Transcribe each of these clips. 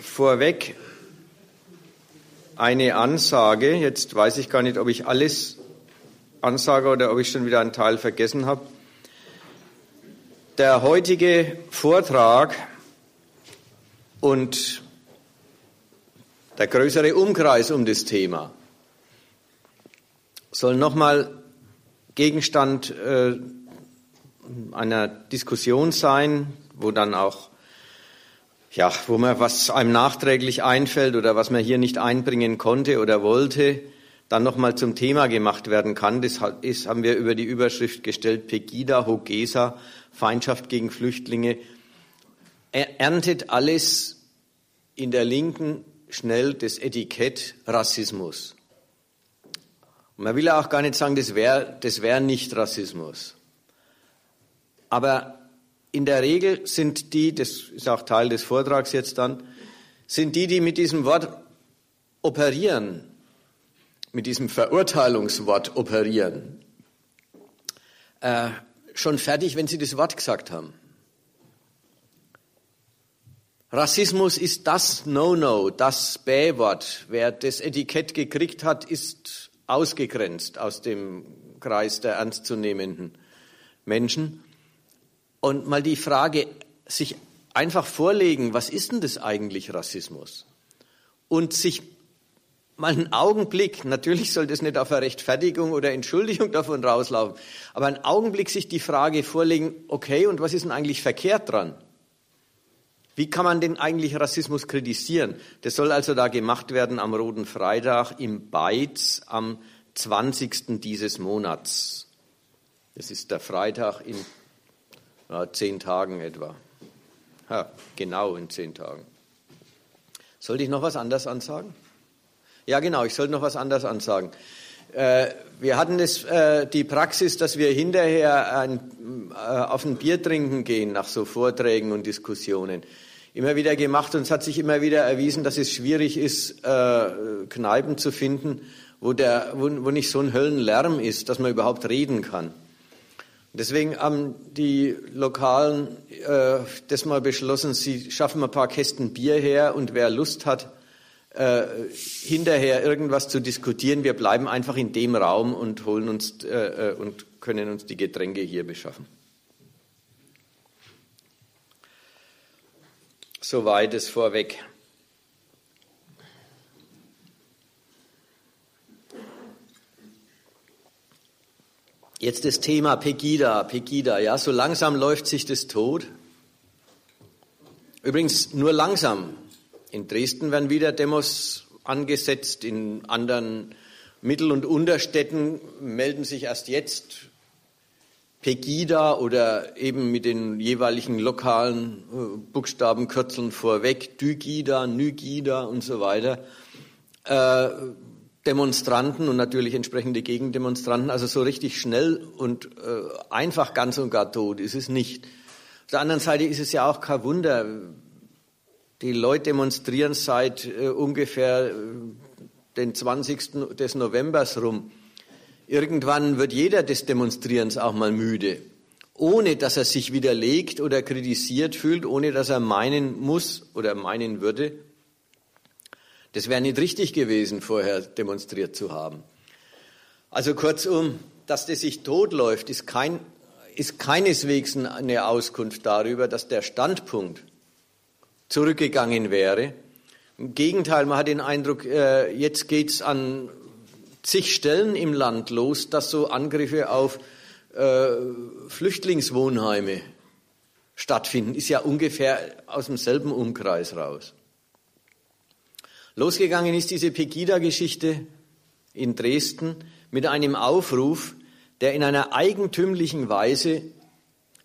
vorweg eine Ansage. Jetzt weiß ich gar nicht, ob ich alles ansage oder ob ich schon wieder einen Teil vergessen habe. Der heutige Vortrag und der größere Umkreis um das Thema soll nochmal Gegenstand äh, einer Diskussion sein, wo dann auch ja, wo man was einem nachträglich einfällt oder was man hier nicht einbringen konnte oder wollte, dann nochmal zum Thema gemacht werden kann. Das ist, haben wir über die Überschrift gestellt, Pegida, Hogesa, Feindschaft gegen Flüchtlinge. Er erntet alles in der Linken schnell das Etikett Rassismus. Und man will ja auch gar nicht sagen, das wäre das wär nicht Rassismus. Aber in der Regel sind die, das ist auch Teil des Vortrags jetzt dann, sind die, die mit diesem Wort operieren, mit diesem Verurteilungswort operieren, äh, schon fertig, wenn sie das Wort gesagt haben. Rassismus ist das No-No, das B-Wort. Wer das Etikett gekriegt hat, ist ausgegrenzt aus dem Kreis der ernstzunehmenden Menschen. Und mal die Frage, sich einfach vorlegen, was ist denn das eigentlich Rassismus? Und sich mal einen Augenblick, natürlich soll das nicht auf eine Rechtfertigung oder Entschuldigung davon rauslaufen, aber einen Augenblick sich die Frage vorlegen, okay, und was ist denn eigentlich verkehrt dran? Wie kann man denn eigentlich Rassismus kritisieren? Das soll also da gemacht werden am Roten Freitag im Beiz am 20. dieses Monats. Das ist der Freitag in ja, zehn Tagen etwa. Ja, genau in zehn Tagen. Sollte ich noch was anderes ansagen? Ja, genau, ich sollte noch was anderes ansagen. Äh, wir hatten das, äh, die Praxis, dass wir hinterher ein, äh, auf ein Bier trinken gehen nach so Vorträgen und Diskussionen. Immer wieder gemacht und es hat sich immer wieder erwiesen, dass es schwierig ist, äh, Kneipen zu finden, wo, der, wo, wo nicht so ein Höllenlärm ist, dass man überhaupt reden kann. Deswegen haben die Lokalen äh, das mal beschlossen, sie schaffen ein paar Kästen Bier her und wer Lust hat, äh, hinterher irgendwas zu diskutieren, wir bleiben einfach in dem Raum und holen uns äh, äh und können uns die Getränke hier beschaffen. Soweit es vorweg. Jetzt das Thema Pegida, Pegida, ja, so langsam läuft sich das tot. Übrigens nur langsam. In Dresden werden wieder Demos angesetzt, in anderen Mittel- und Unterstädten melden sich erst jetzt Pegida oder eben mit den jeweiligen lokalen äh, Buchstabenkürzeln vorweg, Dygida, Nygida und so weiter. Äh, Demonstranten und natürlich entsprechende Gegendemonstranten. Also so richtig schnell und äh, einfach ganz und gar tot ist es nicht. Auf der anderen Seite ist es ja auch kein Wunder. Die Leute demonstrieren seit äh, ungefähr äh, den 20. des Novembers rum. Irgendwann wird jeder des Demonstrierens auch mal müde, ohne dass er sich widerlegt oder kritisiert fühlt, ohne dass er meinen muss oder meinen würde, das wäre nicht richtig gewesen, vorher demonstriert zu haben. Also kurzum, dass das sich totläuft, ist, kein, ist keineswegs eine Auskunft darüber, dass der Standpunkt zurückgegangen wäre. Im Gegenteil, man hat den Eindruck, äh, jetzt geht's an zig Stellen im Land los, dass so Angriffe auf äh, Flüchtlingswohnheime stattfinden. Ist ja ungefähr aus demselben Umkreis raus. Losgegangen ist diese Pegida-Geschichte in Dresden mit einem Aufruf, der in einer eigentümlichen Weise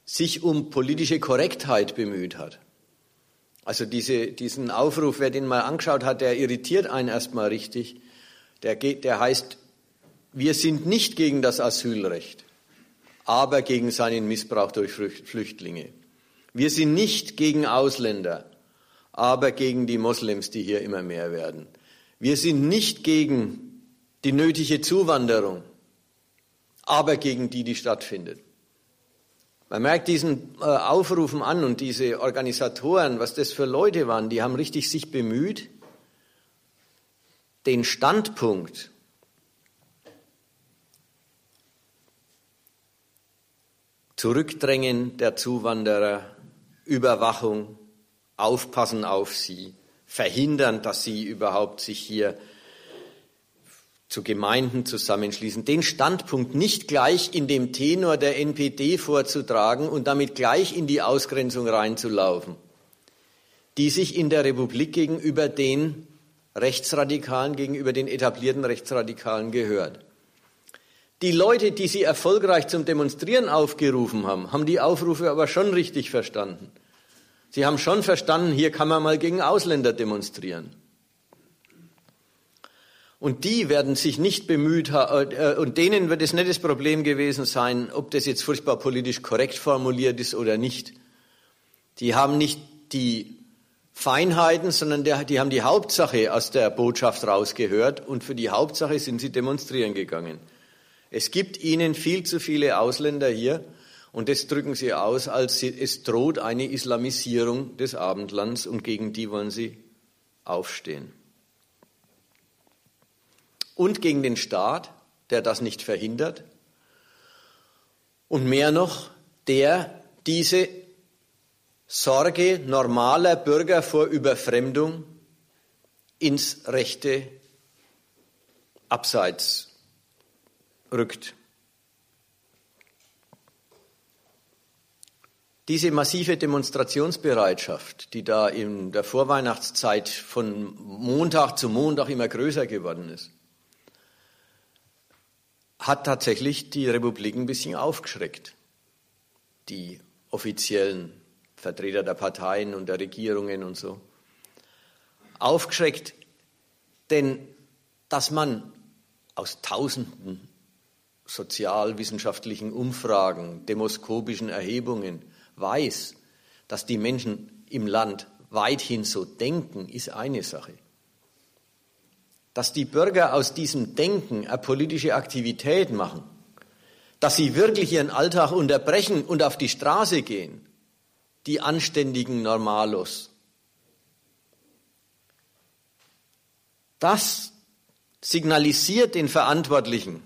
sich um politische Korrektheit bemüht hat. Also diese, diesen Aufruf, wer den mal angeschaut hat, der irritiert einen erstmal richtig. Der, geht, der heißt, wir sind nicht gegen das Asylrecht, aber gegen seinen Missbrauch durch Flüchtlinge. Wir sind nicht gegen Ausländer, aber gegen die Moslems, die hier immer mehr werden. Wir sind nicht gegen die nötige Zuwanderung, aber gegen die, die stattfindet. Man merkt diesen äh, Aufrufen an und diese Organisatoren, was das für Leute waren, die haben richtig sich bemüht, den Standpunkt Zurückdrängen der Zuwanderer, Überwachung, Aufpassen auf sie, verhindern, dass sie überhaupt sich hier zu Gemeinden zusammenschließen, den Standpunkt nicht gleich in dem Tenor der NPD vorzutragen und damit gleich in die Ausgrenzung reinzulaufen, die sich in der Republik gegenüber den Rechtsradikalen, gegenüber den etablierten Rechtsradikalen gehört. Die Leute, die sie erfolgreich zum Demonstrieren aufgerufen haben, haben die Aufrufe aber schon richtig verstanden. Sie haben schon verstanden, hier kann man mal gegen Ausländer demonstrieren. Und die werden sich nicht bemüht haben, äh, und denen wird es nicht das Problem gewesen sein, ob das jetzt furchtbar politisch korrekt formuliert ist oder nicht. Die haben nicht die Feinheiten, sondern die haben die Hauptsache aus der Botschaft rausgehört und für die Hauptsache sind sie demonstrieren gegangen. Es gibt ihnen viel zu viele Ausländer hier und das drücken sie aus, als es droht eine Islamisierung des Abendlands und gegen die wollen sie aufstehen. Und gegen den Staat, der das nicht verhindert. Und mehr noch, der diese Sorge normaler Bürger vor Überfremdung ins rechte Abseits rückt. Diese massive Demonstrationsbereitschaft, die da in der Vorweihnachtszeit von Montag zu Montag immer größer geworden ist, hat tatsächlich die Republik ein bisschen aufgeschreckt. Die offiziellen Vertreter der Parteien und der Regierungen und so. Aufgeschreckt, denn dass man aus Tausenden sozialwissenschaftlichen Umfragen, demoskopischen Erhebungen weiß, dass die Menschen im Land weithin so denken, ist eine Sache. Dass die Bürger aus diesem Denken eine politische Aktivität machen, dass sie wirklich ihren Alltag unterbrechen und auf die Straße gehen, die anständigen Normalos. Das signalisiert den Verantwortlichen,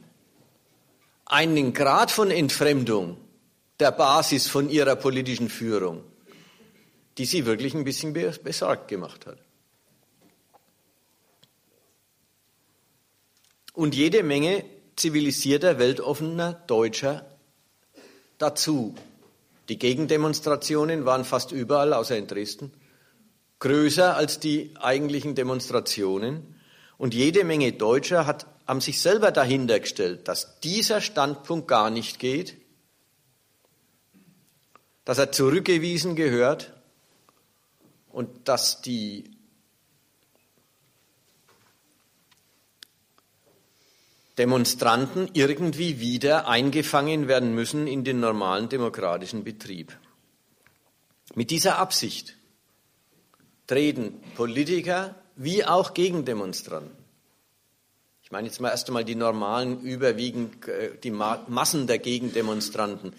einen Grad von Entfremdung der Basis von ihrer politischen Führung, die sie wirklich ein bisschen besorgt gemacht hat. Und jede Menge zivilisierter, weltoffener Deutscher dazu. Die Gegendemonstrationen waren fast überall, außer in Dresden, größer als die eigentlichen Demonstrationen. Und jede Menge Deutscher hat haben sich selber dahinter gestellt, dass dieser Standpunkt gar nicht geht, dass er zurückgewiesen gehört und dass die Demonstranten irgendwie wieder eingefangen werden müssen in den normalen demokratischen Betrieb. Mit dieser Absicht treten Politiker wie auch Gegendemonstranten ich meine jetzt mal erst einmal die normalen, überwiegend äh, die Massen der Gegendemonstranten,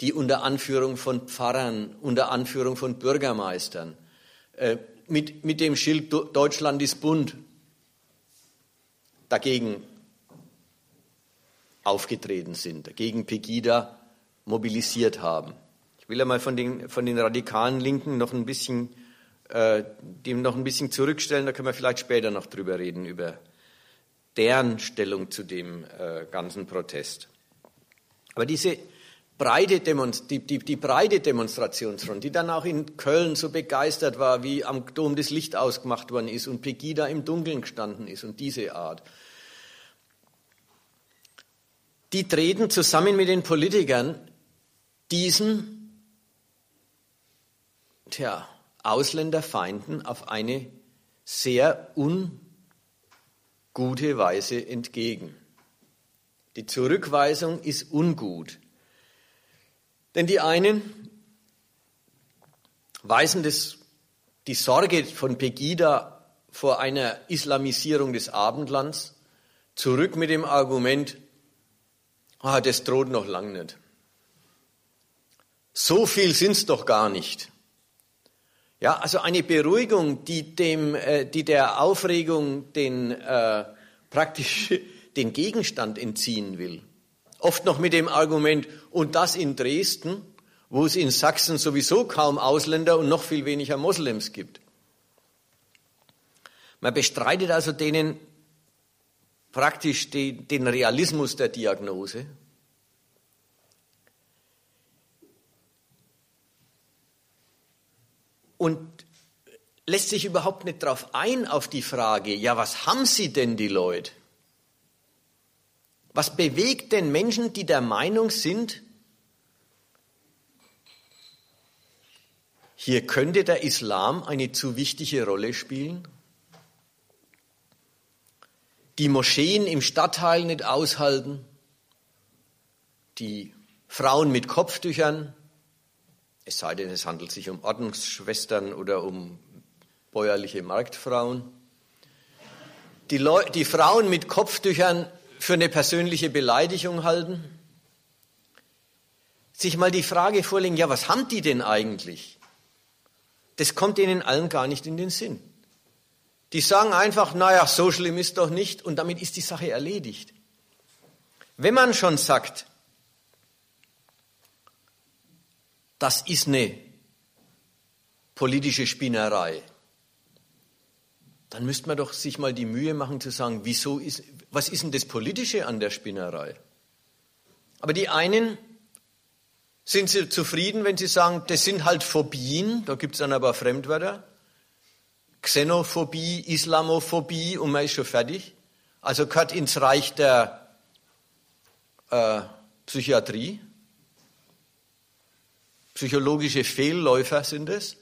die unter Anführung von Pfarrern, unter Anführung von Bürgermeistern, äh, mit, mit dem Schild Deutschland ist bunt dagegen aufgetreten sind, dagegen Pegida mobilisiert haben. Ich will einmal von den, von den radikalen Linken noch ein bisschen, äh, dem noch ein bisschen zurückstellen, da können wir vielleicht später noch drüber reden, über deren Stellung zu dem äh, ganzen Protest. Aber diese breite Demonst die, die, die breite Demonstrationsfront, die dann auch in Köln so begeistert war, wie am Dom das Licht ausgemacht worden ist und Pegida im Dunkeln gestanden ist und diese Art, die treten zusammen mit den Politikern diesen tja, Ausländerfeinden auf eine sehr un gute Weise entgegen. Die Zurückweisung ist ungut. Denn die einen weisen das, die Sorge von Pegida vor einer Islamisierung des Abendlands zurück mit dem Argument, ah, das droht noch lang nicht. so viel sind's doch gar nicht. Ja, also eine Beruhigung, die dem, äh, die der Aufregung den äh, praktisch den Gegenstand entziehen will. Oft noch mit dem Argument, und das in Dresden, wo es in Sachsen sowieso kaum Ausländer und noch viel weniger Moslems gibt. Man bestreitet also denen praktisch den Realismus der Diagnose. Und lässt sich überhaupt nicht darauf ein, auf die Frage, ja, was haben sie denn die Leute? Was bewegt denn Menschen, die der Meinung sind, hier könnte der Islam eine zu wichtige Rolle spielen? Die Moscheen im Stadtteil nicht aushalten, die Frauen mit Kopftüchern, es sei denn, es handelt sich um Ordnungsschwestern oder um bäuerliche Marktfrauen, die, Leu die Frauen mit Kopftüchern für eine persönliche Beleidigung halten, sich mal die Frage vorlegen, ja, was haben die denn eigentlich? Das kommt ihnen allen gar nicht in den Sinn. Die sagen einfach, naja, so schlimm ist doch nicht und damit ist die Sache erledigt. Wenn man schon sagt, das ist eine politische Spinnerei, dann müsste man doch sich mal die Mühe machen zu sagen, wieso ist, was ist denn das Politische an der Spinnerei? Aber die einen sind sie zufrieden, wenn sie sagen, das sind halt Phobien, da gibt es dann aber Fremdwörter, Xenophobie, Islamophobie und man ist schon fertig. Also gehört ins Reich der äh, Psychiatrie. Psychologische Fehlläufer sind es.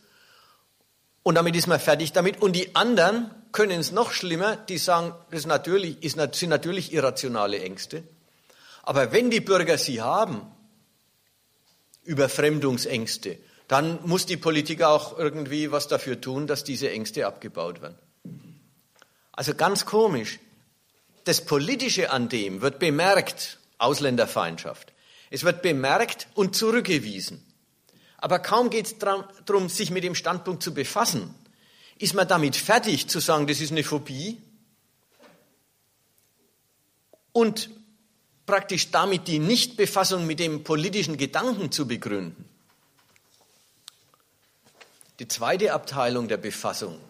Und damit ist man fertig damit. Und die anderen können es noch schlimmer, die sagen, das natürlich, ist, sind natürlich irrationale Ängste. Aber wenn die Bürger sie haben, Überfremdungsängste, dann muss die Politik auch irgendwie was dafür tun, dass diese Ängste abgebaut werden. Also ganz komisch. Das Politische an dem wird bemerkt, Ausländerfeindschaft. Es wird bemerkt und zurückgewiesen. Aber kaum geht es darum, sich mit dem Standpunkt zu befassen, ist man damit fertig zu sagen, das ist eine Phobie und praktisch damit die Nichtbefassung mit dem politischen Gedanken zu begründen. Die zweite Abteilung der Befassung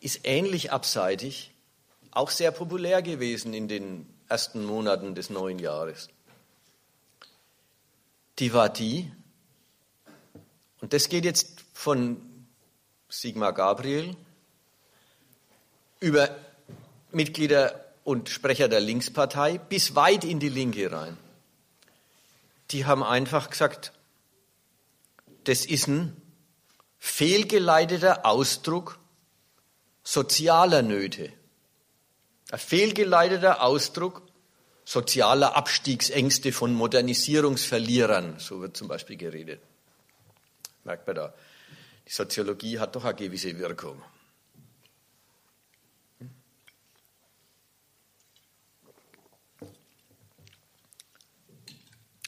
ist ähnlich abseitig, auch sehr populär gewesen in den ersten Monaten des neuen Jahres. Die war die, und das geht jetzt von Sigmar Gabriel über Mitglieder und Sprecher der Linkspartei bis weit in die Linke rein. Die haben einfach gesagt, das ist ein fehlgeleiteter Ausdruck sozialer Nöte. Ein fehlgeleiteter Ausdruck sozialer Abstiegsängste von Modernisierungsverlierern, so wird zum Beispiel geredet. Merkt man da, die Soziologie hat doch eine gewisse Wirkung.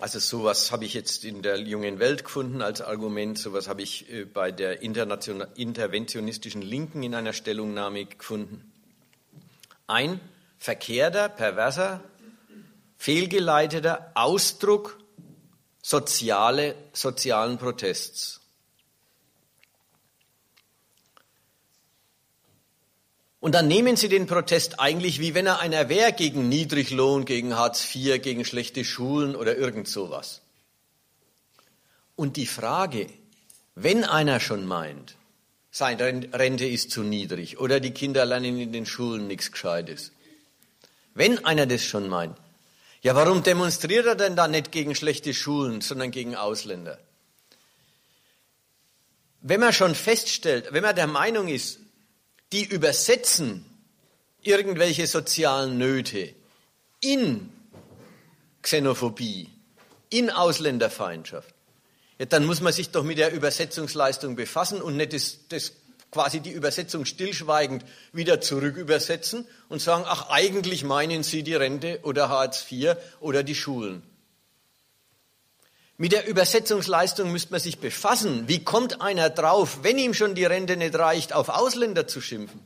Also sowas habe ich jetzt in der jungen Welt gefunden als Argument, sowas habe ich äh, bei der interventionistischen Linken in einer Stellungnahme gefunden. Ein verkehrter, perverser, fehlgeleiteter Ausdruck soziale, sozialen Protests. Und dann nehmen sie den Protest eigentlich, wie wenn er einer wäre gegen Niedriglohn, gegen Hartz IV, gegen schlechte Schulen oder irgend sowas. Und die Frage, wenn einer schon meint, seine Rente ist zu niedrig oder die Kinder lernen in den Schulen nichts Gescheites, wenn einer das schon meint, ja, warum demonstriert er denn da nicht gegen schlechte Schulen, sondern gegen Ausländer? Wenn man schon feststellt, wenn man der Meinung ist, die übersetzen irgendwelche sozialen Nöte in Xenophobie, in Ausländerfeindschaft, ja, dann muss man sich doch mit der Übersetzungsleistung befassen und nicht das, das quasi die Übersetzung stillschweigend wieder zurück übersetzen und sagen, ach, eigentlich meinen Sie die Rente oder Hartz IV oder die Schulen. Mit der Übersetzungsleistung müsste man sich befassen. Wie kommt einer drauf, wenn ihm schon die Rente nicht reicht, auf Ausländer zu schimpfen?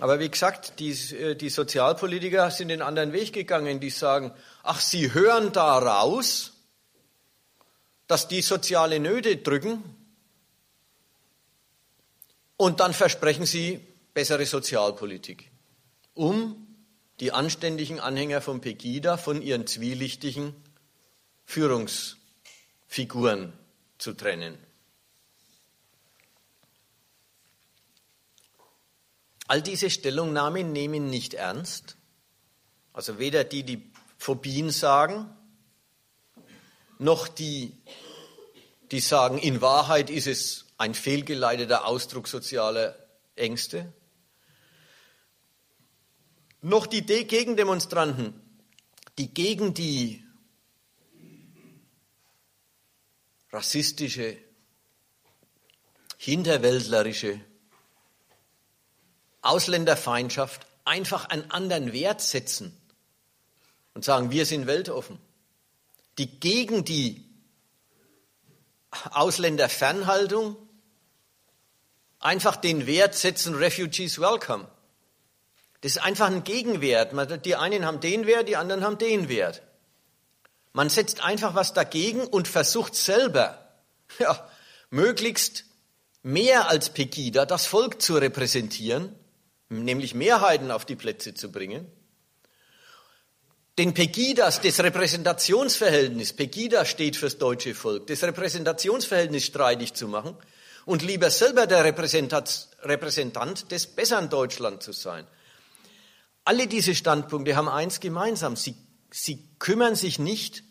Aber wie gesagt, die, äh, die Sozialpolitiker sind den anderen Weg gegangen. Die sagen, ach, sie hören daraus, dass die soziale Nöte drücken und dann versprechen sie bessere Sozialpolitik, um die anständigen Anhänger von Pegida von ihren zwielichtigen Führungsfiguren zu trennen. All diese Stellungnahmen nehmen nicht ernst, also weder die, die Phobien sagen, noch die, die sagen, in Wahrheit ist es ein fehlgeleiteter Ausdruck sozialer Ängste, noch die Gegendemonstranten, die gegen die rassistische, hinterwäldlerische Ausländerfeindschaft einfach einen anderen Wert setzen und sagen, wir sind weltoffen. Die gegen die Ausländerfernhaltung einfach den Wert setzen, Refugees welcome. Das ist einfach ein Gegenwert. Die einen haben den Wert, die anderen haben den Wert. Man setzt einfach was dagegen und versucht selber, ja, möglichst mehr als Pegida das Volk zu repräsentieren, nämlich Mehrheiten auf die Plätze zu bringen. Den Pegidas, das Repräsentationsverhältnis, Pegida steht fürs deutsche Volk, das Repräsentationsverhältnis streitig zu machen und lieber selber der Repräsentant des besseren Deutschland zu sein. Alle diese Standpunkte haben eins gemeinsam. Sie, sie kümmern sich nicht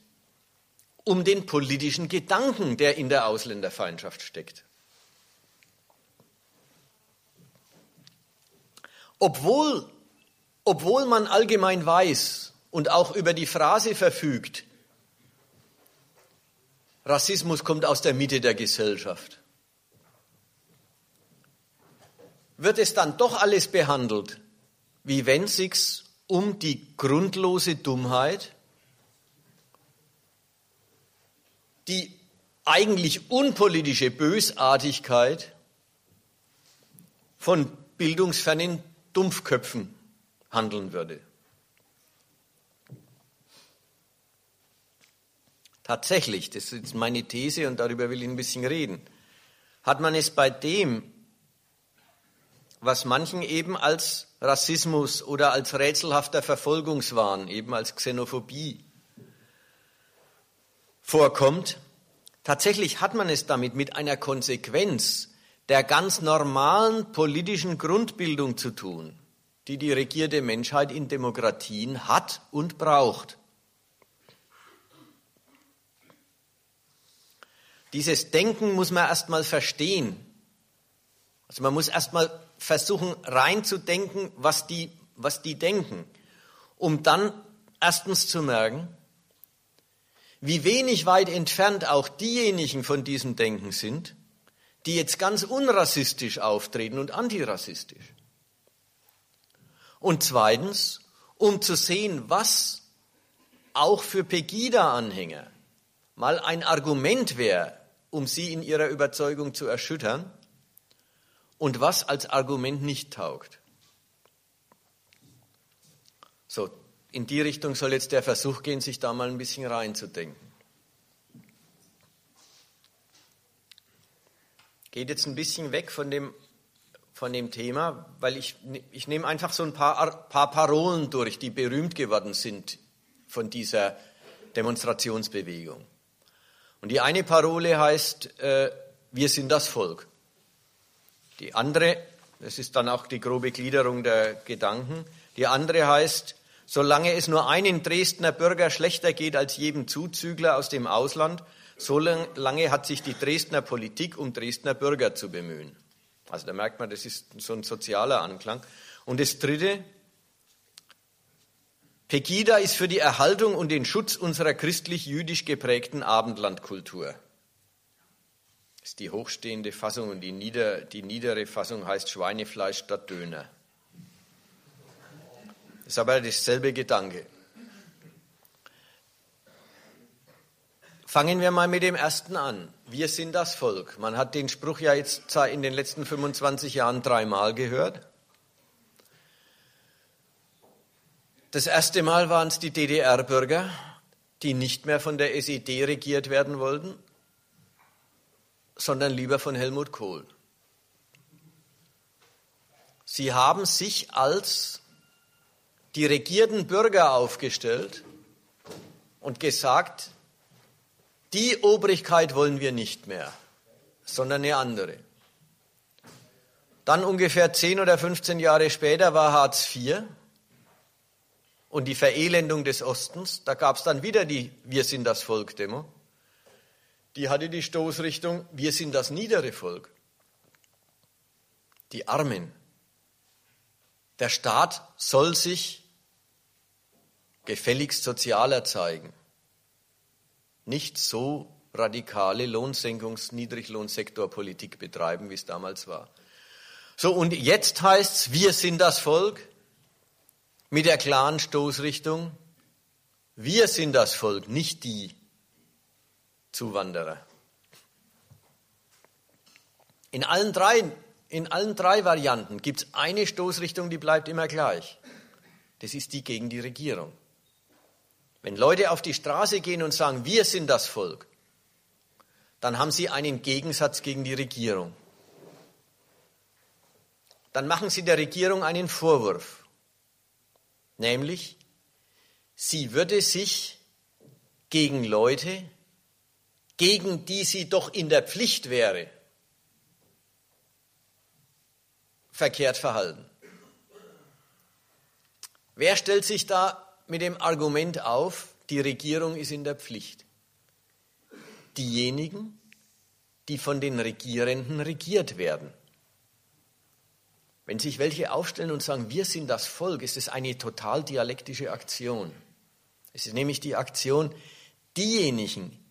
um den politischen Gedanken, der in der Ausländerfeindschaft steckt. Obwohl, obwohl man allgemein weiß und auch über die Phrase verfügt, Rassismus kommt aus der Mitte der Gesellschaft, wird es dann doch alles behandelt wie wenn sich's um die grundlose Dummheit, die eigentlich unpolitische Bösartigkeit von bildungsfernen Dumpfköpfen handeln würde. Tatsächlich, das ist meine These und darüber will ich ein bisschen reden, hat man es bei dem, was manchen eben als Rassismus oder als rätselhafter Verfolgungswahn, eben als Xenophobie vorkommt. Tatsächlich hat man es damit mit einer Konsequenz der ganz normalen politischen Grundbildung zu tun, die die regierte Menschheit in Demokratien hat und braucht. Dieses Denken muss man erstmal verstehen. Also man muss erstmal versuchen reinzudenken, was die, was die denken, um dann erstens zu merken, wie wenig weit entfernt auch diejenigen von diesem Denken sind, die jetzt ganz unrassistisch auftreten und antirassistisch. Und zweitens, um zu sehen, was auch für Pegida-Anhänger mal ein Argument wäre, um sie in ihrer Überzeugung zu erschüttern, und was als Argument nicht taugt. So, in die Richtung soll jetzt der Versuch gehen, sich da mal ein bisschen reinzudenken. Geht jetzt ein bisschen weg von dem, von dem Thema, weil ich, ich nehme einfach so ein paar, paar Parolen durch, die berühmt geworden sind von dieser Demonstrationsbewegung. Und die eine Parole heißt, äh, wir sind das Volk. Die andere, das ist dann auch die grobe Gliederung der Gedanken, die andere heißt, solange es nur einen Dresdner Bürger schlechter geht als jedem Zuzügler aus dem Ausland, so lange hat sich die Dresdner Politik um Dresdner Bürger zu bemühen. Also da merkt man, das ist so ein sozialer Anklang. Und das Dritte, Pegida ist für die Erhaltung und den Schutz unserer christlich-jüdisch geprägten Abendlandkultur. Ist die hochstehende Fassung und die, nieder, die niedere Fassung heißt Schweinefleisch statt Döner. Ist aber dasselbe Gedanke. Fangen wir mal mit dem ersten an. Wir sind das Volk. Man hat den Spruch ja jetzt in den letzten 25 Jahren dreimal gehört. Das erste Mal waren es die DDR-Bürger, die nicht mehr von der SED regiert werden wollten, sondern lieber von Helmut Kohl. Sie haben sich als die regierten Bürger aufgestellt und gesagt, die Obrigkeit wollen wir nicht mehr, sondern eine andere. Dann ungefähr 10 oder 15 Jahre später war Hartz IV und die Verelendung des Ostens. Da gab es dann wieder die Wir sind das Volk-Demo. Die hatte die Stoßrichtung Wir sind das niedere Volk. Die Armen. Der Staat soll sich gefälligst sozialer zeigen. Nicht so radikale Lohnsenkungs-, Niedriglohnsektorpolitik betreiben, wie es damals war. So, und jetzt heißt es, wir sind das Volk mit der klaren Stoßrichtung, wir sind das Volk, nicht die Zuwanderer. In allen drei, in allen drei Varianten gibt es eine Stoßrichtung, die bleibt immer gleich. Das ist die gegen die Regierung. Wenn Leute auf die Straße gehen und sagen, wir sind das Volk, dann haben sie einen Gegensatz gegen die Regierung. Dann machen sie der Regierung einen Vorwurf, nämlich sie würde sich gegen Leute, gegen die sie doch in der Pflicht wäre, verkehrt verhalten. Wer stellt sich da mit dem Argument auf, die Regierung ist in der Pflicht. Diejenigen, die von den Regierenden regiert werden. Wenn sich welche aufstellen und sagen, wir sind das Volk, ist es eine total dialektische Aktion. Es ist nämlich die Aktion, diejenigen,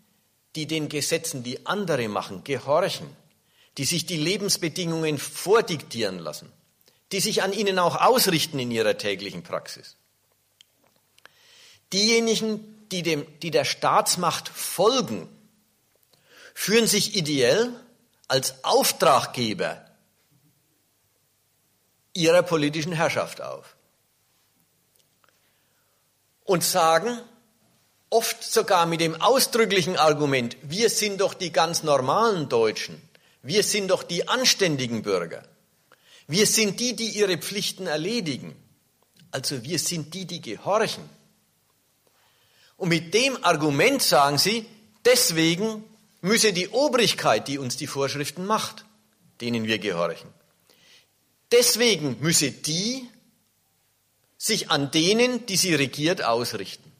die den Gesetzen, die andere machen, gehorchen, die sich die Lebensbedingungen vordiktieren lassen, die sich an ihnen auch ausrichten in ihrer täglichen Praxis. Diejenigen, die, dem, die der Staatsmacht folgen, führen sich ideell als Auftraggeber ihrer politischen Herrschaft auf und sagen, oft sogar mit dem ausdrücklichen Argument, wir sind doch die ganz normalen Deutschen, wir sind doch die anständigen Bürger, wir sind die, die ihre Pflichten erledigen, also wir sind die, die gehorchen. Und mit dem Argument sagen sie, deswegen müsse die Obrigkeit, die uns die Vorschriften macht, denen wir gehorchen, deswegen müsse die sich an denen, die sie regiert, ausrichten.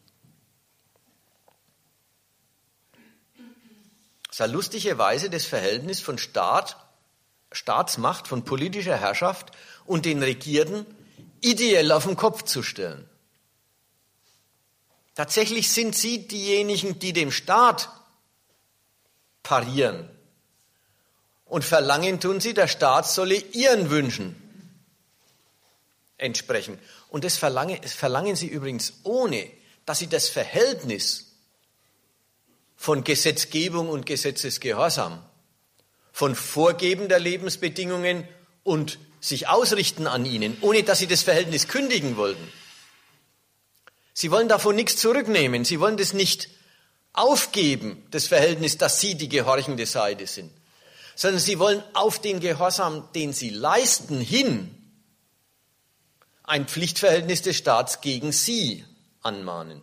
Das ist eine lustige Weise, das Verhältnis von Staat, Staatsmacht, von politischer Herrschaft und den Regierten ideell auf den Kopf zu stellen. Tatsächlich sind sie diejenigen, die dem Staat parieren. Und verlangen tun sie, der Staat solle ihren Wünschen entsprechen. Und das verlangen, das verlangen sie übrigens ohne, dass sie das Verhältnis von Gesetzgebung und Gesetzesgehorsam, von Vorgeben der Lebensbedingungen und sich ausrichten an ihnen, ohne dass sie das Verhältnis kündigen wollten, Sie wollen davon nichts zurücknehmen. Sie wollen das nicht aufgeben, das Verhältnis, dass Sie die gehorchende Seite sind, sondern Sie wollen auf den Gehorsam, den Sie leisten, hin ein Pflichtverhältnis des Staats gegen Sie anmahnen.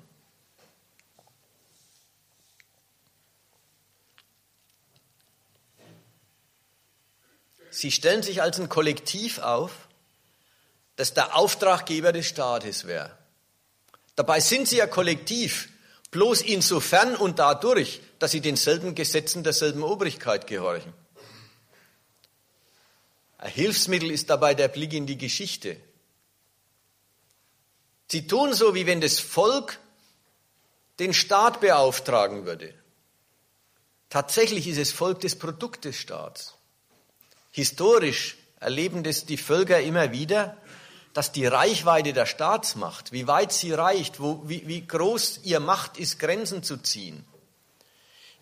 Sie stellen sich als ein Kollektiv auf, das der Auftraggeber des Staates wäre. Dabei sind sie ja kollektiv, bloß insofern und dadurch, dass sie denselben Gesetzen derselben Obrigkeit gehorchen. Ein Hilfsmittel ist dabei der Blick in die Geschichte. Sie tun so, wie wenn das Volk den Staat beauftragen würde. Tatsächlich ist das Volk das Produkt des Staats. Historisch erleben das die Völker immer wieder, dass die Reichweite der Staatsmacht, wie weit sie reicht, wo, wie, wie groß ihr Macht ist, Grenzen zu ziehen,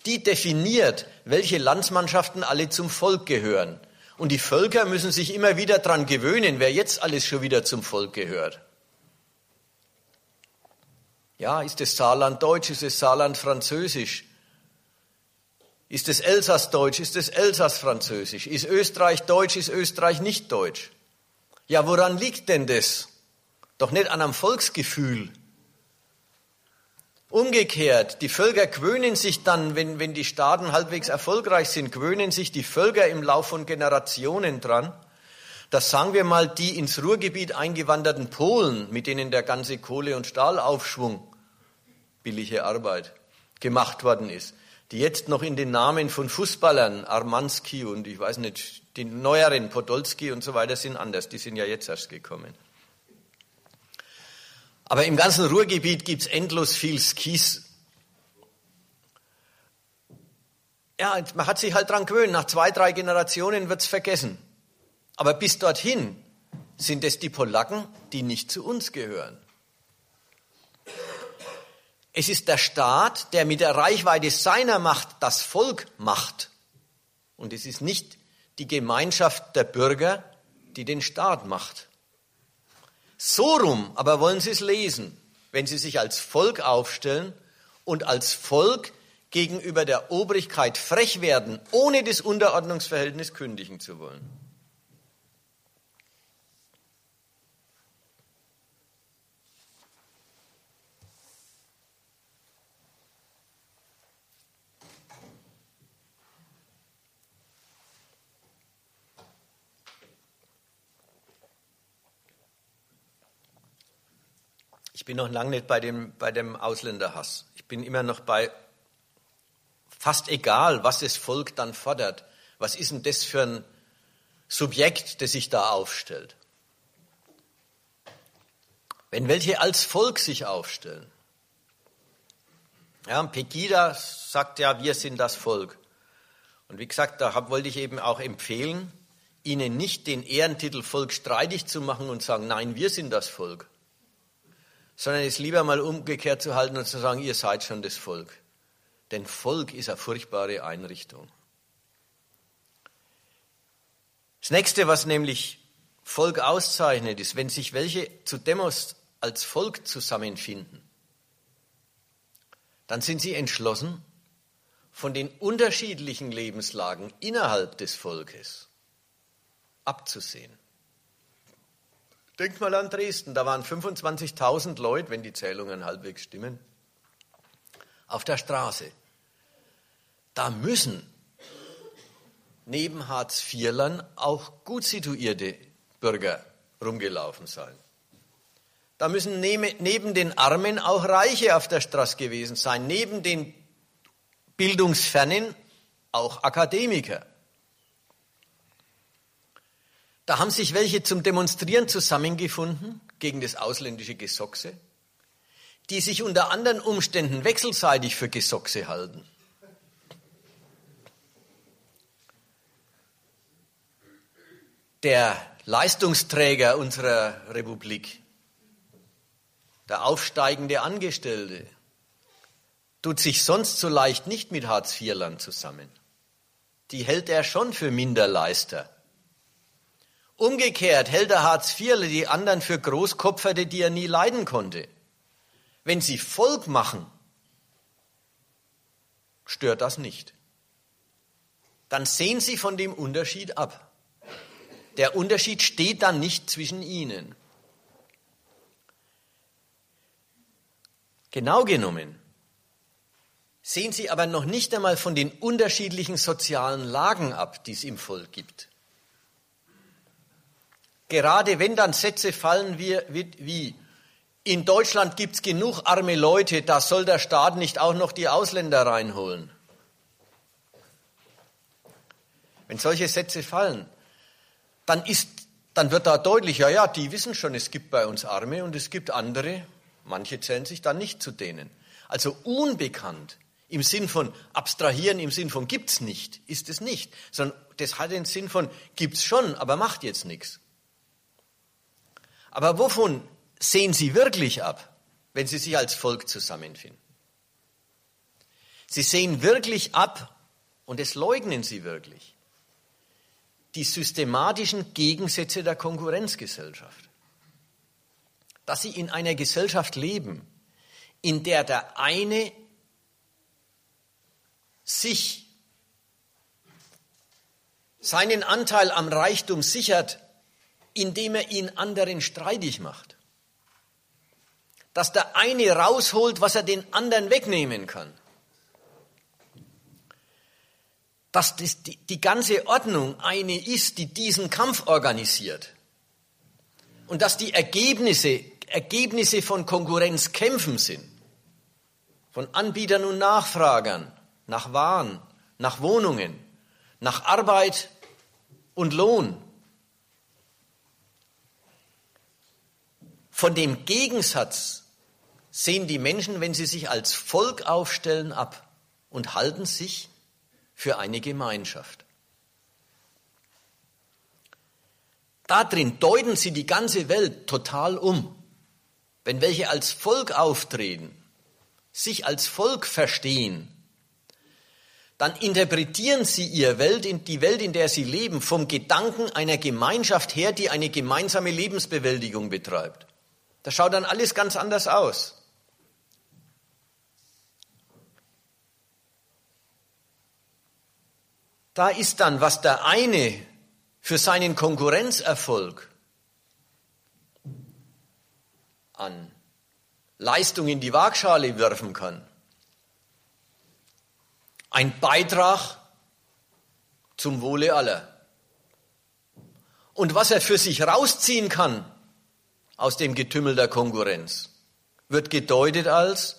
die definiert, welche Landsmannschaften alle zum Volk gehören. Und die Völker müssen sich immer wieder dran gewöhnen, wer jetzt alles schon wieder zum Volk gehört. Ja, ist das Saarland deutsch, ist das Saarland französisch? Ist es Elsass deutsch, ist es Elsass französisch? Ist Österreich deutsch, ist Österreich nicht deutsch? Ja, woran liegt denn das? Doch nicht an einem Volksgefühl. Umgekehrt, die Völker gewöhnen sich dann, wenn, wenn die Staaten halbwegs erfolgreich sind, gewöhnen sich die Völker im Lauf von Generationen dran, dass, sagen wir mal, die ins Ruhrgebiet eingewanderten Polen, mit denen der ganze Kohle- und Stahlaufschwung, billige Arbeit, gemacht worden ist, die jetzt noch in den Namen von Fußballern, Armanski und ich weiß nicht, die neueren, Podolski und so weiter, sind anders. Die sind ja jetzt erst gekommen. Aber im ganzen Ruhrgebiet gibt es endlos viel Skis. Ja, man hat sich halt dran gewöhnt. Nach zwei, drei Generationen wird es vergessen. Aber bis dorthin sind es die Polacken, die nicht zu uns gehören. Es ist der Staat, der mit der Reichweite seiner Macht das Volk macht. Und es ist nicht die Gemeinschaft der Bürger, die den Staat macht. So rum aber wollen Sie es lesen, wenn Sie sich als Volk aufstellen und als Volk gegenüber der Obrigkeit frech werden, ohne das Unterordnungsverhältnis kündigen zu wollen. Bin noch lange nicht bei dem, bei dem Ausländerhass. Ich bin immer noch bei fast egal, was das Volk dann fordert. Was ist denn das für ein Subjekt, das sich da aufstellt? Wenn welche als Volk sich aufstellen. Ja, Pegida sagt ja, wir sind das Volk. Und wie gesagt, da wollte ich eben auch empfehlen, ihnen nicht den Ehrentitel Volk streitig zu machen und sagen, nein, wir sind das Volk, sondern es lieber mal umgekehrt zu halten und zu sagen, ihr seid schon das Volk. Denn Volk ist eine furchtbare Einrichtung. Das nächste, was nämlich Volk auszeichnet, ist, wenn sich welche zu Demos als Volk zusammenfinden, dann sind sie entschlossen, von den unterschiedlichen Lebenslagen innerhalb des Volkes abzusehen. Denkt mal an Dresden, da waren 25.000 Leute, wenn die Zählungen halbwegs stimmen, auf der Straße. Da müssen neben Hartz-IVlern auch gut situierte Bürger rumgelaufen sein. Da müssen neben den Armen auch Reiche auf der Straße gewesen sein, neben den Bildungsfernen auch Akademiker. Da haben sich welche zum Demonstrieren zusammengefunden gegen das ausländische Gesochse, die sich unter anderen Umständen wechselseitig für Gesochse halten. Der Leistungsträger unserer Republik, der aufsteigende Angestellte, tut sich sonst so leicht nicht mit Hartz-IV-Land zusammen. Die hält er schon für Minderleister. Umgekehrt hält der Hartz IV die anderen für Großkopferte, die er nie leiden konnte. Wenn sie Volk machen, stört das nicht. Dann sehen sie von dem Unterschied ab. Der Unterschied steht dann nicht zwischen ihnen. Genau genommen sehen sie aber noch nicht einmal von den unterschiedlichen sozialen Lagen ab, die es im Volk gibt. Gerade wenn dann Sätze fallen wie, wie in Deutschland gibt es genug arme Leute, da soll der Staat nicht auch noch die Ausländer reinholen. Wenn solche Sätze fallen, dann, ist, dann wird da deutlich, ja, ja, die wissen schon, es gibt bei uns Arme und es gibt andere, manche zählen sich dann nicht zu denen. Also unbekannt im Sinn von abstrahieren, im Sinn von gibt's nicht, ist es nicht, sondern das hat den Sinn von gibt's schon, aber macht jetzt nichts. Aber wovon sehen Sie wirklich ab, wenn Sie sich als Volk zusammenfinden? Sie sehen wirklich ab, und es leugnen sie wirklich, die systematischen Gegensätze der Konkurrenzgesellschaft. Dass sie in einer Gesellschaft leben, in der der eine sich seinen Anteil am Reichtum sichert, indem er ihn anderen streitig macht. Dass der eine rausholt, was er den anderen wegnehmen kann. Dass das die, die ganze Ordnung eine ist, die diesen Kampf organisiert. Und dass die Ergebnisse, Ergebnisse von Konkurrenzkämpfen sind. Von Anbietern und Nachfragern nach Waren, nach Wohnungen, nach Arbeit und Lohn. Von dem Gegensatz sehen die Menschen, wenn sie sich als Volk aufstellen, ab und halten sich für eine Gemeinschaft. Darin deuten sie die ganze Welt total um. Wenn welche als Volk auftreten, sich als Volk verstehen, dann interpretieren sie ihr Welt, die Welt, in der sie leben, vom Gedanken einer Gemeinschaft her, die eine gemeinsame Lebensbewältigung betreibt. Das schaut dann alles ganz anders aus. Da ist dann, was der eine für seinen Konkurrenzerfolg an Leistung in die Waagschale werfen kann, ein Beitrag zum Wohle aller. Und was er für sich rausziehen kann aus dem Getümmel der Konkurrenz, wird gedeutet als,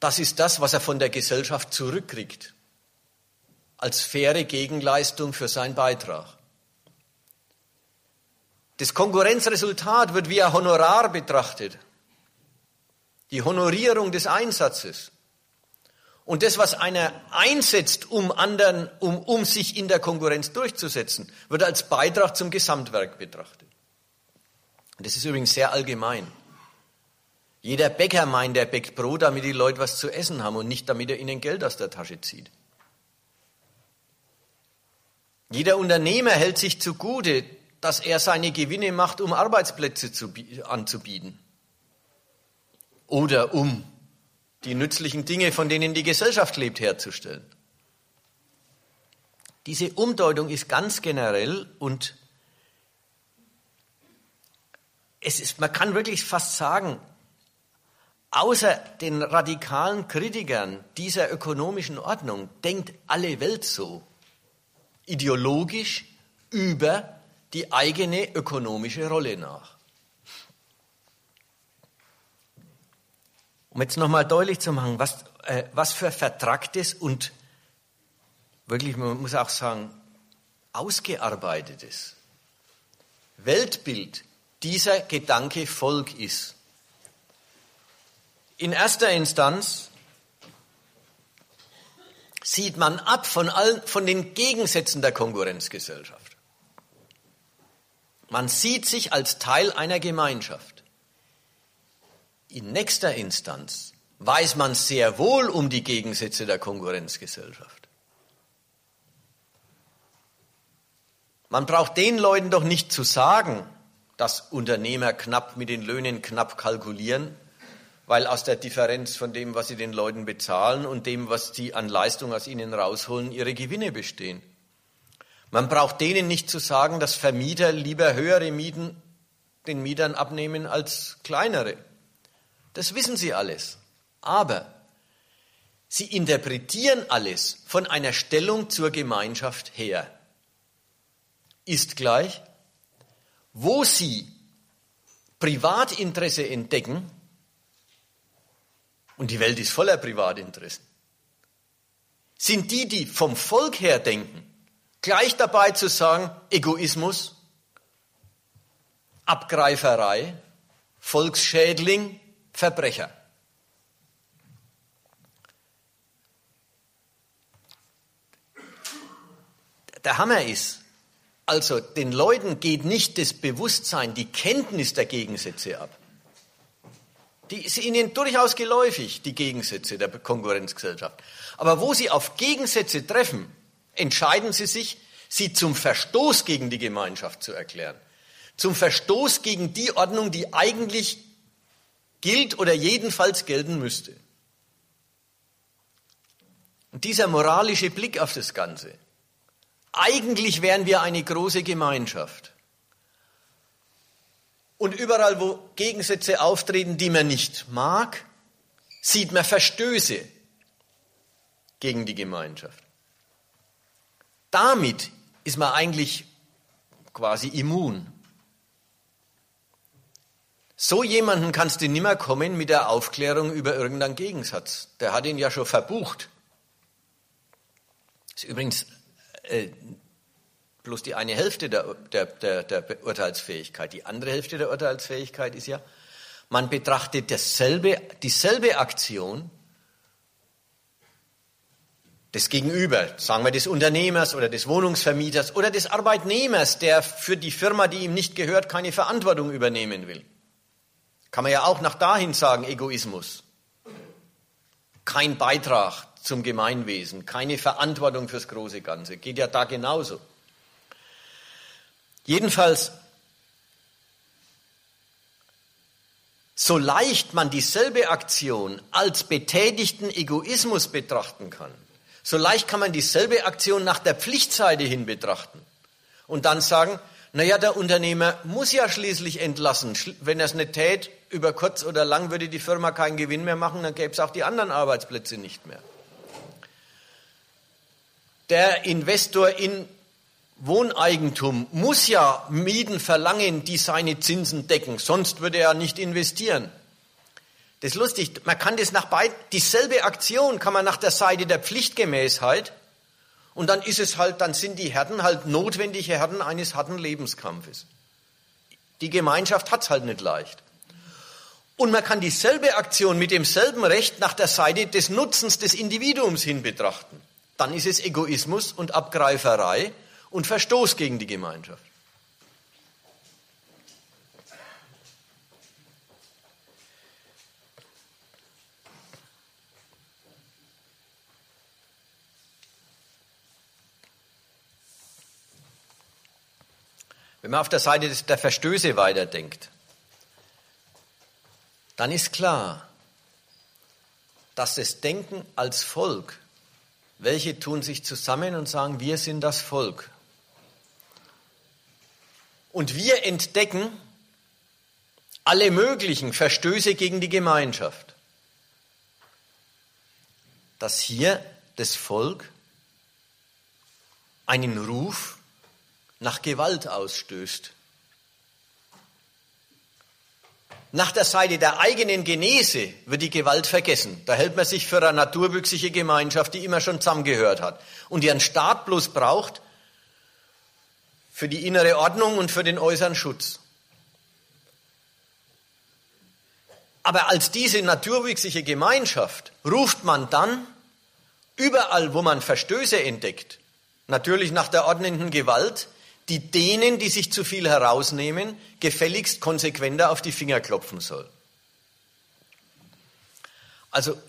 das ist das, was er von der Gesellschaft zurückkriegt, als faire Gegenleistung für seinen Beitrag. Das Konkurrenzresultat wird wie ein Honorar betrachtet, die Honorierung des Einsatzes. Und das, was einer einsetzt, um anderen, um, um sich in der Konkurrenz durchzusetzen, wird als Beitrag zum Gesamtwerk betrachtet. Das ist übrigens sehr allgemein. Jeder Bäcker meint, er bäckt Brot, damit die Leute was zu essen haben und nicht damit er ihnen Geld aus der Tasche zieht. Jeder Unternehmer hält sich zugute, dass er seine Gewinne macht, um Arbeitsplätze zu, anzubieten oder um die nützlichen Dinge, von denen die Gesellschaft lebt, herzustellen. Diese Umdeutung ist ganz generell und es ist, man kann wirklich fast sagen, außer den radikalen Kritikern dieser ökonomischen Ordnung denkt alle Welt so, ideologisch über die eigene ökonomische Rolle nach. Um jetzt nochmal deutlich zu machen, was, äh, was für vertracktes und wirklich, man muss auch sagen, ausgearbeitetes Weltbild dieser Gedanke Volk ist. In erster Instanz sieht man ab von, allen, von den Gegensätzen der Konkurrenzgesellschaft. Man sieht sich als Teil einer Gemeinschaft. In nächster Instanz weiß man sehr wohl um die Gegensätze der Konkurrenzgesellschaft. Man braucht den Leuten doch nicht zu sagen, dass Unternehmer knapp mit den Löhnen knapp kalkulieren, weil aus der Differenz von dem, was sie den Leuten bezahlen und dem, was sie an Leistung aus ihnen rausholen, ihre Gewinne bestehen. Man braucht denen nicht zu sagen, dass Vermieter lieber höhere Mieten den Mietern abnehmen als kleinere. Das wissen sie alles. Aber sie interpretieren alles von einer Stellung zur Gemeinschaft her. Ist gleich, wo sie Privatinteresse entdecken, und die Welt ist voller Privatinteressen, sind die, die vom Volk her denken, gleich dabei zu sagen, Egoismus, Abgreiferei, Volksschädling, Verbrecher. Der Hammer ist, also den Leuten geht nicht das Bewusstsein, die Kenntnis der Gegensätze ab. Die sind ihnen durchaus geläufig, die Gegensätze der Konkurrenzgesellschaft. Aber wo sie auf Gegensätze treffen, entscheiden sie sich, sie zum Verstoß gegen die Gemeinschaft zu erklären. Zum Verstoß gegen die Ordnung, die eigentlich gilt oder jedenfalls gelten müsste. Und dieser moralische Blick auf das Ganze. Eigentlich wären wir eine große Gemeinschaft. Und überall, wo Gegensätze auftreten, die man nicht mag, sieht man Verstöße gegen die Gemeinschaft. Damit ist man eigentlich quasi immun. So jemanden kannst du nimmer kommen mit der Aufklärung über irgendeinen Gegensatz. Der hat ihn ja schon verbucht. Das ist übrigens äh, bloß die eine Hälfte der, der, der, der Urteilsfähigkeit. Die andere Hälfte der Urteilsfähigkeit ist ja, man betrachtet dasselbe, dieselbe Aktion des Gegenüber, sagen wir des Unternehmers oder des Wohnungsvermieters oder des Arbeitnehmers, der für die Firma, die ihm nicht gehört, keine Verantwortung übernehmen will. Kann man ja auch nach dahin sagen, Egoismus. Kein Beitrag zum Gemeinwesen, keine Verantwortung fürs große Ganze. Geht ja da genauso. Jedenfalls, so leicht man dieselbe Aktion als betätigten Egoismus betrachten kann, so leicht kann man dieselbe Aktion nach der Pflichtseite hin betrachten und dann sagen, naja, der Unternehmer muss ja schließlich entlassen. Wenn er es nicht tät, über kurz oder lang würde die Firma keinen Gewinn mehr machen, dann gäbe es auch die anderen Arbeitsplätze nicht mehr. Der Investor in Wohneigentum muss ja Mieten verlangen, die seine Zinsen decken, sonst würde er nicht investieren. Das ist lustig, man kann das nach beiden, dieselbe Aktion kann man nach der Seite der Pflichtgemäßheit und dann ist es halt, dann sind die Herden halt notwendige Herden eines harten Lebenskampfes. Die Gemeinschaft hat's halt nicht leicht. Und man kann dieselbe Aktion mit demselben Recht nach der Seite des Nutzens des Individuums hin betrachten. Dann ist es Egoismus und Abgreiferei und Verstoß gegen die Gemeinschaft. Wenn man auf der Seite der Verstöße weiterdenkt, dann ist klar, dass das Denken als Volk, welche tun sich zusammen und sagen, wir sind das Volk. Und wir entdecken alle möglichen Verstöße gegen die Gemeinschaft. Dass hier das Volk einen Ruf nach Gewalt ausstößt. Nach der Seite der eigenen Genese wird die Gewalt vergessen. Da hält man sich für eine naturwüchsige Gemeinschaft, die immer schon zusammengehört hat und einen Staat bloß braucht für die innere Ordnung und für den äußeren Schutz. Aber als diese naturwüchsige Gemeinschaft ruft man dann überall, wo man Verstöße entdeckt, natürlich nach der ordnenden Gewalt, die denen, die sich zu viel herausnehmen, gefälligst konsequenter auf die Finger klopfen soll. Also,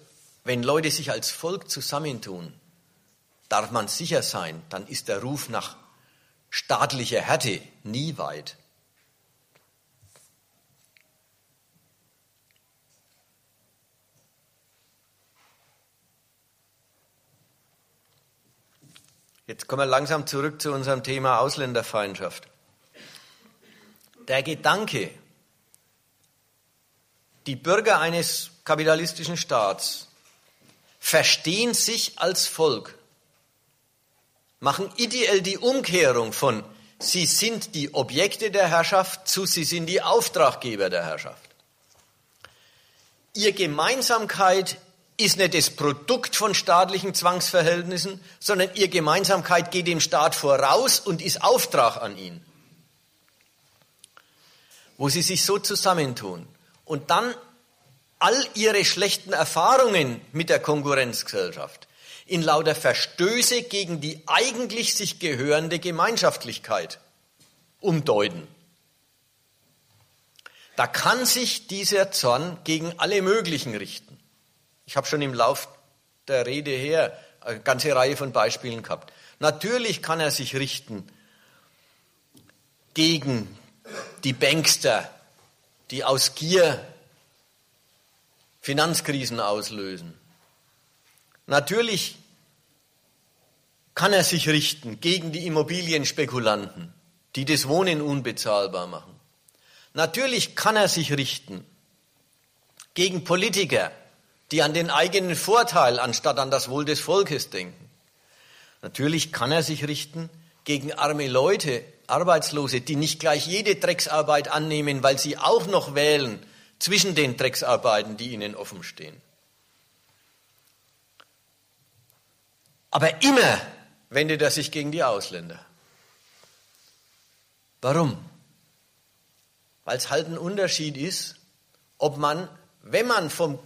wenn Leute sich als Volk zusammentun, darf man sicher sein, dann ist der Ruf nach staatlicher Härte nie weit. Jetzt kommen wir langsam zurück zu unserem Thema Ausländerfeindschaft. Der Gedanke, die Bürger eines kapitalistischen Staats verstehen sich als Volk, machen ideell die Umkehrung von sie sind die Objekte der Herrschaft zu sie sind die Auftraggeber der Herrschaft. Ihr Gemeinsamkeit ist nicht das Produkt von staatlichen Zwangsverhältnissen, sondern ihre Gemeinsamkeit geht dem Staat voraus und ist Auftrag an ihn. Wo sie sich so zusammentun und dann all ihre schlechten Erfahrungen mit der Konkurrenzgesellschaft in lauter Verstöße gegen die eigentlich sich gehörende Gemeinschaftlichkeit umdeuten. da kann sich dieser Zorn gegen alle möglichen richten. Ich habe schon im Lauf der Rede her eine ganze Reihe von Beispielen gehabt. Natürlich kann er sich richten gegen die Bankster, die aus Gier Finanzkrisen auslösen. Natürlich kann er sich richten gegen die Immobilienspekulanten, die das Wohnen unbezahlbar machen. Natürlich kann er sich richten gegen Politiker, die an den eigenen Vorteil anstatt an das Wohl des Volkes denken. Natürlich kann er sich richten gegen arme Leute, Arbeitslose, die nicht gleich jede Drecksarbeit annehmen, weil sie auch noch wählen zwischen den Drecksarbeiten, die ihnen offen stehen. Aber immer wendet er sich gegen die Ausländer. Warum? Weil es halt ein Unterschied ist, ob man, wenn man vom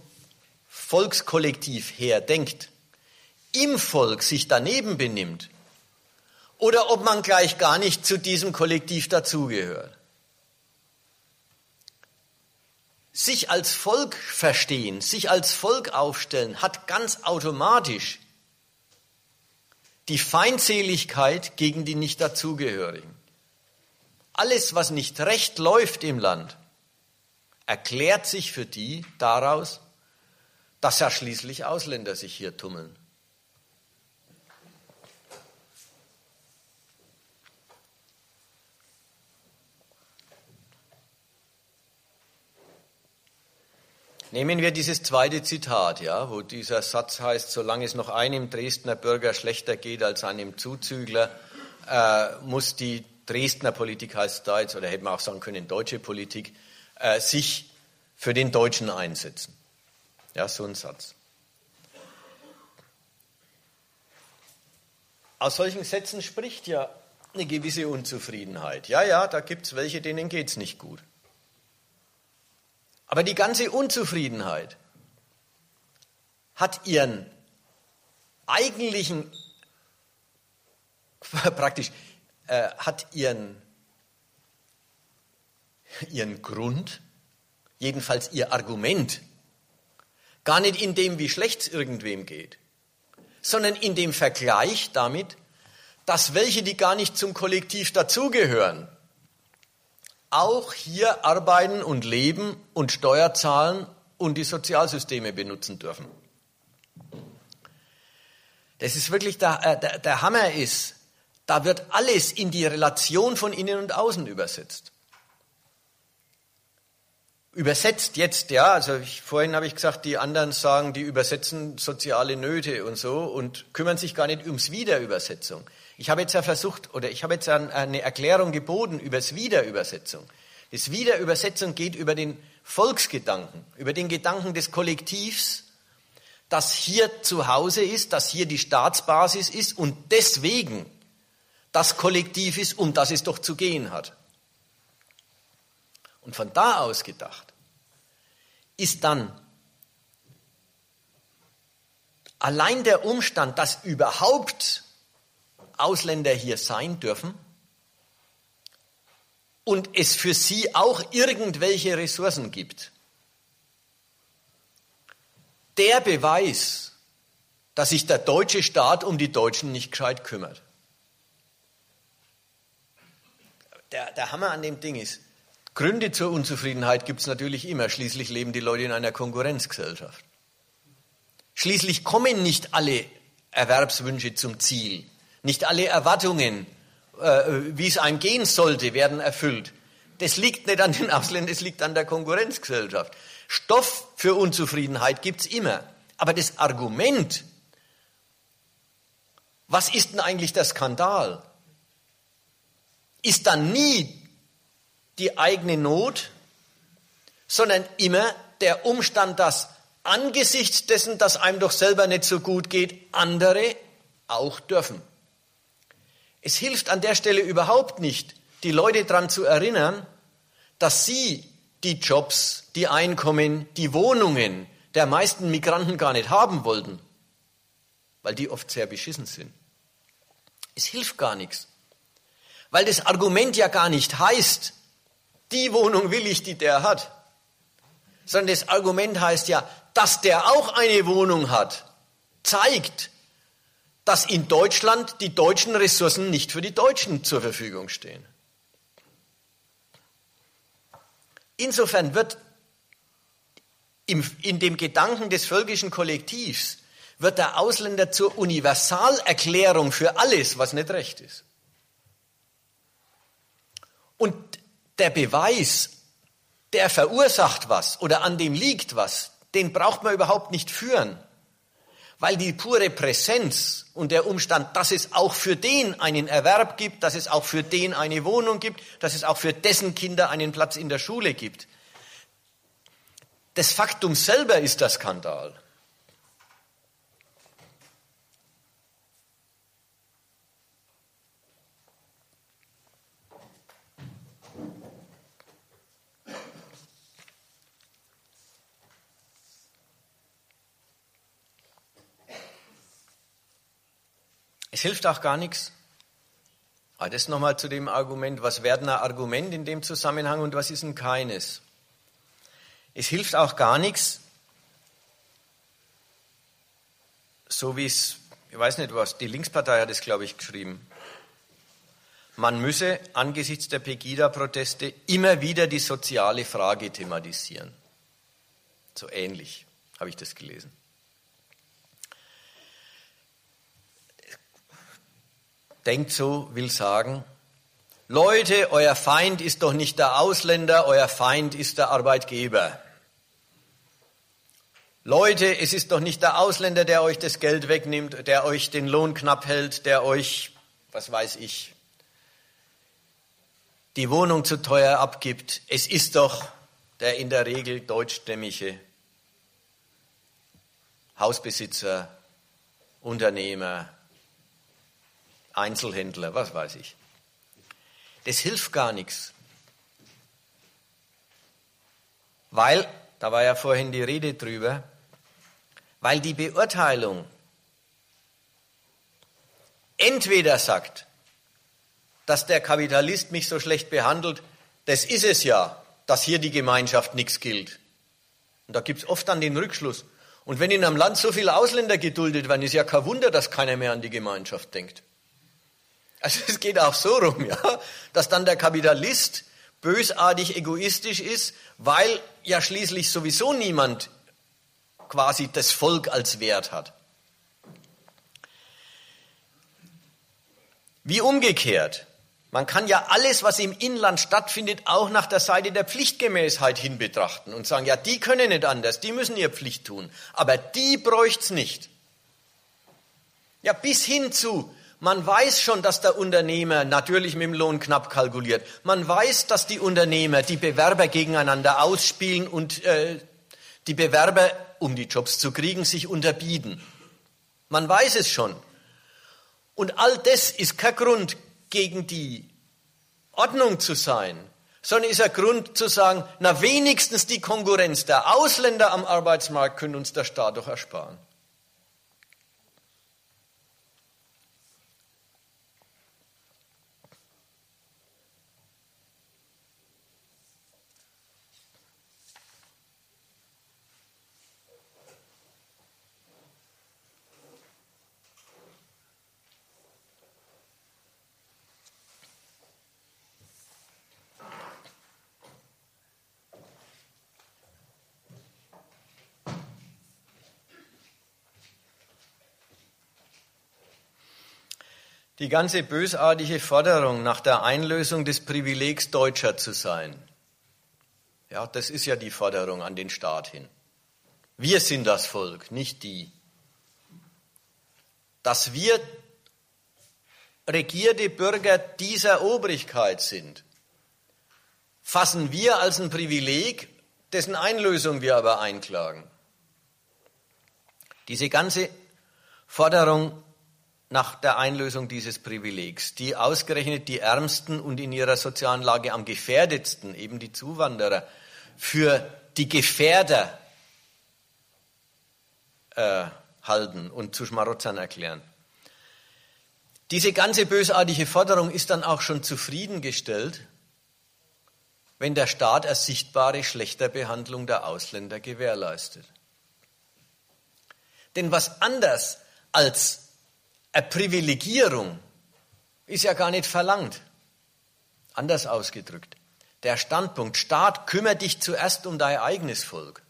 Volkskollektiv her denkt, im Volk sich daneben benimmt oder ob man gleich gar nicht zu diesem Kollektiv dazugehört. Sich als Volk verstehen, sich als Volk aufstellen, hat ganz automatisch die Feindseligkeit gegen die nicht dazugehörigen. Alles, was nicht recht läuft im Land, erklärt sich für die daraus, dass ja schließlich Ausländer sich hier tummeln. Nehmen wir dieses zweite Zitat, ja, wo dieser Satz heißt, solange es noch einem Dresdner Bürger schlechter geht als einem Zuzügler, äh, muss die Dresdner Politik, heißt da jetzt, oder hätte man auch sagen können, deutsche Politik, äh, sich für den Deutschen einsetzen. Ja, so ein Satz. Aus solchen Sätzen spricht ja eine gewisse Unzufriedenheit. Ja, ja, da gibt es welche, denen geht es nicht gut. Aber die ganze Unzufriedenheit hat ihren eigentlichen, praktisch, äh, hat ihren, ihren Grund, jedenfalls ihr Argument, gar nicht in dem, wie schlecht es irgendwem geht, sondern in dem Vergleich damit, dass welche, die gar nicht zum Kollektiv dazugehören, auch hier arbeiten und leben und Steuer zahlen und die Sozialsysteme benutzen dürfen. Das ist wirklich der, äh, der, der Hammer ist, da wird alles in die Relation von innen und außen übersetzt. Übersetzt jetzt, ja, also ich, vorhin habe ich gesagt, die anderen sagen, die übersetzen soziale Nöte und so und kümmern sich gar nicht ums Wiederübersetzung. Ich habe jetzt ja versucht, oder ich habe jetzt eine Erklärung geboten über das Wiederübersetzung. Das Wiederübersetzung geht über den Volksgedanken, über den Gedanken des Kollektivs, das hier zu Hause ist, das hier die Staatsbasis ist und deswegen das Kollektiv ist, um das es doch zu gehen hat. Und von da aus gedacht ist dann allein der Umstand, dass überhaupt Ausländer hier sein dürfen und es für sie auch irgendwelche Ressourcen gibt. Der Beweis, dass sich der deutsche Staat um die Deutschen nicht gescheit kümmert. Der, der Hammer an dem Ding ist, Gründe zur Unzufriedenheit gibt es natürlich immer. Schließlich leben die Leute in einer Konkurrenzgesellschaft. Schließlich kommen nicht alle Erwerbswünsche zum Ziel. Nicht alle Erwartungen, äh, wie es einem gehen sollte, werden erfüllt. Das liegt nicht an den Ausländern, das liegt an der Konkurrenzgesellschaft. Stoff für Unzufriedenheit gibt es immer. Aber das Argument, was ist denn eigentlich der Skandal, ist dann nie die eigene Not, sondern immer der Umstand, dass angesichts dessen, dass einem doch selber nicht so gut geht, andere auch dürfen. Es hilft an der Stelle überhaupt nicht, die Leute daran zu erinnern, dass sie die Jobs, die Einkommen, die Wohnungen der meisten Migranten gar nicht haben wollten, weil die oft sehr beschissen sind. Es hilft gar nichts, weil das Argument ja gar nicht heißt, die Wohnung will ich, die der hat. Sondern das Argument heißt ja, dass der auch eine Wohnung hat, zeigt, dass in Deutschland die deutschen Ressourcen nicht für die Deutschen zur Verfügung stehen. Insofern wird in dem Gedanken des völkischen Kollektivs wird der Ausländer zur Universalerklärung für alles, was nicht recht ist. Und der Beweis, der verursacht was oder an dem liegt was, den braucht man überhaupt nicht führen, weil die pure Präsenz und der Umstand, dass es auch für den einen Erwerb gibt, dass es auch für den eine Wohnung gibt, dass es auch für dessen Kinder einen Platz in der Schule gibt, das Faktum selber ist der Skandal. Es hilft auch gar nichts. Aber das nochmal zu dem Argument, was wäre ein Argument in dem Zusammenhang und was ist ein keines? Es hilft auch gar nichts, so wie es, ich weiß nicht was, die Linkspartei hat es, glaube ich, geschrieben. Man müsse angesichts der Pegida-Proteste immer wieder die soziale Frage thematisieren. So ähnlich habe ich das gelesen. Denkt so, will sagen, Leute, euer Feind ist doch nicht der Ausländer, euer Feind ist der Arbeitgeber. Leute, es ist doch nicht der Ausländer, der euch das Geld wegnimmt, der euch den Lohn knapp hält, der euch, was weiß ich, die Wohnung zu teuer abgibt. Es ist doch der in der Regel deutschstämmige Hausbesitzer, Unternehmer, Einzelhändler, was weiß ich. Das hilft gar nichts. Weil, da war ja vorhin die Rede drüber, weil die Beurteilung entweder sagt, dass der Kapitalist mich so schlecht behandelt, das ist es ja, dass hier die Gemeinschaft nichts gilt. Und da gibt es oft dann den Rückschluss. Und wenn in einem Land so viele Ausländer geduldet werden, ist ja kein Wunder, dass keiner mehr an die Gemeinschaft denkt. Also es geht auch so rum, ja, dass dann der Kapitalist bösartig egoistisch ist, weil ja schließlich sowieso niemand quasi das Volk als Wert hat. Wie umgekehrt. Man kann ja alles, was im Inland stattfindet, auch nach der Seite der Pflichtgemäßheit hin betrachten und sagen, ja, die können nicht anders, die müssen ihre Pflicht tun, aber die bräucht's nicht. Ja, bis hin zu, man weiß schon, dass der Unternehmer natürlich mit dem Lohn knapp kalkuliert. Man weiß, dass die Unternehmer die Bewerber gegeneinander ausspielen und äh, die Bewerber, um die Jobs zu kriegen, sich unterbieten. Man weiß es schon. Und all das ist kein Grund, gegen die Ordnung zu sein, sondern ist ein Grund zu sagen, na wenigstens die Konkurrenz der Ausländer am Arbeitsmarkt können uns der Staat doch ersparen. Die ganze bösartige Forderung nach der Einlösung des Privilegs Deutscher zu sein, ja, das ist ja die Forderung an den Staat hin. Wir sind das Volk, nicht die. Dass wir regierte Bürger dieser Obrigkeit sind, fassen wir als ein Privileg, dessen Einlösung wir aber einklagen. Diese ganze Forderung nach der Einlösung dieses Privilegs, die ausgerechnet die Ärmsten und in ihrer sozialen Lage am gefährdetsten, eben die Zuwanderer, für die Gefährder äh, halten und zu Schmarotzern erklären. Diese ganze bösartige Forderung ist dann auch schon zufriedengestellt, wenn der Staat eine sichtbare Schlechterbehandlung der Ausländer gewährleistet. Denn was anders als eine Privilegierung ist ja gar nicht verlangt. Anders ausgedrückt. Der Standpunkt, Staat, kümmere dich zuerst um dein eigenes Volk,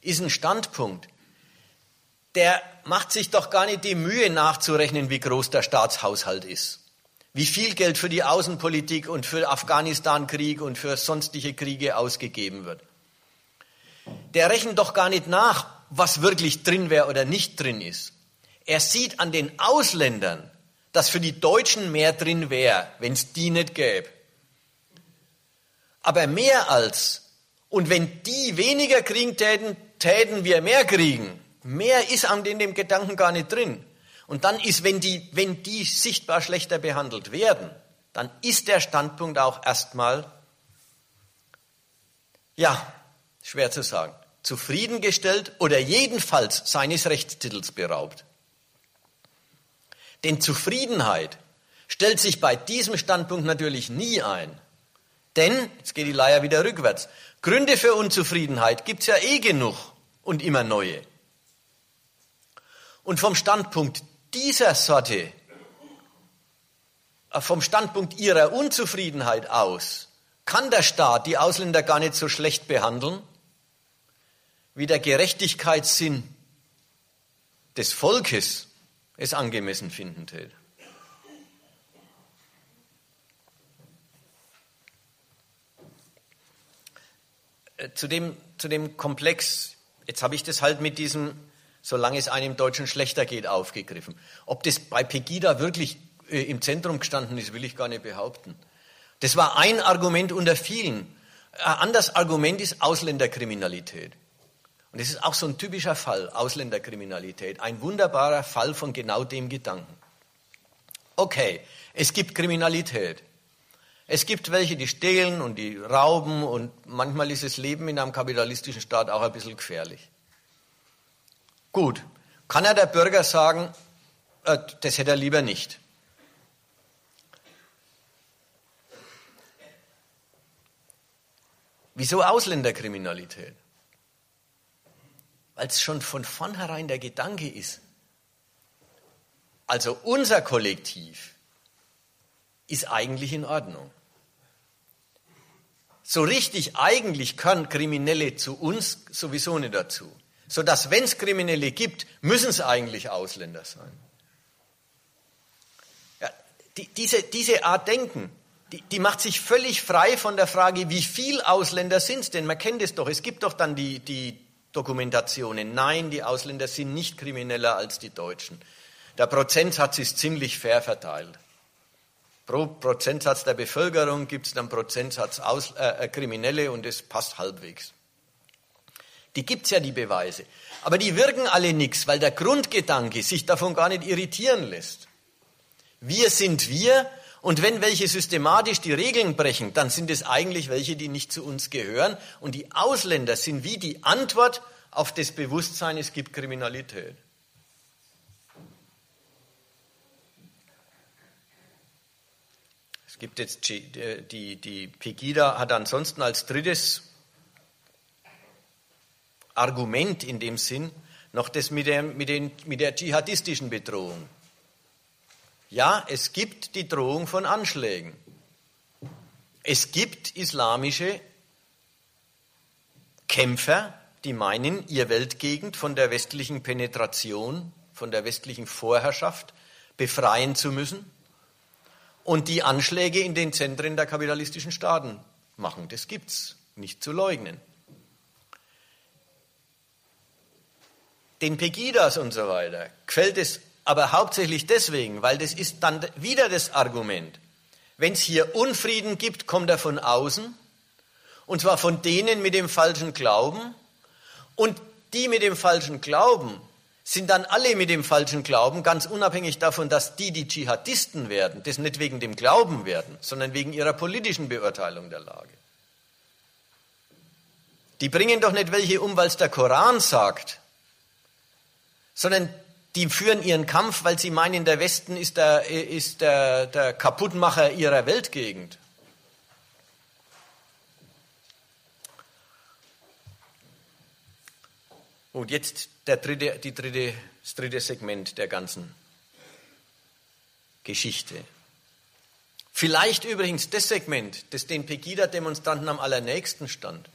ist ein Standpunkt, der macht sich doch gar nicht die Mühe nachzurechnen, wie groß der Staatshaushalt ist. Wie viel Geld für die Außenpolitik und für Afghanistan-Krieg und für sonstige Kriege ausgegeben wird. Der rechnet doch gar nicht nach, was wirklich drin wäre oder nicht drin ist. Er sieht an den Ausländern, dass für die Deutschen mehr drin wäre, wenn es die nicht gäbe. Aber mehr als, und wenn die weniger kriegen täten, täten wir mehr kriegen. Mehr ist an dem Gedanken gar nicht drin. Und dann ist, wenn die, wenn die sichtbar schlechter behandelt werden, dann ist der Standpunkt auch erstmal, ja, schwer zu sagen, zufriedengestellt oder jedenfalls seines Rechtstitels beraubt. Denn Zufriedenheit stellt sich bei diesem Standpunkt natürlich nie ein. Denn, jetzt geht die Leier wieder rückwärts, Gründe für Unzufriedenheit gibt es ja eh genug und immer neue. Und vom Standpunkt dieser Sorte, äh, vom Standpunkt ihrer Unzufriedenheit aus, kann der Staat die Ausländer gar nicht so schlecht behandeln, wie der Gerechtigkeitssinn des Volkes es angemessen finden täte. Äh, zu dem, zu dem Komplex, jetzt habe ich das halt mit diesem, solange es einem Deutschen schlechter geht, aufgegriffen. Ob das bei Pegida wirklich äh, im Zentrum gestanden ist, will ich gar nicht behaupten. Das war ein Argument unter vielen. Ein anderes Argument ist Ausländerkriminalität. Und das ist auch so ein typischer Fall, Ausländerkriminalität. Ein wunderbarer Fall von genau dem Gedanken. Okay, es gibt Kriminalität. Es gibt welche, die stehlen und die rauben und manchmal ist das Leben in einem kapitalistischen Staat auch ein bisschen gefährlich. Gut, kann ja der Bürger sagen, äh, das hätte er lieber nicht. Wieso Ausländerkriminalität? Weil es schon von vornherein der Gedanke ist. Also unser Kollektiv ist eigentlich in Ordnung. So richtig eigentlich können Kriminelle zu uns sowieso nicht dazu. Sodass, wenn es Kriminelle gibt, müssen es eigentlich Ausländer sein. Ja, die, diese, diese Art Denken, die, die macht sich völlig frei von der Frage, wie viel Ausländer sind es denn? Man kennt es doch. Es gibt doch dann die, die Dokumentationen. Nein, die Ausländer sind nicht krimineller als die Deutschen. Der Prozentsatz ist ziemlich fair verteilt. Pro Prozentsatz der Bevölkerung gibt es einen Prozentsatz Aus, äh, äh, Kriminelle und das passt halbwegs. Die gibt es ja, die Beweise. Aber die wirken alle nichts, weil der Grundgedanke sich davon gar nicht irritieren lässt. Wir sind wir und wenn welche systematisch die Regeln brechen, dann sind es eigentlich welche, die nicht zu uns gehören. Und die Ausländer sind wie die Antwort auf das Bewusstsein, es gibt Kriminalität. Es gibt jetzt die, die Pegida hat ansonsten als drittes Argument in dem Sinn noch das mit der, mit, den, mit der dschihadistischen Bedrohung. Ja, es gibt die Drohung von Anschlägen. Es gibt islamische Kämpfer, die meinen, ihr Weltgegend von der westlichen Penetration, von der westlichen Vorherrschaft befreien zu müssen und die Anschläge in den Zentren der kapitalistischen Staaten machen. Das gibt's, nicht zu leugnen. Den Pegidas und so weiter gefällt es aber hauptsächlich deswegen, weil das ist dann wieder das Argument. Wenn es hier Unfrieden gibt, kommt er von außen, und zwar von denen mit dem falschen Glauben, und die mit dem falschen Glauben sind dann alle mit dem falschen Glauben, ganz unabhängig davon, dass die, die Dschihadisten werden, das nicht wegen dem Glauben werden, sondern wegen ihrer politischen Beurteilung der Lage. Die bringen doch nicht welche um, weil es der Koran sagt, sondern die führen ihren Kampf, weil sie meinen, der Westen ist der, ist der, der Kaputtmacher ihrer Weltgegend. Und jetzt der dritte, die dritte, das dritte Segment der ganzen Geschichte. Vielleicht übrigens das Segment, das den Pegida-Demonstranten am allernächsten stand.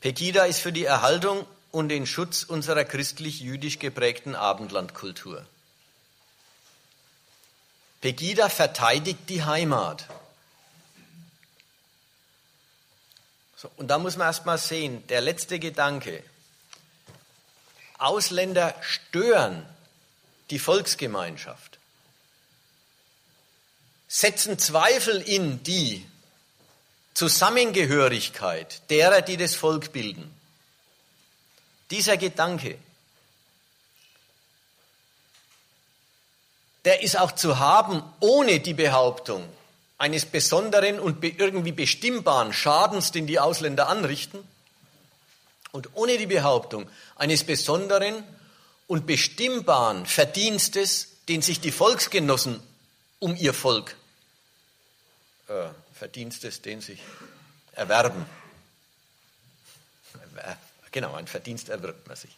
Pegida ist für die Erhaltung und den Schutz unserer christlich-jüdisch geprägten Abendlandkultur. Pegida verteidigt die Heimat. So, und da muss man erst mal sehen, der letzte Gedanke. Ausländer stören die Volksgemeinschaft, setzen Zweifel in die Zusammengehörigkeit derer, die das Volk bilden. Dieser Gedanke, der ist auch zu haben ohne die Behauptung eines besonderen und irgendwie bestimmbaren Schadens, den die Ausländer anrichten, und ohne die Behauptung eines besonderen und bestimmbaren Verdienstes, den sich die Volksgenossen um ihr Volk äh, Verdienstes, den sich erwerben. Genau, ein Verdienst erwirbt man sich.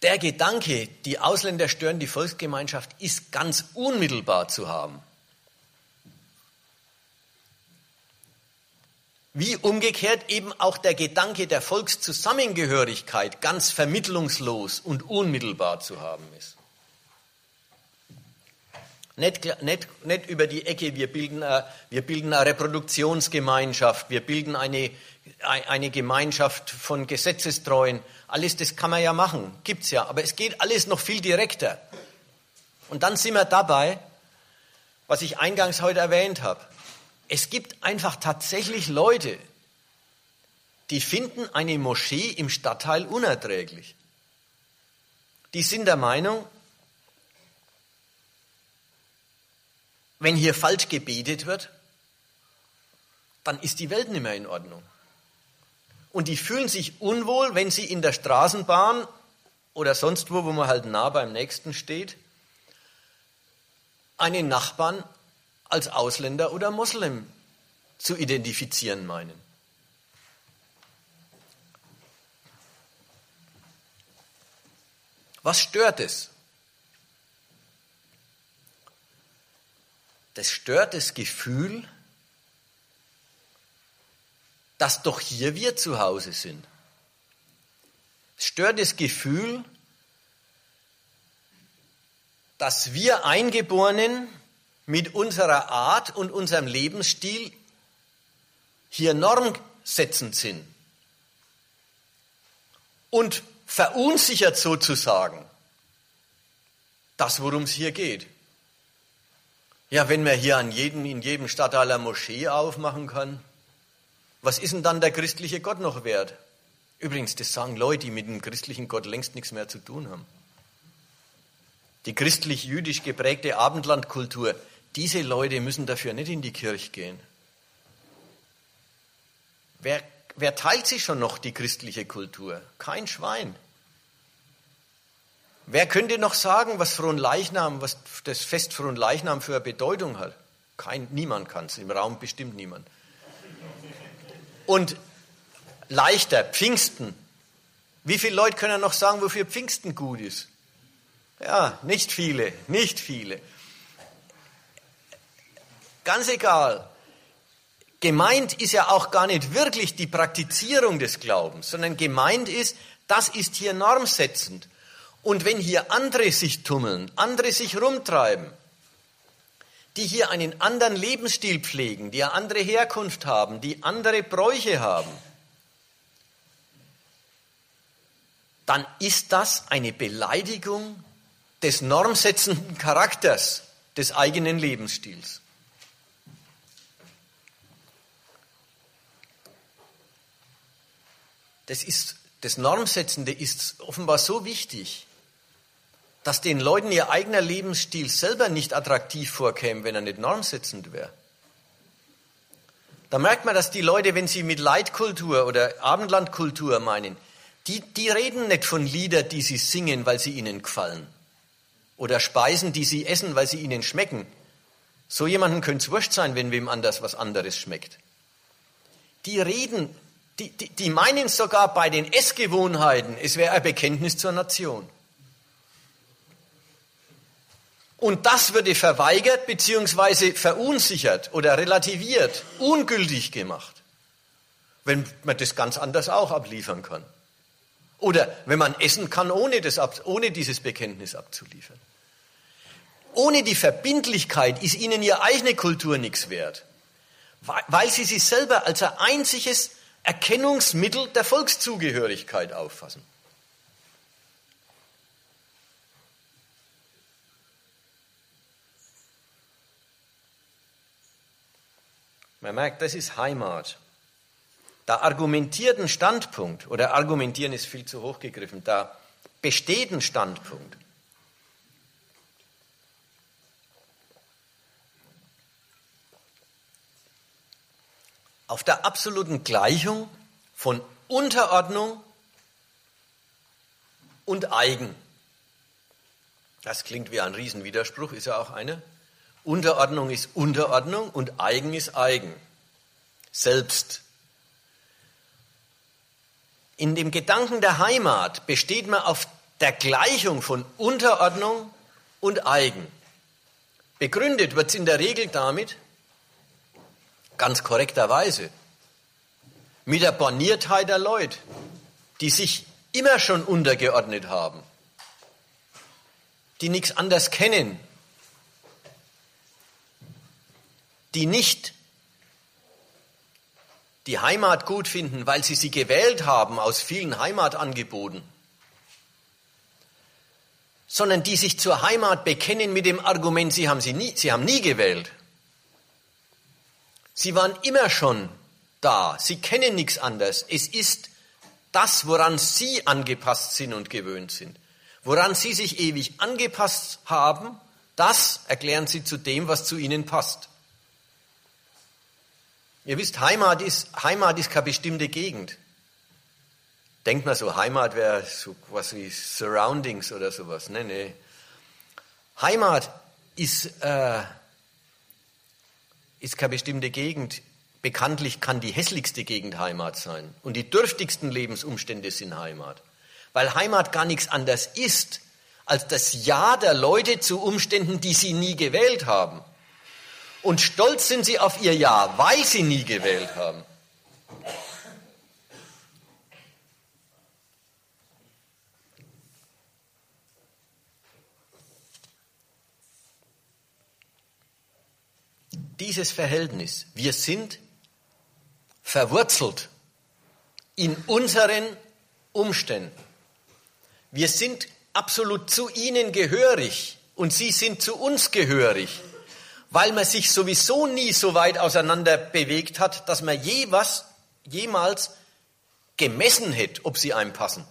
Der Gedanke, die Ausländer stören die Volksgemeinschaft, ist ganz unmittelbar zu haben. Wie umgekehrt eben auch der Gedanke der Volkszusammengehörigkeit ganz vermittlungslos und unmittelbar zu haben ist. Nicht, nicht, nicht über die Ecke, wir bilden, eine, wir bilden eine Reproduktionsgemeinschaft, wir bilden eine, eine Gemeinschaft von Gesetzestreuen. Alles das kann man ja machen, gibt es ja, aber es geht alles noch viel direkter. Und dann sind wir dabei, was ich eingangs heute erwähnt habe. Es gibt einfach tatsächlich Leute, die finden eine Moschee im Stadtteil unerträglich. Die sind der Meinung, wenn hier falsch gebetet wird, dann ist die Welt nicht mehr in Ordnung. Und die fühlen sich unwohl, wenn sie in der Straßenbahn oder sonst wo, wo man halt nah beim Nächsten steht, einen Nachbarn als Ausländer oder Moslem zu identifizieren meinen. Was stört es? Das stört das Gefühl, dass doch hier wir zu Hause sind. Es stört das Gefühl, dass wir Eingeborenen mit unserer Art und unserem Lebensstil hier normsetzend sind und verunsichert sozusagen das, worum es hier geht. Ja, wenn man hier an jedem, in jedem Stadtteil eine Moschee aufmachen kann, was ist denn dann der christliche Gott noch wert? Übrigens, das sagen Leute, die mit dem christlichen Gott längst nichts mehr zu tun haben. Die christlich-jüdisch geprägte Abendlandkultur, diese Leute müssen dafür nicht in die Kirche gehen. Wer, wer teilt sich schon noch die christliche Kultur? Kein Schwein. Wer könnte noch sagen, was Fronleichnam, was das Fest Fronleichnam für eine Bedeutung hat? Kein, niemand kann es, im Raum bestimmt niemand. Und leichter, Pfingsten. Wie viele Leute können noch sagen, wofür Pfingsten gut ist? Ja, nicht viele, nicht viele. Ganz egal. Gemeint ist ja auch gar nicht wirklich die Praktizierung des Glaubens, sondern gemeint ist, das ist hier normsetzend. Und wenn hier andere sich tummeln, andere sich rumtreiben, die hier einen anderen Lebensstil pflegen, die eine andere Herkunft haben, die andere Bräuche haben, dann ist das eine Beleidigung des normsetzenden Charakters des eigenen Lebensstils. Das, ist, das Normsetzende ist offenbar so wichtig, dass den Leuten ihr eigener Lebensstil selber nicht attraktiv vorkäme, wenn er nicht normsetzend wäre. Da merkt man, dass die Leute, wenn sie mit Leitkultur oder Abendlandkultur meinen, die, die reden nicht von Lieder, die sie singen, weil sie ihnen gefallen. Oder Speisen, die sie essen, weil sie ihnen schmecken. So jemanden könnte es wurscht sein, wenn wem anders was anderes schmeckt. die reden, die, die, die meinen sogar bei den Essgewohnheiten, es wäre ein Bekenntnis zur Nation. Und das würde verweigert bzw. verunsichert oder relativiert, ungültig gemacht, wenn man das ganz anders auch abliefern kann. Oder wenn man essen kann, ohne, das, ohne dieses Bekenntnis abzuliefern. Ohne die Verbindlichkeit ist ihnen ihre eigene Kultur nichts wert, weil sie sich selber als ein einziges Erkennungsmittel der Volkszugehörigkeit auffassen. Man merkt, das ist Heimat. Da argumentiert ein Standpunkt, oder argumentieren ist viel zu hoch gegriffen, da besteht ein Standpunkt. Auf der absoluten Gleichung von Unterordnung und Eigen. Das klingt wie ein Riesenwiderspruch, ist ja auch eine. Unterordnung ist Unterordnung und Eigen ist Eigen. Selbst. In dem Gedanken der Heimat besteht man auf der Gleichung von Unterordnung und Eigen. Begründet wird es in der Regel damit, ganz korrekterweise, mit der Borniertheit der Leute, die sich immer schon untergeordnet haben, die nichts anderes kennen die nicht die Heimat gut finden, weil sie sie gewählt haben aus vielen Heimatangeboten, sondern die sich zur Heimat bekennen mit dem Argument, sie haben, sie nie, sie haben nie gewählt. Sie waren immer schon da, sie kennen nichts anderes. Es ist das, woran sie angepasst sind und gewöhnt sind. Woran sie sich ewig angepasst haben, das erklären sie zu dem, was zu ihnen passt. Ihr wisst, Heimat ist, Heimat ist keine bestimmte Gegend. Denkt man so, Heimat wäre so was wie Surroundings oder sowas. Nee, nee. Heimat ist, äh, ist keine bestimmte Gegend. Bekanntlich kann die hässlichste Gegend Heimat sein. Und die dürftigsten Lebensumstände sind Heimat. Weil Heimat gar nichts anderes ist als das Ja der Leute zu Umständen, die sie nie gewählt haben. Und stolz sind sie auf ihr Ja, weil sie nie gewählt haben. Dieses Verhältnis, wir sind verwurzelt in unseren Umständen. Wir sind absolut zu ihnen gehörig und sie sind zu uns gehörig weil man sich sowieso nie so weit auseinander bewegt hat, dass man je was, jemals gemessen hätte, ob sie einem passen.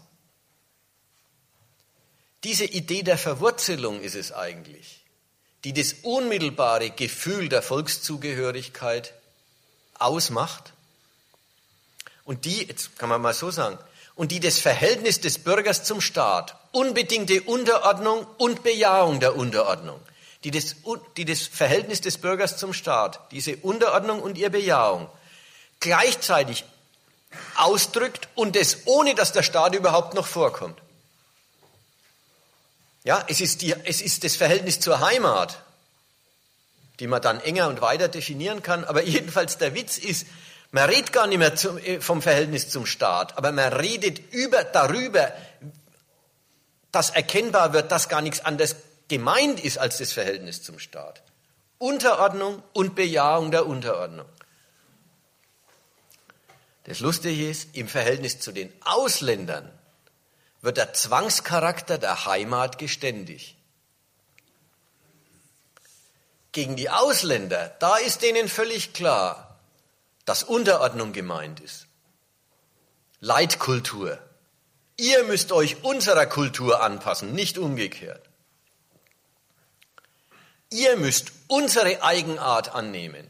Diese Idee der Verwurzelung ist es eigentlich, die das unmittelbare Gefühl der Volkszugehörigkeit ausmacht und die, jetzt kann man mal so sagen, und die das Verhältnis des Bürgers zum Staat, unbedingte Unterordnung und Bejahung der Unterordnung, die das, die das Verhältnis des Bürgers zum Staat, diese Unterordnung und ihre Bejahung gleichzeitig ausdrückt und das ohne, dass der Staat überhaupt noch vorkommt. Ja, es ist, die, es ist das Verhältnis zur Heimat, die man dann enger und weiter definieren kann. Aber jedenfalls der Witz ist, man redet gar nicht mehr zum, äh, vom Verhältnis zum Staat, aber man redet über, darüber, dass erkennbar wird, dass gar nichts anderes gemeint ist als das Verhältnis zum Staat. Unterordnung und Bejahung der Unterordnung. Das Lustige ist, im Verhältnis zu den Ausländern wird der Zwangscharakter der Heimat geständig. Gegen die Ausländer, da ist denen völlig klar, dass Unterordnung gemeint ist. Leitkultur. Ihr müsst euch unserer Kultur anpassen, nicht umgekehrt. Ihr müsst unsere Eigenart annehmen,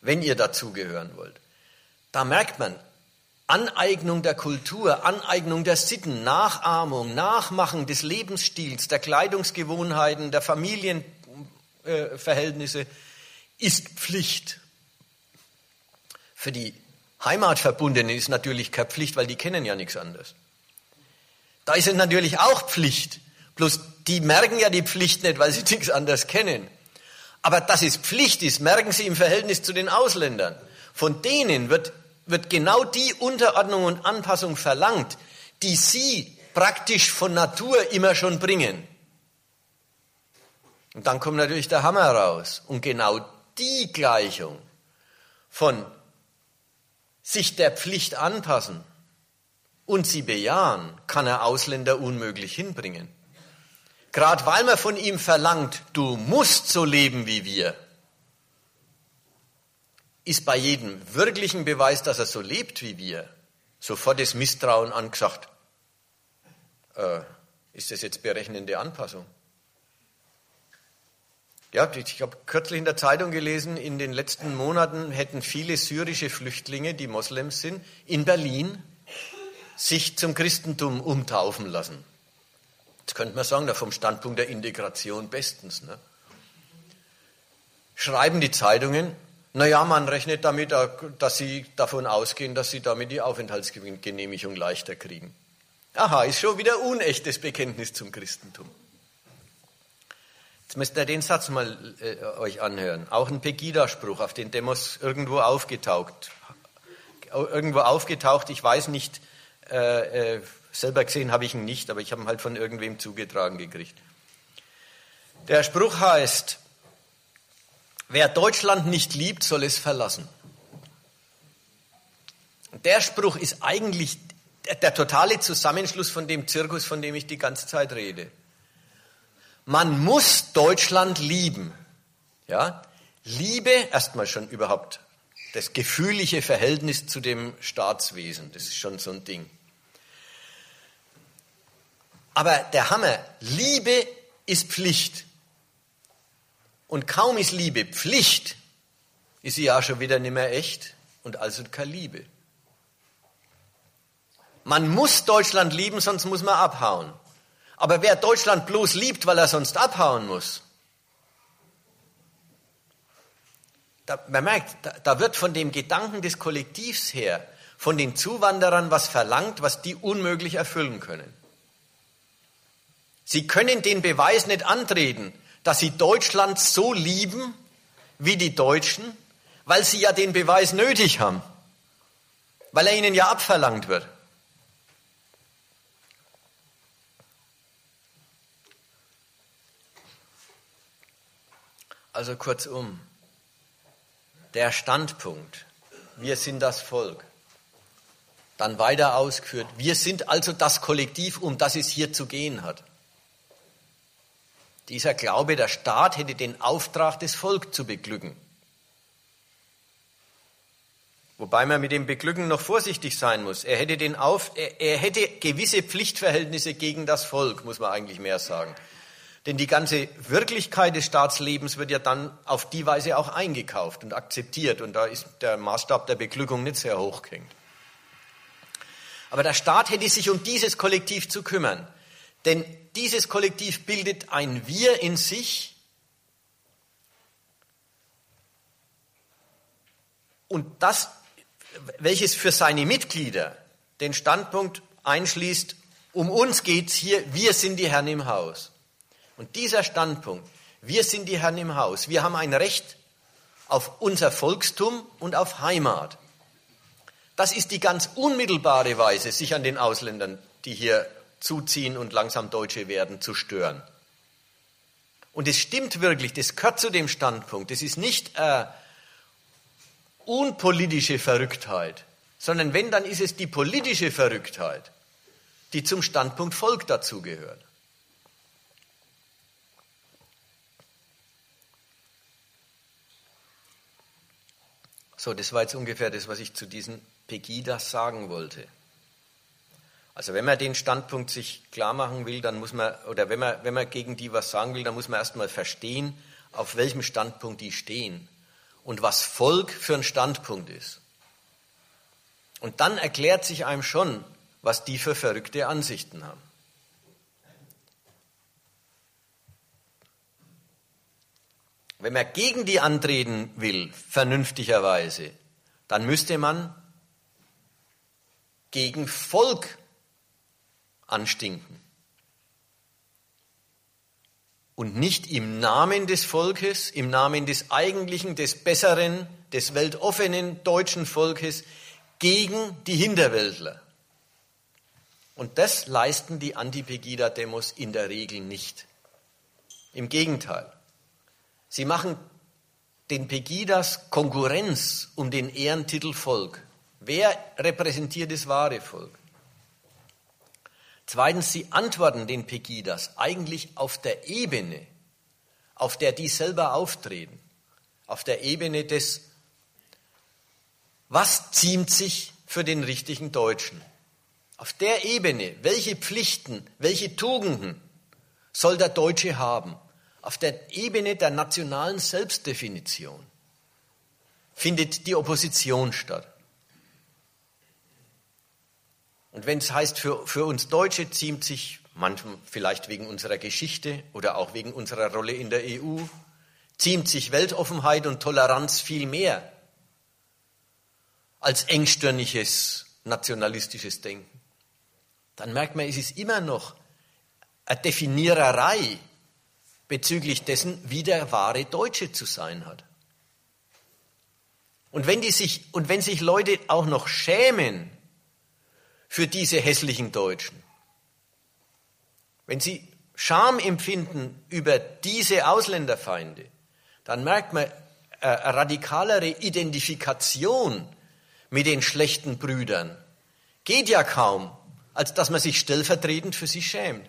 wenn ihr dazugehören wollt. Da merkt man, Aneignung der Kultur, Aneignung der Sitten, Nachahmung, Nachmachen des Lebensstils, der Kleidungsgewohnheiten, der Familienverhältnisse ist Pflicht. Für die Heimatverbundenen ist natürlich keine Pflicht, weil die kennen ja nichts anderes. Da ist es natürlich auch Pflicht. Bloß die merken ja die Pflicht nicht, weil sie nichts anderes kennen. Aber dass es Pflicht ist, merken sie im Verhältnis zu den Ausländern. Von denen wird, wird genau die Unterordnung und Anpassung verlangt, die sie praktisch von Natur immer schon bringen. Und dann kommt natürlich der Hammer raus. Und genau die Gleichung von sich der Pflicht anpassen und sie bejahen, kann er Ausländer unmöglich hinbringen. Gerade weil man von ihm verlangt, du musst so leben wie wir, ist bei jedem wirklichen Beweis, dass er so lebt wie wir, sofort das Misstrauen angesagt. Äh, ist das jetzt berechnende Anpassung? Ja, ich habe kürzlich in der Zeitung gelesen, in den letzten Monaten hätten viele syrische Flüchtlinge, die Moslems sind, in Berlin sich zum Christentum umtaufen lassen. Jetzt könnte man sagen, vom Standpunkt der Integration bestens. Ne? Schreiben die Zeitungen, naja, man rechnet damit, dass sie davon ausgehen, dass sie damit die Aufenthaltsgenehmigung leichter kriegen. Aha, ist schon wieder unechtes Bekenntnis zum Christentum. Jetzt müsst ihr den Satz mal äh, euch anhören. Auch ein Pegida-Spruch, auf den Demos irgendwo aufgetaucht. Irgendwo aufgetaucht, ich weiß nicht, äh, äh, selber gesehen habe ich ihn nicht, aber ich habe ihn halt von irgendwem zugetragen gekriegt. Der Spruch heißt, wer Deutschland nicht liebt, soll es verlassen. Der Spruch ist eigentlich der, der totale Zusammenschluss von dem Zirkus, von dem ich die ganze Zeit rede. Man muss Deutschland lieben. Ja? Liebe, erstmal schon überhaupt das gefühlige Verhältnis zu dem Staatswesen, das ist schon so ein Ding. Aber der Hammer, Liebe ist Pflicht. Und kaum ist Liebe Pflicht, ist sie ja schon wieder nicht mehr echt und also keine Liebe. Man muss Deutschland lieben, sonst muss man abhauen. Aber wer Deutschland bloß liebt, weil er sonst abhauen muss, da, man merkt, da, da wird von dem Gedanken des Kollektivs her, von den Zuwanderern was verlangt, was die unmöglich erfüllen können. Sie können den Beweis nicht antreten, dass sie Deutschland so lieben wie die Deutschen, weil sie ja den Beweis nötig haben, weil er ihnen ja abverlangt wird. Also kurzum, der Standpunkt, wir sind das Volk, dann weiter ausgeführt, wir sind also das Kollektiv, um das es hier zu gehen hat. Dieser Glaube, der Staat hätte den Auftrag, das Volk zu beglücken. Wobei man mit dem Beglücken noch vorsichtig sein muss. Er hätte, den Auf, er, er hätte gewisse Pflichtverhältnisse gegen das Volk, muss man eigentlich mehr sagen. Denn die ganze Wirklichkeit des Staatslebens wird ja dann auf die Weise auch eingekauft und akzeptiert. Und da ist der Maßstab der Beglückung nicht sehr hoch gehängt. Aber der Staat hätte sich um dieses Kollektiv zu kümmern. Denn dieses Kollektiv bildet ein Wir in sich. Und das, welches für seine Mitglieder den Standpunkt einschließt, um uns geht's hier, wir sind die Herren im Haus. Und dieser Standpunkt, wir sind die Herren im Haus, wir haben ein Recht auf unser Volkstum und auf Heimat. Das ist die ganz unmittelbare Weise, sich an den Ausländern, die hier zuziehen und langsam Deutsche werden, zu stören. Und es stimmt wirklich, das gehört zu dem Standpunkt. Das ist nicht äh, unpolitische Verrücktheit, sondern wenn, dann ist es die politische Verrücktheit, die zum Standpunkt Volk dazugehört. So, das war jetzt ungefähr das, was ich zu diesen Pegidas sagen wollte. Also wenn man den Standpunkt sich klar machen will, dann muss man, oder wenn man, wenn man gegen die was sagen will, dann muss man erstmal verstehen, auf welchem Standpunkt die stehen und was Volk für ein Standpunkt ist. Und dann erklärt sich einem schon, was die für verrückte Ansichten haben. Wenn man gegen die antreten will, vernünftigerweise, dann müsste man gegen Volk anstinken. Und nicht im Namen des Volkes, im Namen des eigentlichen, des besseren, des weltoffenen deutschen Volkes gegen die Hinterwäldler. Und das leisten die Anti-Pegida-Demos in der Regel nicht. Im Gegenteil. Sie machen den Pegidas Konkurrenz um den Ehrentitel Volk. Wer repräsentiert das wahre Volk? Zweitens, sie antworten den Pegidas eigentlich auf der Ebene, auf der die selber auftreten, auf der Ebene des, was ziemt sich für den richtigen Deutschen? Auf der Ebene, welche Pflichten, welche Tugenden soll der Deutsche haben? Auf der Ebene der nationalen Selbstdefinition findet die Opposition statt. Und wenn es heißt, für, für uns Deutsche ziemt sich manchmal vielleicht wegen unserer Geschichte oder auch wegen unserer Rolle in der EU, ziemt sich Weltoffenheit und Toleranz viel mehr als engstirniges nationalistisches Denken. Dann merkt man, es ist immer noch eine Definiererei bezüglich dessen, wie der wahre Deutsche zu sein hat. Und wenn, die sich, und wenn sich Leute auch noch schämen für diese hässlichen Deutschen, wenn sie Scham empfinden über diese Ausländerfeinde, dann merkt man eine radikalere Identifikation mit den schlechten Brüdern. Geht ja kaum, als dass man sich stellvertretend für sie schämt.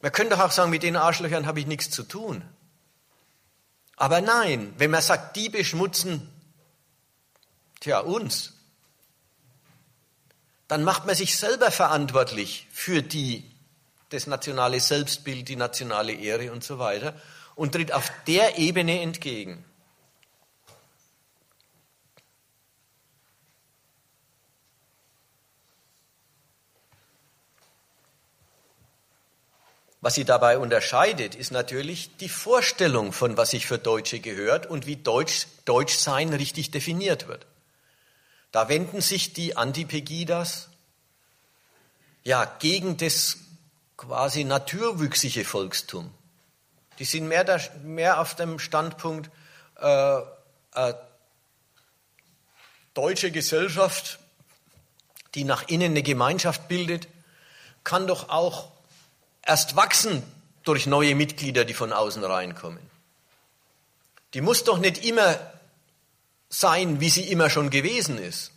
Man könnte auch sagen, mit den Arschlöchern habe ich nichts zu tun. Aber nein, wenn man sagt, die beschmutzen, tja, uns, dann macht man sich selber verantwortlich für die, das nationale Selbstbild, die nationale Ehre und so weiter und tritt auf der Ebene entgegen. Was sie dabei unterscheidet, ist natürlich die Vorstellung von, was sich für Deutsche gehört und wie Deutsch, Deutschsein richtig definiert wird. Da wenden sich die Antipegidas ja gegen das quasi naturwüchsige Volkstum. Die sind mehr, da, mehr auf dem Standpunkt äh, äh, deutsche Gesellschaft, die nach innen eine Gemeinschaft bildet, kann doch auch erst wachsen durch neue Mitglieder, die von außen reinkommen. Die muss doch nicht immer sein, wie sie immer schon gewesen ist.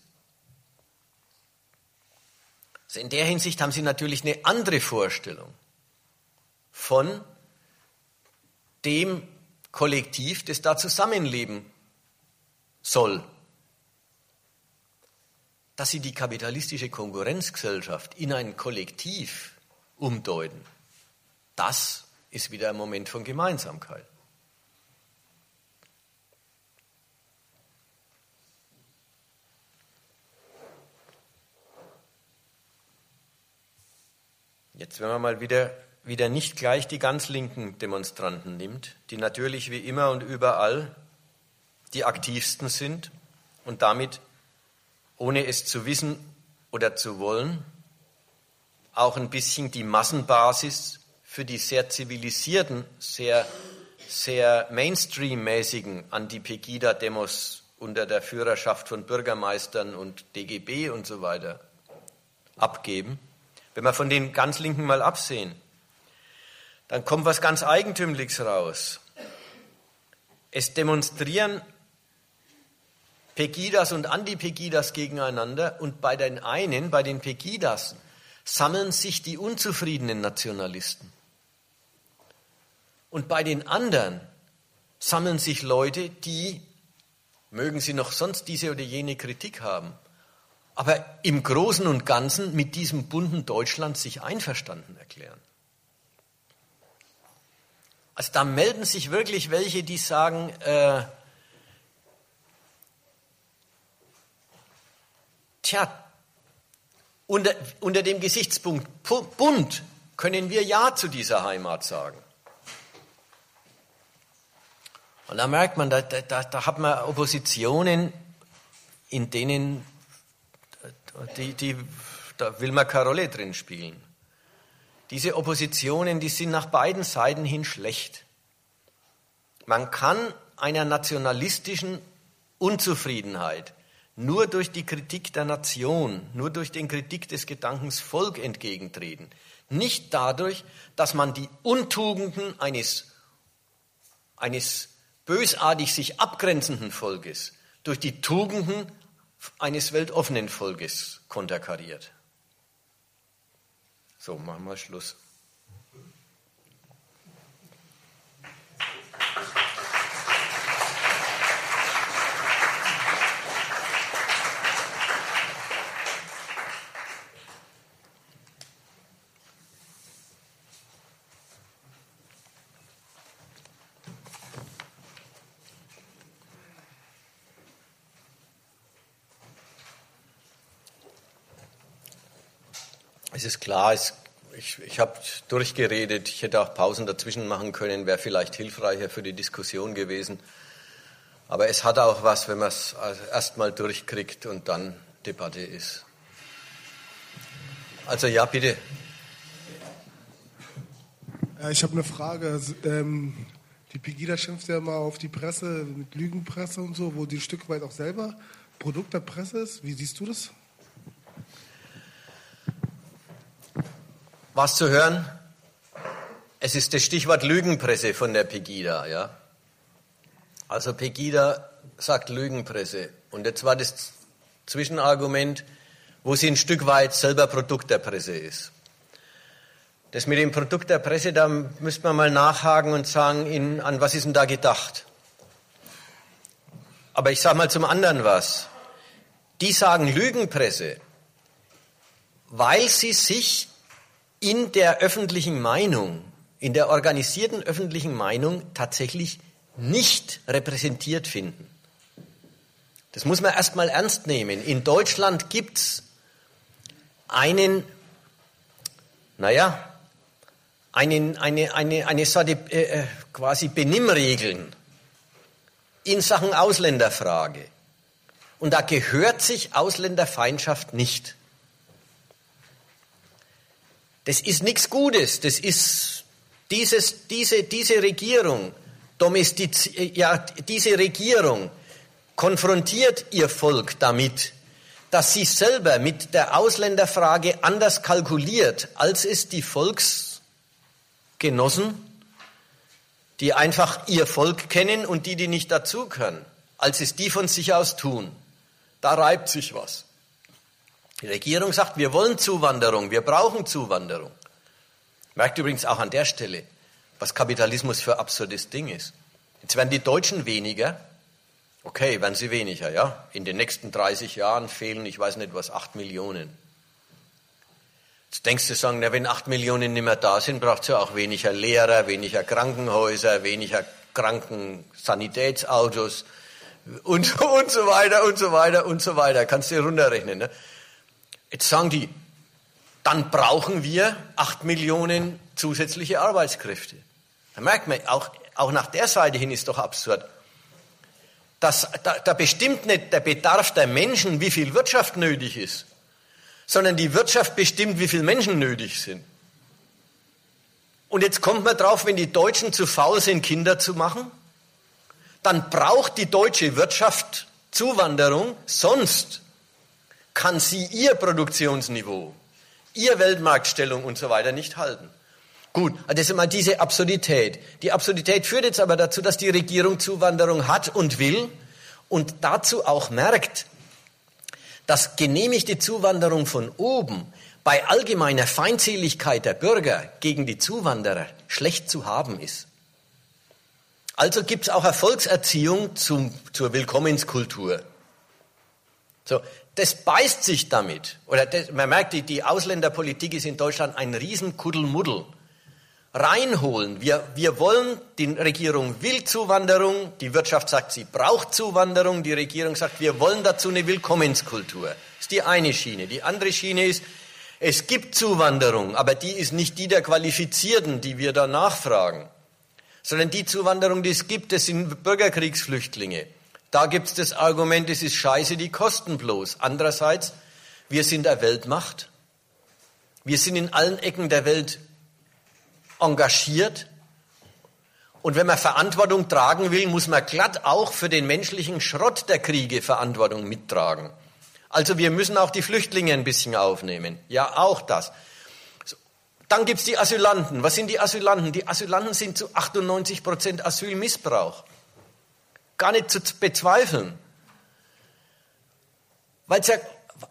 Also in der Hinsicht haben sie natürlich eine andere Vorstellung von dem Kollektiv, das da zusammenleben soll. Dass sie die kapitalistische Konkurrenzgesellschaft in ein Kollektiv umdeuten, das ist wieder ein Moment von Gemeinsamkeit. Jetzt, wenn man mal wieder, wieder nicht gleich die ganz linken Demonstranten nimmt, die natürlich wie immer und überall die aktivsten sind und damit, ohne es zu wissen oder zu wollen, auch ein bisschen die Massenbasis für die sehr zivilisierten, sehr, sehr Mainstream-mäßigen Anti-Pegida-Demos unter der Führerschaft von Bürgermeistern und DGB und so weiter abgeben, wenn wir von den ganz Linken mal absehen, dann kommt was ganz Eigentümliches raus. Es demonstrieren Pegidas und Anti-Pegidas gegeneinander und bei den einen, bei den Pegidas, sammeln sich die unzufriedenen Nationalisten. Und bei den anderen sammeln sich Leute, die, mögen sie noch sonst diese oder jene Kritik haben, aber im Großen und Ganzen mit diesem bunten Deutschland sich einverstanden erklären. Also da melden sich wirklich welche, die sagen, äh, tja, unter, unter dem Gesichtspunkt bunt können wir Ja zu dieser Heimat sagen. Und da merkt man, da, da, da hat man Oppositionen, in denen die, die, da will man keine Rolle drin spielen. Diese Oppositionen, die sind nach beiden Seiten hin schlecht. Man kann einer nationalistischen Unzufriedenheit nur durch die Kritik der Nation, nur durch den Kritik des Gedankens Volk entgegentreten. Nicht dadurch, dass man die Untugenden eines, eines bösartig sich abgrenzenden Volkes durch die Tugenden eines weltoffenen Volkes konterkariert. So, machen wir Schluss. Ist klar, es, ich, ich habe durchgeredet, ich hätte auch Pausen dazwischen machen können, wäre vielleicht hilfreicher für die Diskussion gewesen. Aber es hat auch was, wenn man es erstmal durchkriegt und dann Debatte ist. Also ja, bitte. Ich habe eine Frage. Ähm, die Pegida schimpft ja mal auf die Presse mit Lügenpresse und so, wo die ein Stück weit auch selber Produkt der Presse ist. Wie siehst du das? Was zu hören? Es ist das Stichwort Lügenpresse von der Pegida, ja. Also Pegida sagt Lügenpresse. Und jetzt war das Zwischenargument, wo sie ein Stück weit selber Produkt der Presse ist. Das mit dem Produkt der Presse, da müsste man mal nachhaken und sagen, in, an was ist denn da gedacht? Aber ich sage mal zum anderen was. Die sagen Lügenpresse, weil sie sich in der öffentlichen Meinung, in der organisierten öffentlichen Meinung tatsächlich nicht repräsentiert finden. Das muss man erstmal ernst nehmen. In Deutschland gibt es einen, naja, einen, eine, eine, eine Sorte äh, äh, quasi Benimmregeln in Sachen Ausländerfrage. Und da gehört sich Ausländerfeindschaft nicht. Das ist nichts Gutes. Das ist dieses, diese, diese Regierung, domestiz, ja, diese Regierung konfrontiert ihr Volk damit, dass sie selber mit der Ausländerfrage anders kalkuliert, als es die Volksgenossen, die einfach ihr Volk kennen und die, die nicht dazu können, als es die von sich aus tun. Da reibt sich was. Die Regierung sagt, wir wollen Zuwanderung, wir brauchen Zuwanderung. Merkt übrigens auch an der Stelle, was Kapitalismus für absurdes Ding ist. Jetzt werden die Deutschen weniger. Okay, werden sie weniger, ja. In den nächsten 30 Jahren fehlen, ich weiß nicht was, 8 Millionen. Jetzt denkst du sagen, na, wenn 8 Millionen nicht mehr da sind, braucht es ja auch weniger Lehrer, weniger Krankenhäuser, weniger Krankensanitätsautos und, und so weiter und so weiter und so weiter. Kannst du runterrechnen. Ne? Jetzt sagen die, dann brauchen wir acht Millionen zusätzliche Arbeitskräfte. Da merkt man, auch, auch nach der Seite hin ist doch absurd. Das, da, da bestimmt nicht der Bedarf der Menschen, wie viel Wirtschaft nötig ist, sondern die Wirtschaft bestimmt, wie viele Menschen nötig sind. Und jetzt kommt man drauf, wenn die Deutschen zu faul sind, Kinder zu machen, dann braucht die deutsche Wirtschaft Zuwanderung, sonst kann sie ihr Produktionsniveau, ihr Weltmarktstellung und so weiter nicht halten. Gut, das ist immer diese Absurdität. Die Absurdität führt jetzt aber dazu, dass die Regierung Zuwanderung hat und will und dazu auch merkt, dass genehmigte Zuwanderung von oben bei allgemeiner Feindseligkeit der Bürger gegen die Zuwanderer schlecht zu haben ist. Also gibt es auch Erfolgserziehung zum, zur Willkommenskultur. So, das beißt sich damit. Oder das, man merkt, die, die Ausländerpolitik ist in Deutschland ein Riesenkuddelmuddel. Reinholen. Wir, wir wollen, die Regierung will Zuwanderung, die Wirtschaft sagt, sie braucht Zuwanderung, die Regierung sagt, wir wollen dazu eine Willkommenskultur. Das ist die eine Schiene. Die andere Schiene ist, es gibt Zuwanderung, aber die ist nicht die der Qualifizierten, die wir da nachfragen, sondern die Zuwanderung, die es gibt, das sind Bürgerkriegsflüchtlinge. Da gibt es das Argument, es ist scheiße, die kosten bloß. Andererseits Wir sind der Weltmacht. Wir sind in allen Ecken der Welt engagiert. Und wenn man Verantwortung tragen will, muss man glatt auch für den menschlichen Schrott der Kriege Verantwortung mittragen. Also wir müssen auch die Flüchtlinge ein bisschen aufnehmen. Ja, auch das. Dann gibt's die Asylanten. Was sind die Asylanten? Die Asylanten sind zu 98 Prozent Asylmissbrauch. Gar nicht zu bezweifeln. Weil's ja,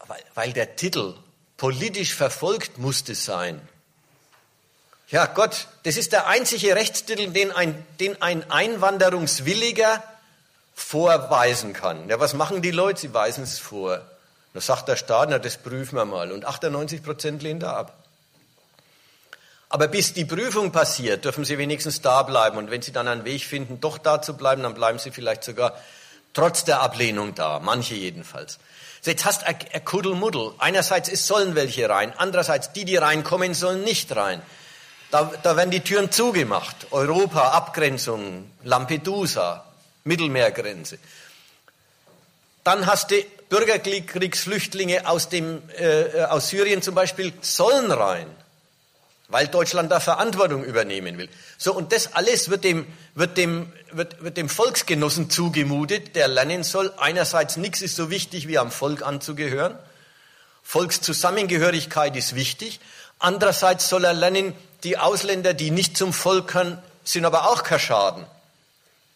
weil, weil der Titel politisch verfolgt musste sein. Ja Gott, das ist der einzige Rechtstitel, den ein, den ein Einwanderungswilliger vorweisen kann. Ja, was machen die Leute? Sie weisen es vor. Da sagt der Staat, na, das prüfen wir mal. Und 98 Prozent lehnen da ab. Aber bis die Prüfung passiert, dürfen sie wenigstens da bleiben. Und wenn sie dann einen Weg finden, doch da zu bleiben, dann bleiben sie vielleicht sogar trotz der Ablehnung da. Manche jedenfalls. So, jetzt hast du Kuddelmuddel. Einerseits es sollen welche rein, andererseits die, die reinkommen, sollen nicht rein. Da, da werden die Türen zugemacht. Europa, Abgrenzung, Lampedusa, Mittelmeergrenze. Dann hast du Bürgerkriegsflüchtlinge aus, dem, äh, aus Syrien zum Beispiel, sollen rein weil Deutschland da Verantwortung übernehmen will. So, und das alles wird dem, wird dem, wird, wird dem Volksgenossen zugemutet, der lernen soll, einerseits nichts ist so wichtig wie am Volk anzugehören, Volkszusammengehörigkeit ist wichtig, andererseits soll er lernen, die Ausländer, die nicht zum Volk können, sind aber auch kein Schaden.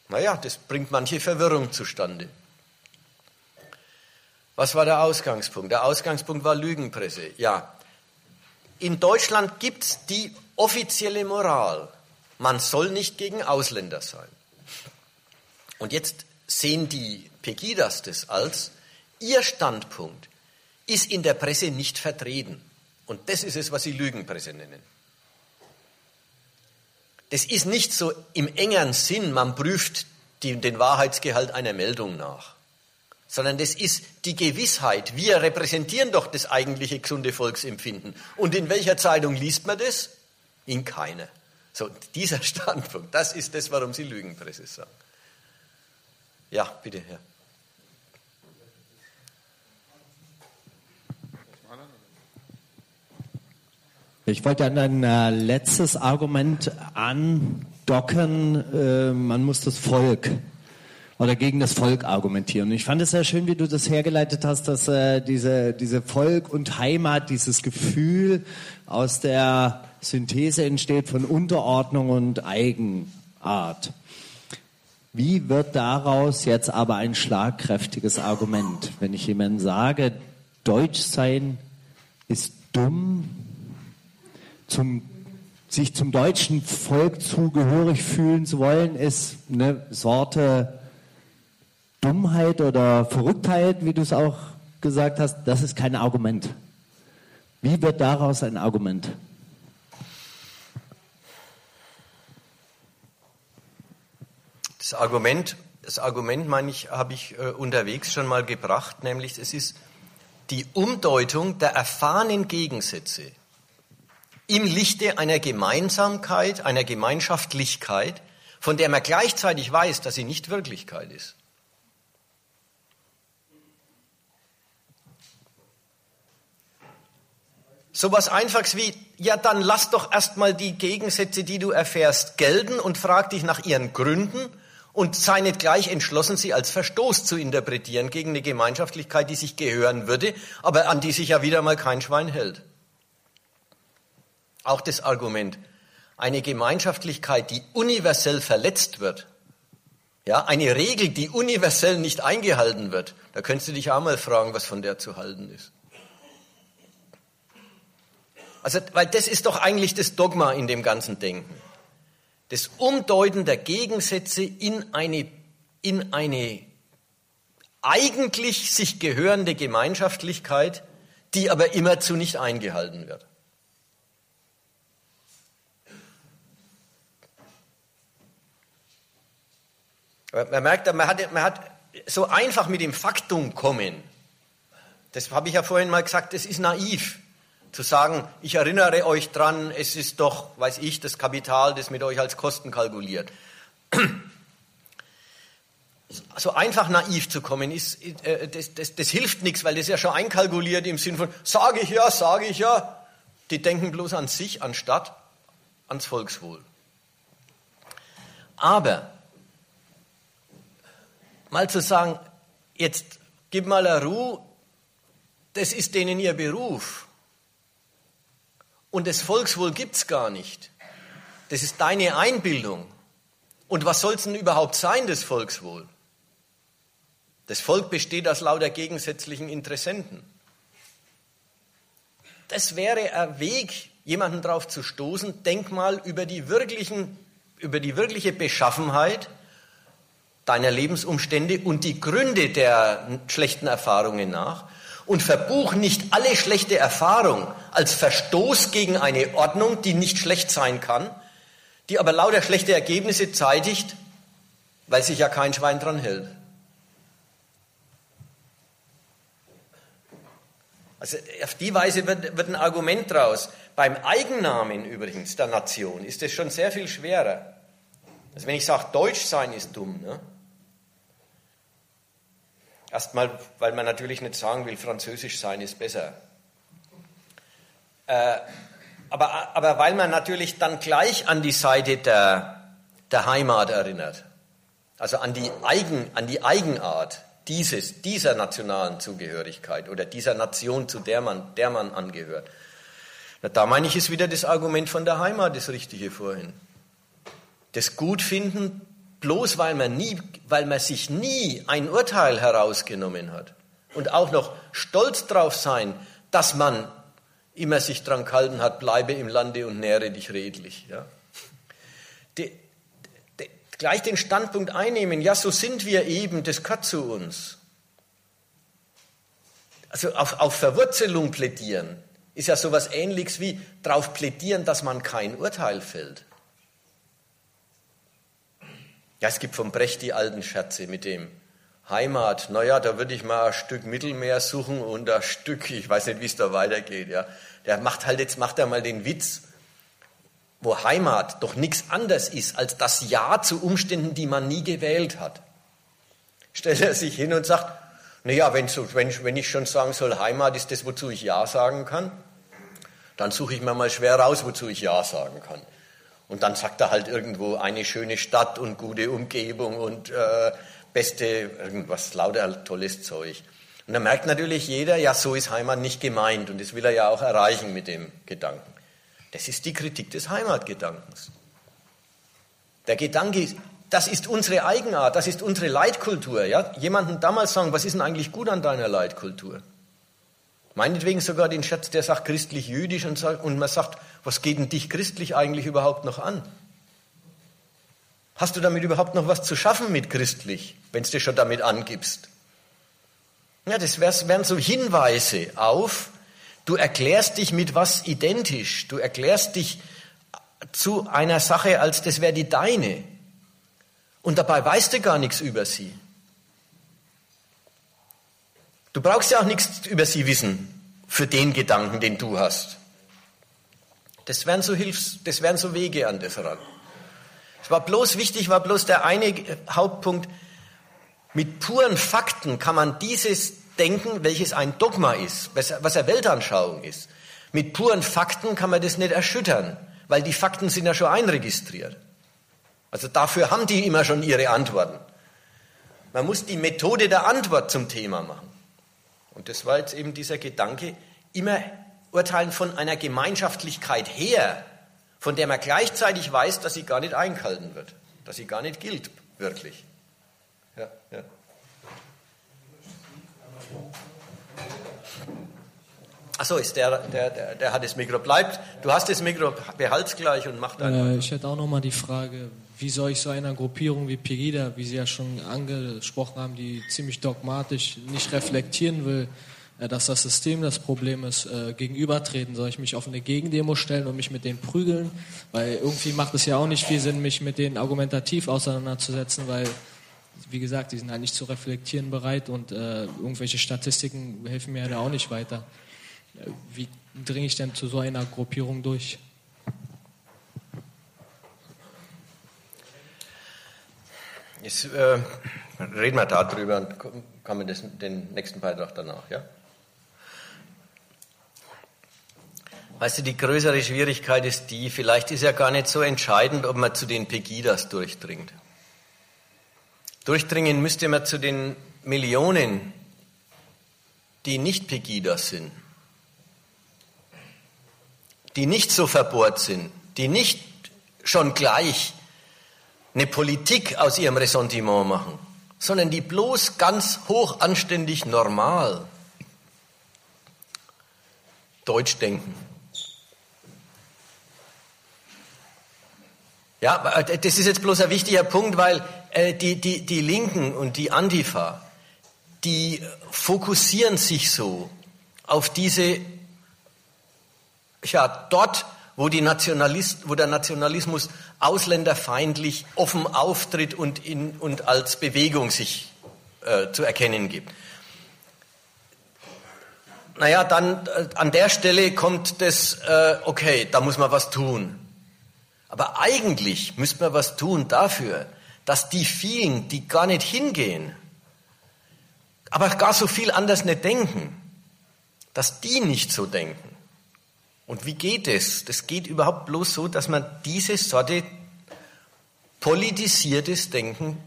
Naja, das bringt manche Verwirrung zustande. Was war der Ausgangspunkt? Der Ausgangspunkt war Lügenpresse. Ja, in Deutschland gibt es die offizielle Moral, man soll nicht gegen Ausländer sein. Und jetzt sehen die Pegidas das als, ihr Standpunkt ist in der Presse nicht vertreten. Und das ist es, was sie Lügenpresse nennen. Das ist nicht so im engeren Sinn, man prüft den Wahrheitsgehalt einer Meldung nach sondern das ist die Gewissheit. Wir repräsentieren doch das eigentliche gesunde Volksempfinden. Und in welcher Zeitung liest man das? In keiner. So, dieser Standpunkt, das ist das, warum Sie Lügenpresse sagen. Ja, bitte, Herr. Ich wollte an ein äh, letztes Argument andocken, äh, man muss das Volk oder gegen das Volk argumentieren. Und ich fand es sehr schön, wie du das hergeleitet hast, dass äh, diese, diese Volk und Heimat, dieses Gefühl aus der Synthese entsteht von Unterordnung und Eigenart. Wie wird daraus jetzt aber ein schlagkräftiges Argument? Wenn ich jemandem sage, Deutsch sein ist dumm, zum, sich zum deutschen Volk zugehörig fühlen zu wollen, ist eine Sorte Dummheit oder Verrücktheit, wie du es auch gesagt hast, das ist kein Argument. Wie wird daraus ein Argument? Das Argument, das Argument meine ich, habe ich äh, unterwegs schon mal gebracht, nämlich es ist die Umdeutung der erfahrenen Gegensätze im Lichte einer Gemeinsamkeit, einer Gemeinschaftlichkeit, von der man gleichzeitig weiß, dass sie nicht Wirklichkeit ist. Sowas Einfaches wie, ja, dann lass doch erstmal die Gegensätze, die du erfährst, gelten und frag dich nach ihren Gründen und sei nicht gleich entschlossen, sie als Verstoß zu interpretieren gegen eine Gemeinschaftlichkeit, die sich gehören würde, aber an die sich ja wieder mal kein Schwein hält. Auch das Argument, eine Gemeinschaftlichkeit, die universell verletzt wird, ja, eine Regel, die universell nicht eingehalten wird, da könntest du dich auch mal fragen, was von der zu halten ist. Also, weil das ist doch eigentlich das Dogma in dem ganzen Denken. Das Umdeuten der Gegensätze in eine, in eine eigentlich sich gehörende Gemeinschaftlichkeit, die aber immerzu nicht eingehalten wird. Man merkt, man hat, man hat so einfach mit dem Faktum kommen. Das habe ich ja vorhin mal gesagt, das ist naiv zu sagen, ich erinnere euch dran, es ist doch, weiß ich, das Kapital, das mit euch als Kosten kalkuliert. so einfach naiv zu kommen, ist, äh, das, das, das hilft nichts, weil das ja schon einkalkuliert im Sinn von, sage ich ja, sage ich ja. Die denken bloß an sich, anstatt ans Volkswohl. Aber mal zu sagen, jetzt gib mal eine Ruhe, das ist denen ihr Beruf. Und das Volkswohl gibt es gar nicht. Das ist deine Einbildung. Und was soll es denn überhaupt sein, das Volkswohl? Das Volk besteht aus lauter gegensätzlichen Interessenten. Das wäre ein Weg, jemanden darauf zu stoßen, denk mal über die, wirklichen, über die wirkliche Beschaffenheit deiner Lebensumstände und die Gründe der schlechten Erfahrungen nach und verbuch nicht alle schlechte Erfahrung als Verstoß gegen eine Ordnung, die nicht schlecht sein kann, die aber lauter schlechte Ergebnisse zeitigt, weil sich ja kein Schwein dran hält. Also auf die Weise wird, wird ein Argument draus. Beim Eigennamen übrigens der Nation ist es schon sehr viel schwerer. Also wenn ich sage, Deutsch sein ist dumm, ne? Erstmal, weil man natürlich nicht sagen will, Französisch sein ist besser. Äh, aber, aber weil man natürlich dann gleich an die Seite der, der Heimat erinnert. Also an die, Eigen, an die Eigenart dieses, dieser nationalen Zugehörigkeit oder dieser Nation, zu der man, der man angehört. Na, da meine ich, ist wieder das Argument von der Heimat das Richtige vorhin. Das Gutfinden, bloß weil man, nie, weil man sich nie ein Urteil herausgenommen hat und auch noch stolz drauf sein, dass man immer sich dran gehalten hat, bleibe im Lande und nähre dich redlich. Ja. Die, gleich den Standpunkt einnehmen, ja, so sind wir eben, das gehört zu uns. Also auf, auf Verwurzelung plädieren ist ja sowas ähnliches wie darauf plädieren, dass man kein Urteil fällt. Ja, es gibt vom Brecht die alten Scherze mit dem Heimat. Naja, da würde ich mal ein Stück Mittelmeer suchen und ein Stück, ich weiß nicht, wie es da weitergeht. Ja. Der macht halt, jetzt macht er mal den Witz wo Heimat doch nichts anderes ist als das Ja zu Umständen, die man nie gewählt hat. Stellt er sich hin und sagt, naja, wenn, wenn, wenn ich schon sagen soll, Heimat ist das, wozu ich Ja sagen kann, dann suche ich mir mal schwer raus, wozu ich Ja sagen kann. Und dann sagt er halt irgendwo eine schöne Stadt und gute Umgebung und äh, beste, irgendwas, lauter tolles Zeug. Und dann merkt natürlich jeder, ja, so ist Heimat nicht gemeint und das will er ja auch erreichen mit dem Gedanken. Das ist die Kritik des Heimatgedankens. Der Gedanke, das ist unsere Eigenart, das ist unsere Leitkultur. Ja? Jemanden damals sagen, was ist denn eigentlich gut an deiner Leitkultur? Meinetwegen sogar den Schatz, der sagt christlich-jüdisch und, und man sagt, was geht denn dich christlich eigentlich überhaupt noch an? Hast du damit überhaupt noch was zu schaffen mit christlich, wenn du dir schon damit angibst? Ja, das wären so Hinweise auf, Du erklärst dich mit was identisch. Du erklärst dich zu einer Sache, als das wäre die deine. Und dabei weißt du gar nichts über sie. Du brauchst ja auch nichts über sie wissen für den Gedanken, den du hast. Das wären so Hilfs, das wären so Wege an das ran. Es war bloß wichtig, war bloß der eine Hauptpunkt. Mit puren Fakten kann man dieses denken, welches ein Dogma ist, was eine Weltanschauung ist. Mit puren Fakten kann man das nicht erschüttern, weil die Fakten sind ja schon einregistriert. Also dafür haben die immer schon ihre Antworten. Man muss die Methode der Antwort zum Thema machen. Und das war jetzt eben dieser Gedanke, immer urteilen von einer Gemeinschaftlichkeit her, von der man gleichzeitig weiß, dass sie gar nicht eingehalten wird, dass sie gar nicht gilt, wirklich. Ja, ja. Achso, ist der, der, der, der, hat das Mikro. Bleibt, du hast das Mikro, behalt's gleich und mach dann. Äh, ich hätte auch nochmal die Frage, wie soll ich so einer Gruppierung wie Pegida, wie Sie ja schon angesprochen haben, die ziemlich dogmatisch nicht reflektieren will, äh, dass das System das Problem ist, äh, gegenübertreten? Soll ich mich auf eine Gegendemo stellen und mich mit denen prügeln? Weil irgendwie macht es ja auch nicht viel Sinn, mich mit denen argumentativ auseinanderzusetzen, weil wie gesagt, die sind halt nicht zu reflektieren bereit und äh, irgendwelche Statistiken helfen mir ja da auch nicht weiter. Äh, wie dringe ich denn zu so einer Gruppierung durch? Es, äh, reden wir darüber und kommen das, den nächsten Beitrag danach, ja? Weißt du, die größere Schwierigkeit ist die, vielleicht ist ja gar nicht so entscheidend, ob man zu den Pegidas durchdringt. Durchdringen müsste man zu den Millionen, die nicht Pegidas sind, die nicht so verbohrt sind, die nicht schon gleich eine Politik aus ihrem Ressentiment machen, sondern die bloß ganz hoch anständig normal Deutsch denken. Ja, das ist jetzt bloß ein wichtiger Punkt, weil äh, die, die, die Linken und die Antifa, die fokussieren sich so auf diese, ja, dort, wo, die Nationalist, wo der Nationalismus ausländerfeindlich offen auftritt und, in, und als Bewegung sich äh, zu erkennen gibt. Naja, dann äh, an der Stelle kommt das, äh, okay, da muss man was tun. Aber eigentlich müsste man was tun dafür, dass die vielen, die gar nicht hingehen, aber gar so viel anders nicht denken, dass die nicht so denken. Und wie geht es? Das geht überhaupt bloß so, dass man diese Sorte politisiertes Denken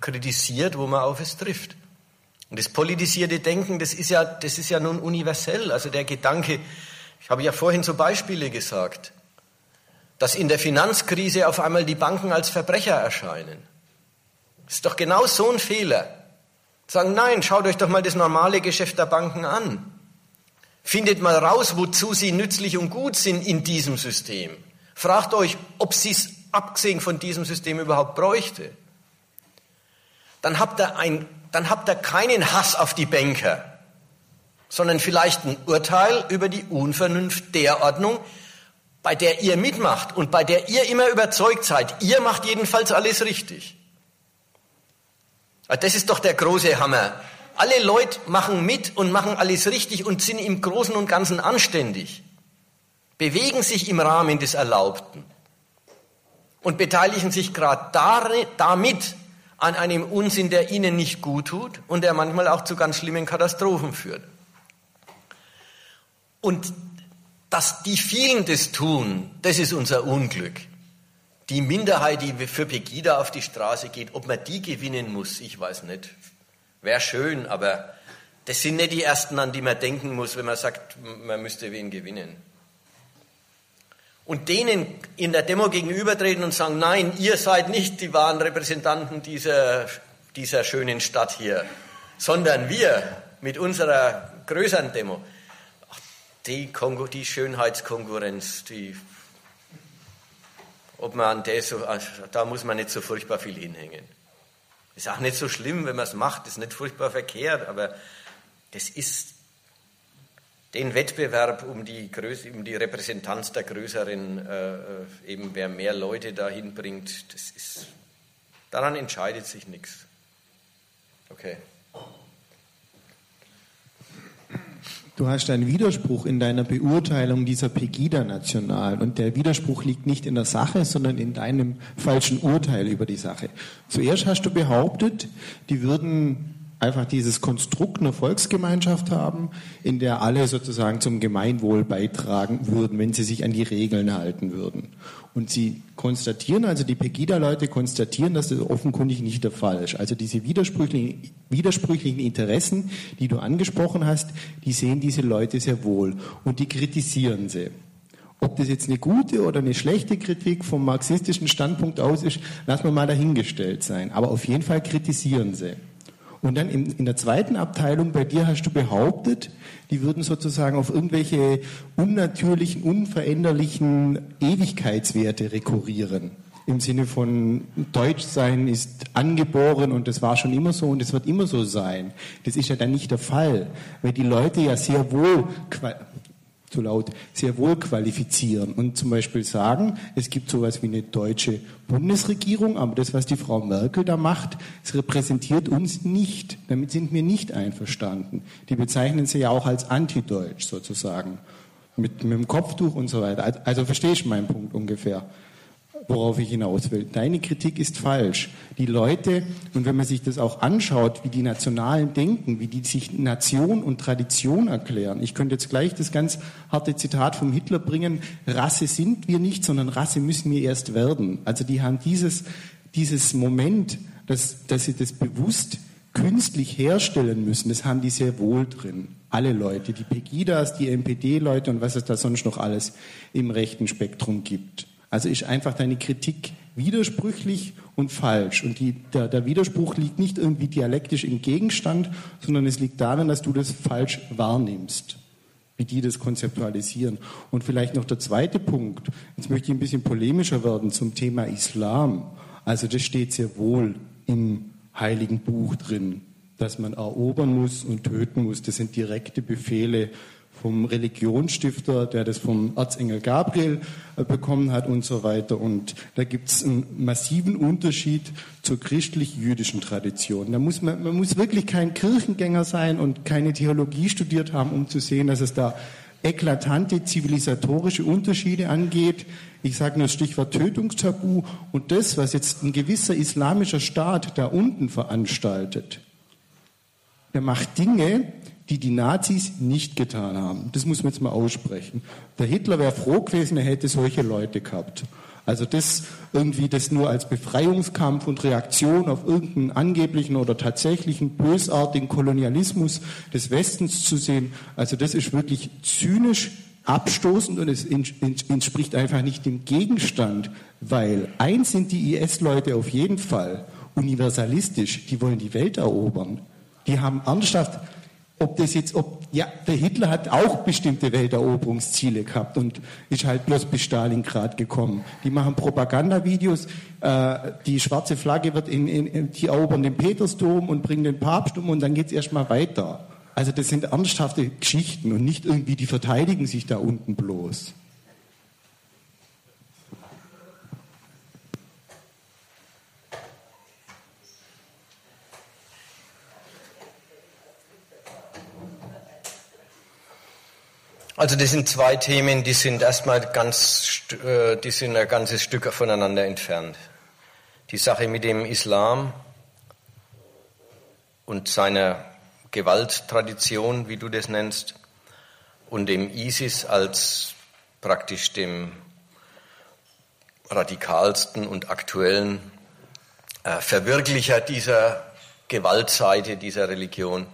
kritisiert, wo man auf es trifft. Und das politisierte Denken, das ist ja, das ist ja nun universell. Also der Gedanke, ich habe ja vorhin so Beispiele gesagt dass in der Finanzkrise auf einmal die Banken als Verbrecher erscheinen. Das ist doch genau so ein Fehler. Sagen, nein, schaut euch doch mal das normale Geschäft der Banken an. Findet mal raus, wozu sie nützlich und gut sind in diesem System. Fragt euch, ob sie es abgesehen von diesem System überhaupt bräuchte. Dann habt ihr, ein, dann habt ihr keinen Hass auf die Banker, sondern vielleicht ein Urteil über die Unvernunft der Ordnung, bei der ihr mitmacht und bei der ihr immer überzeugt seid, ihr macht jedenfalls alles richtig. Das ist doch der große Hammer. Alle Leute machen mit und machen alles richtig und sind im Großen und Ganzen anständig, bewegen sich im Rahmen des Erlaubten und beteiligen sich gerade damit an einem Unsinn, der ihnen nicht gut tut und der manchmal auch zu ganz schlimmen Katastrophen führt. Und dass die vielen das tun, das ist unser Unglück. Die Minderheit, die für Pegida auf die Straße geht, ob man die gewinnen muss, ich weiß nicht. Wäre schön, aber das sind nicht die Ersten, an die man denken muss, wenn man sagt, man müsste wen gewinnen. Und denen in der Demo gegenübertreten und sagen, nein, ihr seid nicht die wahren Repräsentanten dieser, dieser schönen Stadt hier, sondern wir mit unserer größeren Demo die, Kongo, die Schönheitskonkurrenz, die, ob man an der so, also da muss man nicht so furchtbar viel hinhängen. Ist auch nicht so schlimm, wenn man es macht, ist nicht furchtbar verkehrt, aber das ist den Wettbewerb um die, Größe, um die Repräsentanz der größeren, äh, äh, eben wer mehr Leute dahin bringt, das ist, daran entscheidet sich nichts. Okay. Du hast einen Widerspruch in deiner Beurteilung dieser Pegida-Nationalen und der Widerspruch liegt nicht in der Sache, sondern in deinem falschen Urteil über die Sache. Zuerst hast du behauptet, die würden einfach dieses Konstrukt einer Volksgemeinschaft haben, in der alle sozusagen zum Gemeinwohl beitragen würden, wenn sie sich an die Regeln halten würden. Und sie konstatieren, also die Pegida-Leute konstatieren, dass das offenkundig nicht der Fall ist. Also diese widersprüchlichen, widersprüchlichen Interessen, die du angesprochen hast, die sehen diese Leute sehr wohl und die kritisieren sie. Ob das jetzt eine gute oder eine schlechte Kritik vom marxistischen Standpunkt aus ist, lassen wir mal dahingestellt sein. Aber auf jeden Fall kritisieren sie. Und dann in, in, der zweiten Abteilung bei dir hast du behauptet, die würden sozusagen auf irgendwelche unnatürlichen, unveränderlichen Ewigkeitswerte rekurrieren. Im Sinne von Deutschsein ist angeboren und das war schon immer so und es wird immer so sein. Das ist ja dann nicht der Fall, weil die Leute ja sehr wohl zu laut, sehr wohl qualifizieren und zum Beispiel sagen, es gibt sowas wie eine deutsche Bundesregierung, aber das, was die Frau Merkel da macht, es repräsentiert uns nicht. Damit sind wir nicht einverstanden. Die bezeichnen sie ja auch als antideutsch sozusagen. Mit, mit dem Kopftuch und so weiter. Also, also verstehe ich meinen Punkt ungefähr. Worauf ich hinaus will. Deine Kritik ist falsch. Die Leute, und wenn man sich das auch anschaut, wie die Nationalen denken, wie die sich Nation und Tradition erklären. Ich könnte jetzt gleich das ganz harte Zitat vom Hitler bringen. Rasse sind wir nicht, sondern Rasse müssen wir erst werden. Also die haben dieses, dieses Moment, dass, dass sie das bewusst künstlich herstellen müssen, das haben die sehr wohl drin. Alle Leute, die Pegidas, die NPD-Leute und was es da sonst noch alles im rechten Spektrum gibt. Also ist einfach deine Kritik widersprüchlich und falsch. Und die, der, der, Widerspruch liegt nicht irgendwie dialektisch im Gegenstand, sondern es liegt darin, dass du das falsch wahrnimmst, wie die das konzeptualisieren. Und vielleicht noch der zweite Punkt. Jetzt möchte ich ein bisschen polemischer werden zum Thema Islam. Also das steht sehr wohl im Heiligen Buch drin, dass man erobern muss und töten muss. Das sind direkte Befehle vom Religionsstifter, der das vom Erzengel Gabriel äh, bekommen hat und so weiter. Und da gibt es einen massiven Unterschied zur christlich-jüdischen Tradition. Da muss man, man muss wirklich kein Kirchengänger sein und keine Theologie studiert haben, um zu sehen, dass es da eklatante zivilisatorische Unterschiede angeht. Ich sage nur das Stichwort Tötungstabu und das, was jetzt ein gewisser islamischer Staat da unten veranstaltet. Der macht Dinge, die die Nazis nicht getan haben. Das muss man jetzt mal aussprechen. Der Hitler wäre froh gewesen, er hätte solche Leute gehabt. Also das irgendwie das nur als Befreiungskampf und Reaktion auf irgendeinen angeblichen oder tatsächlichen bösartigen Kolonialismus des Westens zu sehen, also das ist wirklich zynisch abstoßend und es entspricht einfach nicht dem Gegenstand, weil eins sind die IS-Leute auf jeden Fall universalistisch, die wollen die Welt erobern. Die haben ernsthaft ob das jetzt, ob, ja, der Hitler hat auch bestimmte Welteroberungsziele gehabt und ist halt bloß bis Stalingrad gekommen. Die machen Propagandavideos, äh, die schwarze Flagge wird in, in, die erobern den Petersdom und bringen den Papst um und dann geht's erstmal weiter. Also das sind ernsthafte Geschichten und nicht irgendwie, die verteidigen sich da unten bloß. Also das sind zwei Themen, die sind erstmal ganz, äh, die sind ein ganzes Stück voneinander entfernt. Die Sache mit dem Islam und seiner Gewalttradition, wie du das nennst, und dem ISIS als praktisch dem radikalsten und aktuellen äh, Verwirklicher dieser Gewaltseite dieser Religion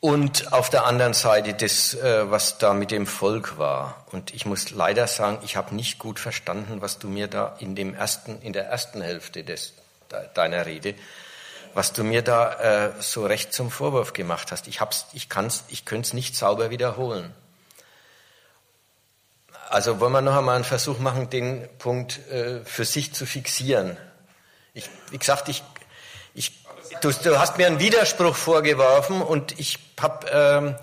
und auf der anderen Seite das, äh, was da mit dem Volk war. Und ich muss leider sagen, ich habe nicht gut verstanden, was du mir da in dem ersten, in der ersten Hälfte des, deiner Rede, was du mir da äh, so recht zum Vorwurf gemacht hast. Ich hab's, ich kann's, ich könnte es nicht sauber wiederholen. Also wollen wir noch einmal einen Versuch machen, den Punkt äh, für sich zu fixieren. Ich, wie gesagt, ich du, du, hast mir einen Widerspruch vorgeworfen und ich hab, ähm,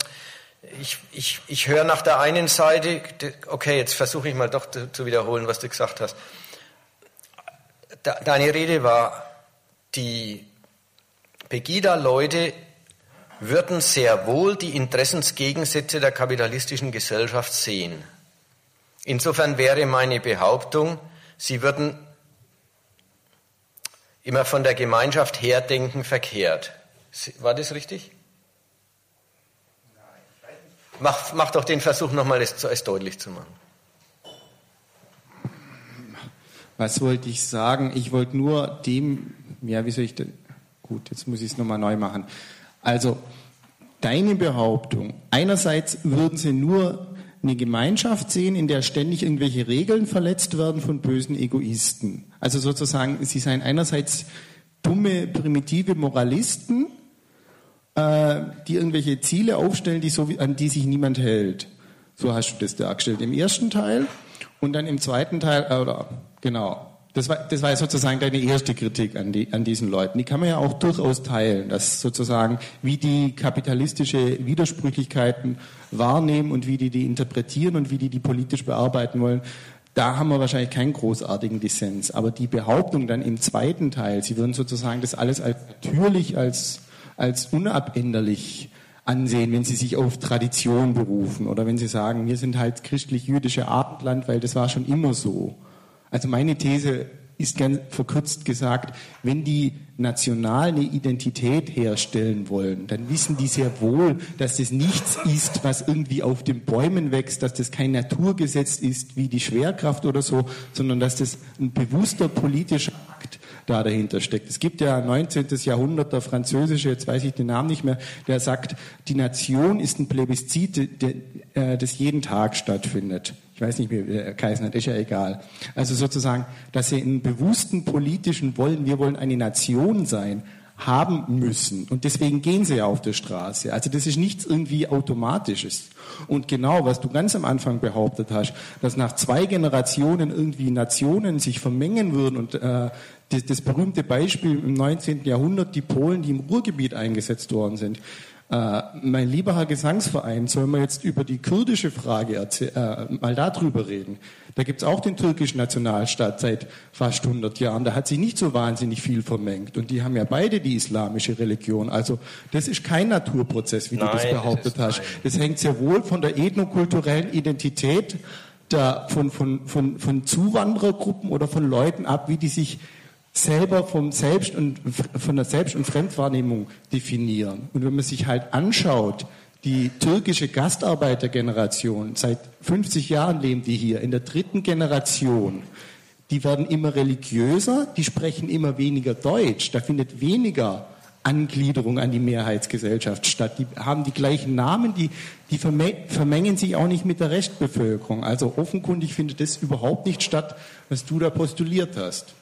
ich, ich, ich höre nach der einen Seite, okay, jetzt versuche ich mal doch zu, zu wiederholen, was du gesagt hast. Deine Rede war, die Pegida-Leute würden sehr wohl die Interessensgegensätze der kapitalistischen Gesellschaft sehen. Insofern wäre meine Behauptung, sie würden immer von der Gemeinschaft herdenken verkehrt. War das richtig? Mach, mach doch den Versuch nochmal, es, es deutlich zu machen. Was wollte ich sagen? Ich wollte nur dem, ja, wie soll ich denn? Gut, jetzt muss ich es nochmal neu machen. Also, deine Behauptung, einerseits würden sie nur eine Gemeinschaft sehen, in der ständig irgendwelche Regeln verletzt werden von bösen Egoisten. Also sozusagen, sie seien einerseits dumme, primitive Moralisten, äh, die irgendwelche Ziele aufstellen, die so, an die sich niemand hält. So hast du das dargestellt im ersten Teil. Und dann im zweiten Teil, äh, oder genau, das war, das war sozusagen deine erste Kritik an, die, an diesen Leuten. Die kann man ja auch durchaus teilen, dass sozusagen, wie die kapitalistische Widersprüchlichkeiten wahrnehmen und wie die die interpretieren und wie die die politisch bearbeiten wollen. Da haben wir wahrscheinlich keinen großartigen Dissens. Aber die Behauptung dann im zweiten Teil, sie würden sozusagen das alles als natürlich, als, als unabänderlich ansehen, wenn sie sich auf Tradition berufen oder wenn sie sagen, wir sind halt christlich-jüdische Abendland, weil das war schon immer so. Also meine These ist ganz verkürzt gesagt, wenn die national eine Identität herstellen wollen, dann wissen die sehr wohl, dass das nichts ist, was irgendwie auf den Bäumen wächst, dass das kein Naturgesetz ist wie die Schwerkraft oder so, sondern dass das ein bewusster politischer Akt da dahinter steckt. Es gibt ja 19. Jahrhundert der französische, jetzt weiß ich den Namen nicht mehr, der sagt, die Nation ist ein Plebiszit, äh, das jeden Tag stattfindet ich weiß nicht, wie Kaiser hat, ist ja egal. Also sozusagen, dass sie einen bewussten politischen Wollen, wir wollen eine Nation sein, haben müssen. Und deswegen gehen sie ja auf der Straße. Also das ist nichts irgendwie Automatisches. Und genau, was du ganz am Anfang behauptet hast, dass nach zwei Generationen irgendwie Nationen sich vermengen würden und äh, das, das berühmte Beispiel im 19. Jahrhundert, die Polen, die im Ruhrgebiet eingesetzt worden sind. Äh, mein lieber Herr Gesangsverein, sollen wir jetzt über die kurdische Frage äh, mal darüber reden? Da gibt's auch den türkischen Nationalstaat seit fast 100 Jahren. Da hat sich nicht so wahnsinnig viel vermengt. Und die haben ja beide die islamische Religion. Also das ist kein Naturprozess, wie Nein, du das behauptet das hast. Nein. Das hängt sehr wohl von der ethnokulturellen Identität der, von, von, von, von Zuwanderergruppen oder von Leuten ab, wie die sich selber vom Selbst und, von der Selbst- und Fremdwahrnehmung definieren. Und wenn man sich halt anschaut, die türkische Gastarbeitergeneration, seit 50 Jahren leben die hier, in der dritten Generation, die werden immer religiöser, die sprechen immer weniger Deutsch, da findet weniger Angliederung an die Mehrheitsgesellschaft statt. Die haben die gleichen Namen, die, die vermengen sich auch nicht mit der Restbevölkerung. Also offenkundig findet das überhaupt nicht statt, was du da postuliert hast.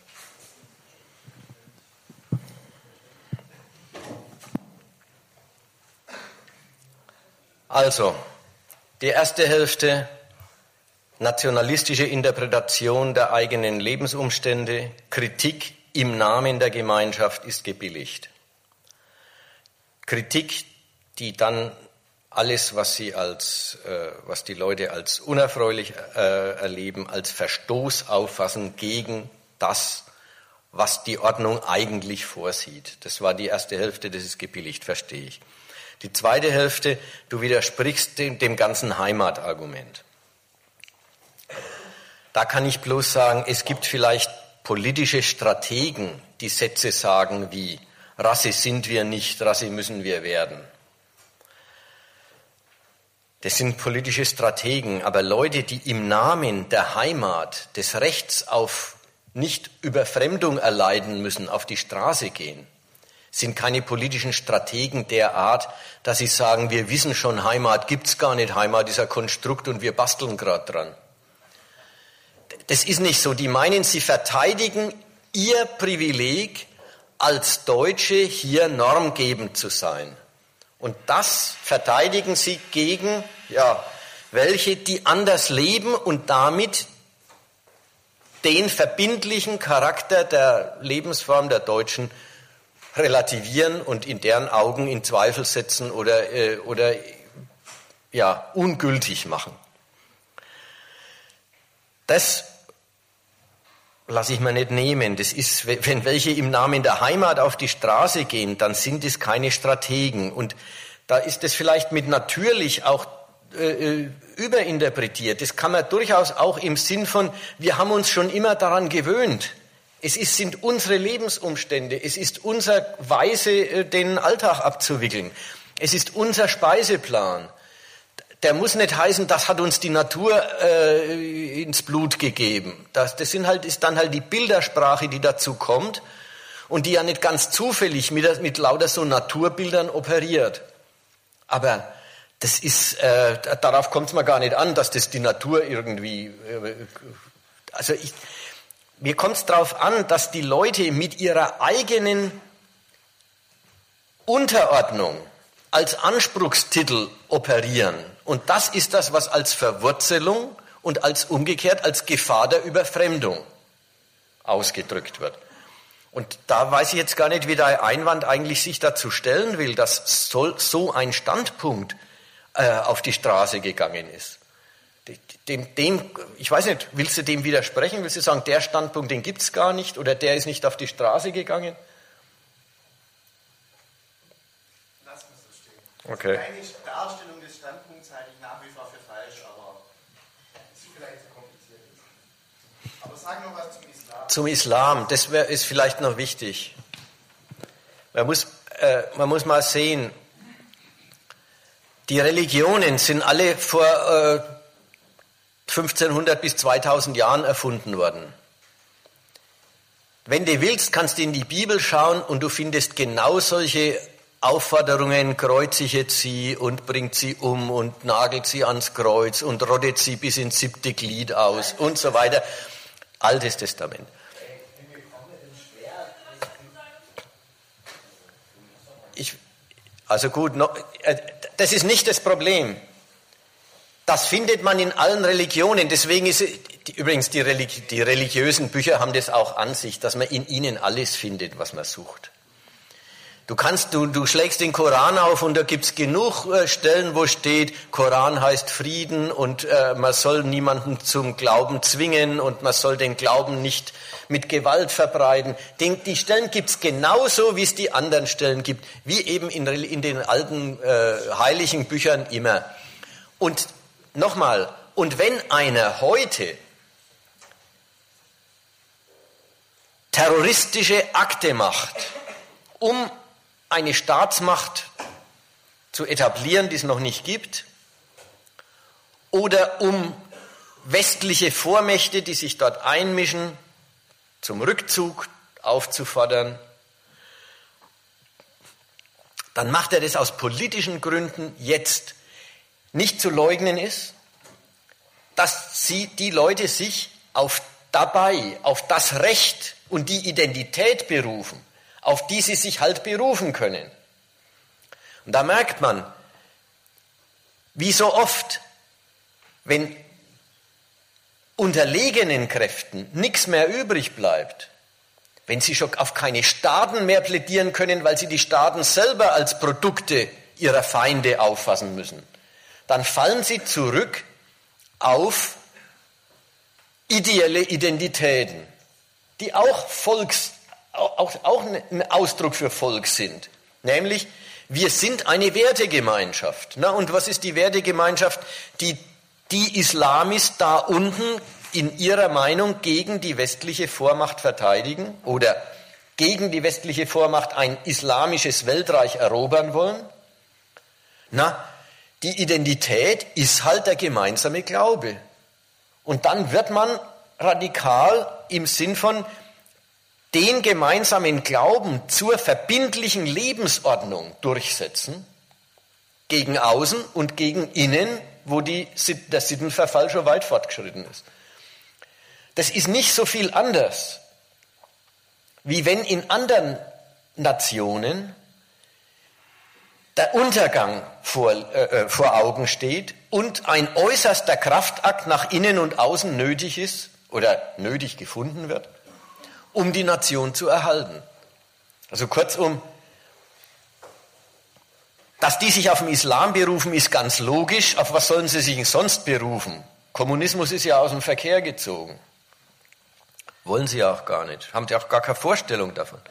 Also, die erste Hälfte, nationalistische Interpretation der eigenen Lebensumstände, Kritik im Namen der Gemeinschaft ist gebilligt. Kritik, die dann alles, was sie als, äh, was die Leute als unerfreulich äh, erleben, als Verstoß auffassen gegen das, was die Ordnung eigentlich vorsieht. Das war die erste Hälfte, das ist gebilligt, verstehe ich. Die zweite Hälfte, du widersprichst dem, dem ganzen Heimatargument. Da kann ich bloß sagen, es gibt vielleicht politische Strategen, die Sätze sagen wie, Rasse sind wir nicht, Rasse müssen wir werden. Das sind politische Strategen, aber Leute, die im Namen der Heimat, des Rechts auf nicht Überfremdung erleiden müssen, auf die Straße gehen, sind keine politischen Strategen der Art, dass sie sagen, wir wissen schon, Heimat gibt's gar nicht, Heimat ist ein Konstrukt und wir basteln gerade dran. Das ist nicht so. Die meinen, sie verteidigen ihr Privileg, als Deutsche hier normgebend zu sein. Und das verteidigen sie gegen, ja, welche, die anders leben und damit den verbindlichen Charakter der Lebensform der Deutschen relativieren und in deren Augen in Zweifel setzen oder, äh, oder ja, ungültig machen. Das lasse ich mir nicht nehmen. Das ist, wenn welche im Namen der Heimat auf die Straße gehen, dann sind es keine Strategen. Und da ist es vielleicht mit natürlich auch äh, äh, überinterpretiert. Das kann man durchaus auch im Sinn von, wir haben uns schon immer daran gewöhnt. Es ist, sind unsere Lebensumstände. Es ist unsere Weise, äh, den Alltag abzuwickeln. Es ist unser Speiseplan. Der muss nicht heißen, das hat uns die Natur äh, ins Blut gegeben. Das, das sind halt, ist dann halt die Bildersprache, die dazu kommt und die ja nicht ganz zufällig mit, mit lauter so Naturbildern operiert. Aber das ist, äh, darauf kommt es mir gar nicht an, dass das die Natur irgendwie. Äh, also ich, mir kommt es darauf an, dass die Leute mit ihrer eigenen Unterordnung als Anspruchstitel operieren. Und das ist das, was als Verwurzelung und als umgekehrt als Gefahr der Überfremdung ausgedrückt wird. Und da weiß ich jetzt gar nicht, wie der Einwand eigentlich sich dazu stellen will, dass so ein Standpunkt äh, auf die Straße gegangen ist dem, dem, ich weiß nicht, willst du dem widersprechen? Willst du sagen, der Standpunkt, den gibt es gar nicht oder der ist nicht auf die Straße gegangen? Lass mich so stehen. Okay. Meine Darstellung des Standpunkts halte ich nach wie vor für falsch, aber es ist vielleicht zu kompliziert. Aber sag noch was zum Islam. Zum Islam, das wär, ist vielleicht noch wichtig. Man muss, äh, man muss mal sehen, die Religionen sind alle vor äh, 1500 bis 2000 Jahren erfunden worden. Wenn du willst, kannst du in die Bibel schauen und du findest genau solche Aufforderungen, kreuzige sie und bringt sie um und nagelt sie ans Kreuz und rottet sie bis ins siebte Glied aus und so weiter. Altes Testament. Ich, also gut, äh, das ist nicht das Problem. Das findet man in allen Religionen. Deswegen ist übrigens die, Religi die religiösen Bücher haben das auch an sich, dass man in ihnen alles findet, was man sucht. Du kannst, du, du schlägst den Koran auf und da gibt's genug äh, Stellen, wo steht, Koran heißt Frieden und äh, man soll niemanden zum Glauben zwingen und man soll den Glauben nicht mit Gewalt verbreiten. Den, die Stellen gibt's genauso, wie es die anderen Stellen gibt, wie eben in, in den alten äh, heiligen Büchern immer. Und nochmal, und wenn einer heute terroristische Akte macht, um eine Staatsmacht zu etablieren, die es noch nicht gibt, oder um westliche Vormächte, die sich dort einmischen, zum Rückzug aufzufordern, dann macht er das aus politischen Gründen jetzt. Nicht zu leugnen ist, dass sie, die Leute sich auf dabei, auf das Recht und die Identität berufen, auf die sie sich halt berufen können. Und da merkt man, wie so oft, wenn unterlegenen Kräften nichts mehr übrig bleibt, wenn sie schon auf keine Staaten mehr plädieren können, weil sie die Staaten selber als Produkte ihrer Feinde auffassen müssen, dann fallen sie zurück auf ideelle Identitäten, die auch Volks, auch, auch ein Ausdruck für Volk sind. Nämlich, wir sind eine Wertegemeinschaft. Na, und was ist die Wertegemeinschaft? Die, die Islamis da unten in ihrer Meinung gegen die westliche Vormacht verteidigen oder gegen die westliche Vormacht ein islamisches Weltreich erobern wollen? Na, die Identität ist halt der gemeinsame Glaube. Und dann wird man radikal im Sinn von den gemeinsamen Glauben zur verbindlichen Lebensordnung durchsetzen, gegen außen und gegen innen, wo die, der Sittenverfall schon weit fortgeschritten ist. Das ist nicht so viel anders, wie wenn in anderen Nationen der Untergang vor, äh, äh, vor Augen steht und ein äußerster Kraftakt nach innen und außen nötig ist oder nötig gefunden wird, um die Nation zu erhalten. Also kurzum, dass die sich auf den Islam berufen, ist ganz logisch. Auf was sollen sie sich sonst berufen? Kommunismus ist ja aus dem Verkehr gezogen. Wollen sie auch gar nicht. Haben sie auch gar keine Vorstellung davon.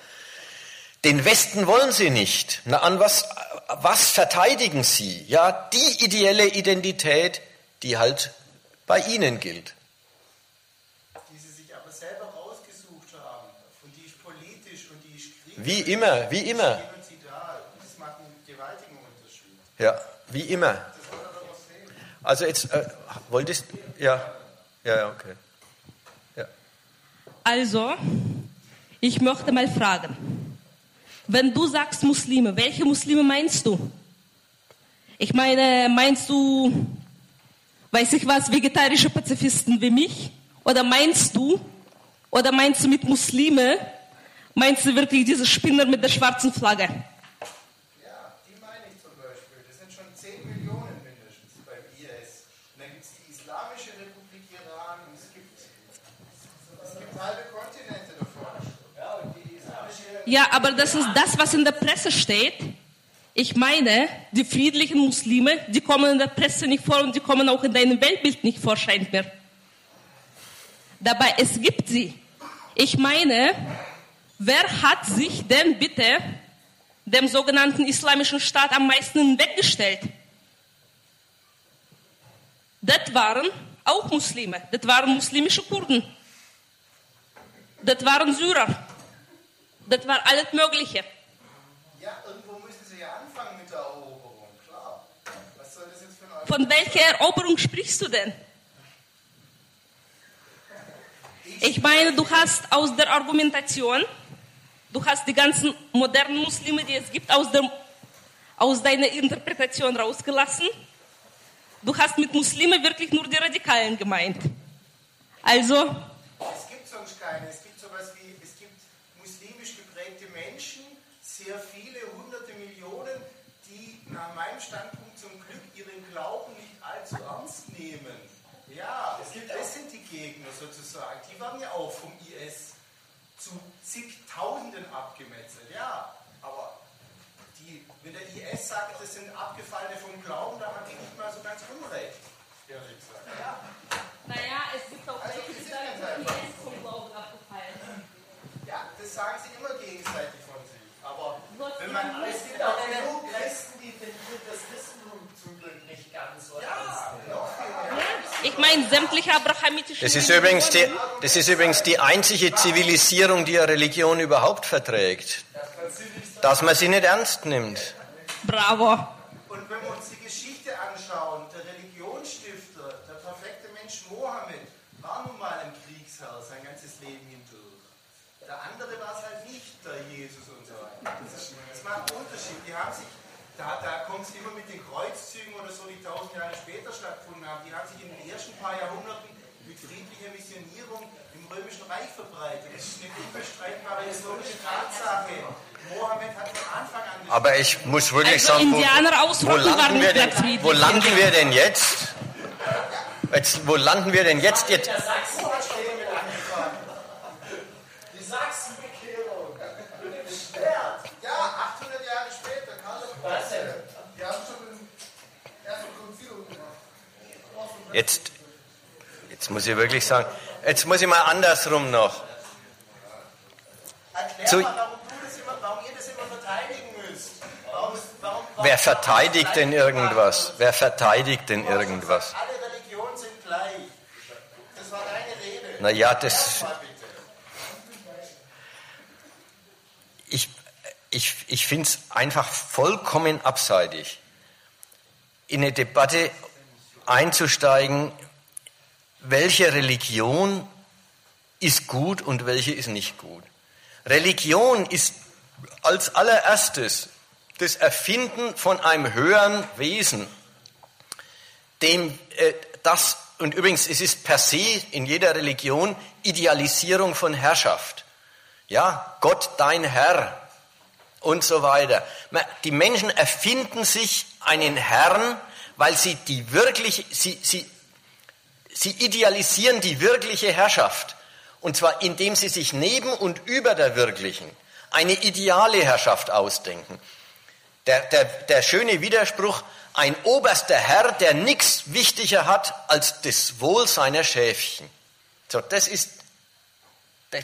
Den Westen wollen sie nicht. Na, an was, was verteidigen sie? Ja, die ideelle Identität, die halt bei ihnen gilt. Die sie sich aber selber rausgesucht haben. Und die ist politisch und die ist Wie immer, wie immer. Das macht einen gewaltigen Unterschied. Ja, wie immer. Also jetzt, äh, wolltest, ja, ja, ja, okay. Ja. Also, ich möchte mal fragen, wenn du sagst Muslime, welche Muslime meinst du? Ich meine, meinst du, weiß ich was, vegetarische Pazifisten wie mich? Oder meinst du, oder meinst du mit Muslime, meinst du wirklich diese Spinner mit der schwarzen Flagge? Ja, die meine ich zum Beispiel. Das sind schon 10 Millionen mindestens beim IS. Und dann gibt es die Islamische Republik Iran und es gibt, es gibt halbe Kontinente davon. Ja, und die Islamische Ja, aber das ist das, was in der Presse steht. Ich meine, die friedlichen Muslime, die kommen in der Presse nicht vor und die kommen auch in deinem Weltbild nicht vor, scheint mir. Dabei, es gibt sie. Ich meine, wer hat sich denn bitte dem sogenannten islamischen Staat am meisten weggestellt? Das waren auch Muslime. Das waren muslimische Kurden. Das waren Syrer. Das war alles Mögliche. Ja, irgendwo müssen Sie ja anfangen mit der Eroberung, klar. Was soll das jetzt für ein Von welcher Eroberung sprichst du denn? Ich meine, du hast aus der Argumentation, du hast die ganzen modernen Muslime, die es gibt, aus, der, aus deiner Interpretation rausgelassen. Du hast mit Muslime wirklich nur die Radikalen gemeint. Also, Es gibt sonst keine. Es gibt sowas wie, es gibt muslimisch geprägte Menschen, sehr viele, hunderte Millionen, die nach meinem Standpunkt zum Glück ihren Glauben nicht allzu ernst nehmen. Ja, es gibt, das sind die Gegner sozusagen. Die werden ja auch vom IS zu zigtausenden abgemetzelt. Ja, aber die, wenn der IS sagt, das sind Abgefallene vom Glauben, dann haben die nicht mal so ganz unrecht. Ehrlich gesagt. Ja. naja, es gibt auch Also, welche, die sagen, einfach. ist vom Glauben abgefallen. Ja, das sagen sie immer gegenseitig von. Aber wenn man Es gibt auch genug Christen, die den, das Christentum zum Glück nicht ganz so nehmen. Ich meine, sämtliche abrahamitische Das ist, übrigens die, das ist übrigens die einzige Zivilisierung, die eine Religion überhaupt verträgt. Dass man sie nicht ernst nimmt. Bravo. Und wenn wir uns die Geschichte anschauen, der Religionsstifter, der perfekte Mensch Mohammed, war nun mal ein Kriegsherr sein ganzes Leben hindurch. Der andere war es halt nicht, der Jesus und so weiter. Das, einen Unterschied. Die haben sich, da, da kommt es immer mit den Kreuzzügen oder so, die tausend Jahre später stattgefunden haben, die haben sich in den ersten paar Jahrhunderten mit friedlicher Missionierung im Römischen Reich verbreitet. Das ist eine unbestreitbare historische Tatsache. Mohammed hat von Anfang an Aber ich muss wirklich Also sagen, wo, Indianer wo, landen wir denn, wo landen wir denn jetzt? jetzt? Wo landen wir denn jetzt? jetzt? Der Sachsenbekehrung angefangen. Die Sachsenbekehrung. Beschwert. Ja, 800 Jahre später, Karl der Was denn? Die haben schon im ersten Konzil gemacht. Jetzt, jetzt muss ich wirklich sagen, jetzt muss ich mal andersrum noch. Erklär mal, warum, du das immer, warum ihr das immer verteidigen müsst. Warum, warum, warum, Wer verteidigt denn irgendwas? Wer verteidigt denn irgendwas? Alle Religionen sind gleich. Das war deine Rede. Naja, das, ich, ich, ich finde es einfach vollkommen abseitig, in eine Debatte einzusteigen, welche Religion ist gut und welche ist nicht gut. Religion ist als allererstes das Erfinden von einem höheren Wesen, dem äh, das, und übrigens, es ist per se in jeder Religion Idealisierung von Herrschaft. Ja, Gott dein Herr und so weiter. Die Menschen erfinden sich einen Herrn, weil sie die wirkliche, sie, sie, sie idealisieren die wirkliche Herrschaft. Und zwar indem sie sich neben und über der wirklichen eine ideale Herrschaft ausdenken. Der, der, der schöne Widerspruch, ein oberster Herr, der nichts wichtiger hat als das Wohl seiner Schäfchen. So, das ist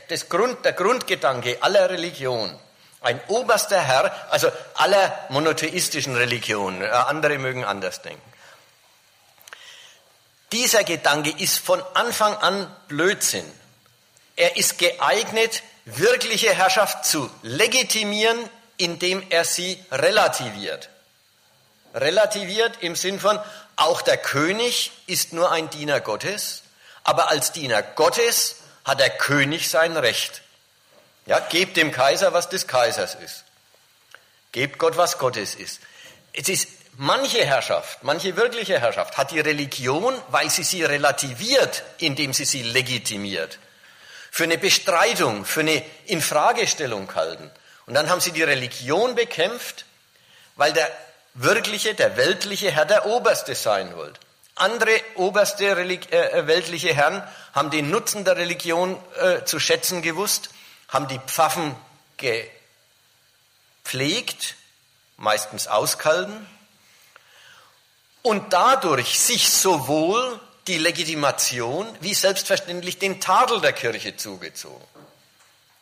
das Grund, der Grundgedanke aller Religion. Ein oberster Herr, also aller monotheistischen Religionen. Äh, Andere mögen anders denken. Dieser Gedanke ist von Anfang an Blödsinn. Er ist geeignet, wirkliche Herrschaft zu legitimieren, indem er sie relativiert. Relativiert im Sinn von, auch der König ist nur ein Diener Gottes, aber als Diener Gottes hat der König sein Recht. Ja, gebt dem Kaiser, was des Kaisers ist. Gebt Gott, was Gottes ist. Es ist manche Herrschaft, manche wirkliche Herrschaft hat die Religion, weil sie sie relativiert, indem sie sie legitimiert, für eine Bestreitung, für eine Infragestellung halten. Und dann haben sie die Religion bekämpft, weil der wirkliche, der weltliche Herr der Oberste sein wollte. Andere oberste Relig äh, weltliche Herren haben den Nutzen der Religion äh, zu schätzen gewusst, haben die Pfaffen gepflegt, meistens auskalten, und dadurch sich sowohl die Legitimation wie selbstverständlich den Tadel der Kirche zugezogen.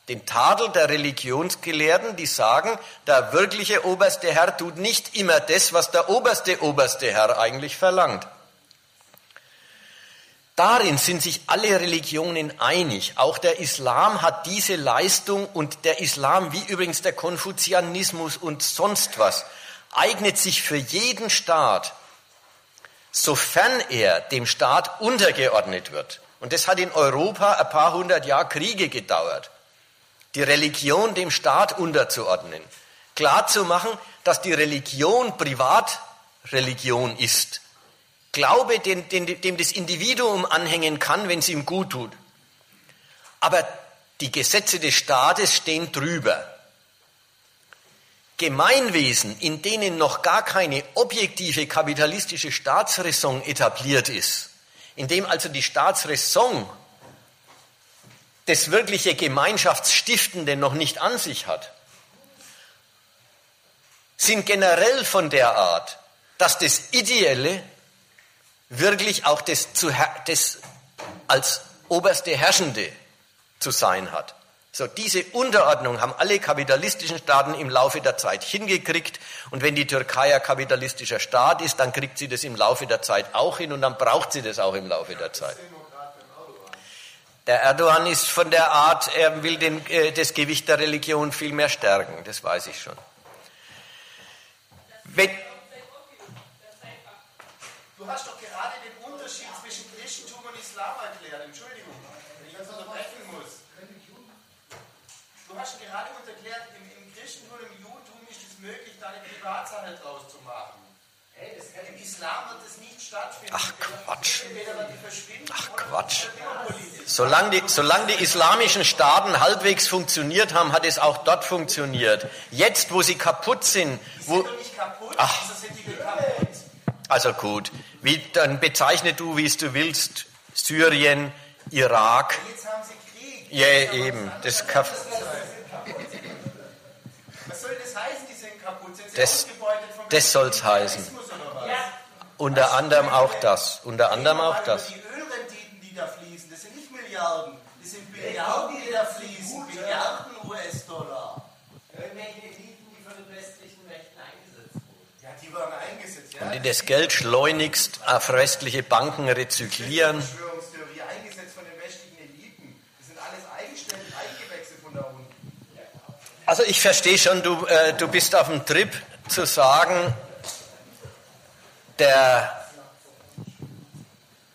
Den Tadel der Religionsgelehrten, die sagen, der wirkliche oberste Herr tut nicht immer das, was der oberste oberste Herr eigentlich verlangt. Darin sind sich alle Religionen einig. Auch der Islam hat diese Leistung und der Islam, wie übrigens der Konfuzianismus und sonst was, eignet sich für jeden Staat, sofern er dem Staat untergeordnet wird. Und das hat in Europa ein paar hundert Jahre Kriege gedauert. Die Religion dem Staat unterzuordnen. Klar zu machen, dass die Religion Privatreligion ist Glaube, dem, dem, dem das Individuum anhängen kann, wenn es ihm gut tut. Aber die Gesetze des Staates stehen drüber. Gemeinwesen, in denen noch gar keine objektive kapitalistische Staatsräson etabliert ist, in dem also die Staatsräson das wirkliche Gemeinschaftsstiftende noch nicht an sich hat, sind generell von der Art, dass das Ideelle wirklich auch das, zu, das als oberste Herrschende zu sein hat. So, diese Unterordnung haben alle kapitalistischen Staaten im Laufe der Zeit hingekriegt. Und wenn die Türkei ein kapitalistischer Staat ist, dann kriegt sie das im Laufe der Zeit auch hin und dann braucht sie das auch im Laufe der Zeit. Der Erdogan ist von der Art, er will den, äh, das Gewicht der Religion viel mehr stärken, das weiß ich schon. Wenn, du hast doch hast gerade uns erklärt, im, im Christentum, im Judentum ist es möglich, Privatsache draus zu machen. Hey, das, Im Islam wird es nicht stattfinden. Ach Quatsch. Ach Quatsch. Solange die, solange die islamischen Staaten halbwegs funktioniert haben, hat es auch dort funktioniert. Jetzt, wo sie kaputt sind, wo. Sind doch nicht kaputt, Ach. sind die kaputt? Also gut, wie, dann bezeichne du, wie es du willst, Syrien, Irak. Jetzt haben sie Krieg. Ja, eben. Das kann, Das, das soll es heißen. Unter anderem auch das. Unter anderem auch das. Die Ölrenditen, die da fließen, das sind nicht Milliarden, das sind Milliarden, die da fließen, Milliarden US-Dollar. Irgendwelche Eliten, die von den westlichen Mächten eingesetzt wurden. Ja, die wurden eingesetzt, ja. Und die das Geld schleunigst auf westliche Banken rezyklieren. Verschwörungstheorie eingesetzt von den westlichen Eliten. Das sind alles eigenständig eingewechselt von da unten. Also ich verstehe schon, du, äh, du bist auf dem Trip zu sagen, der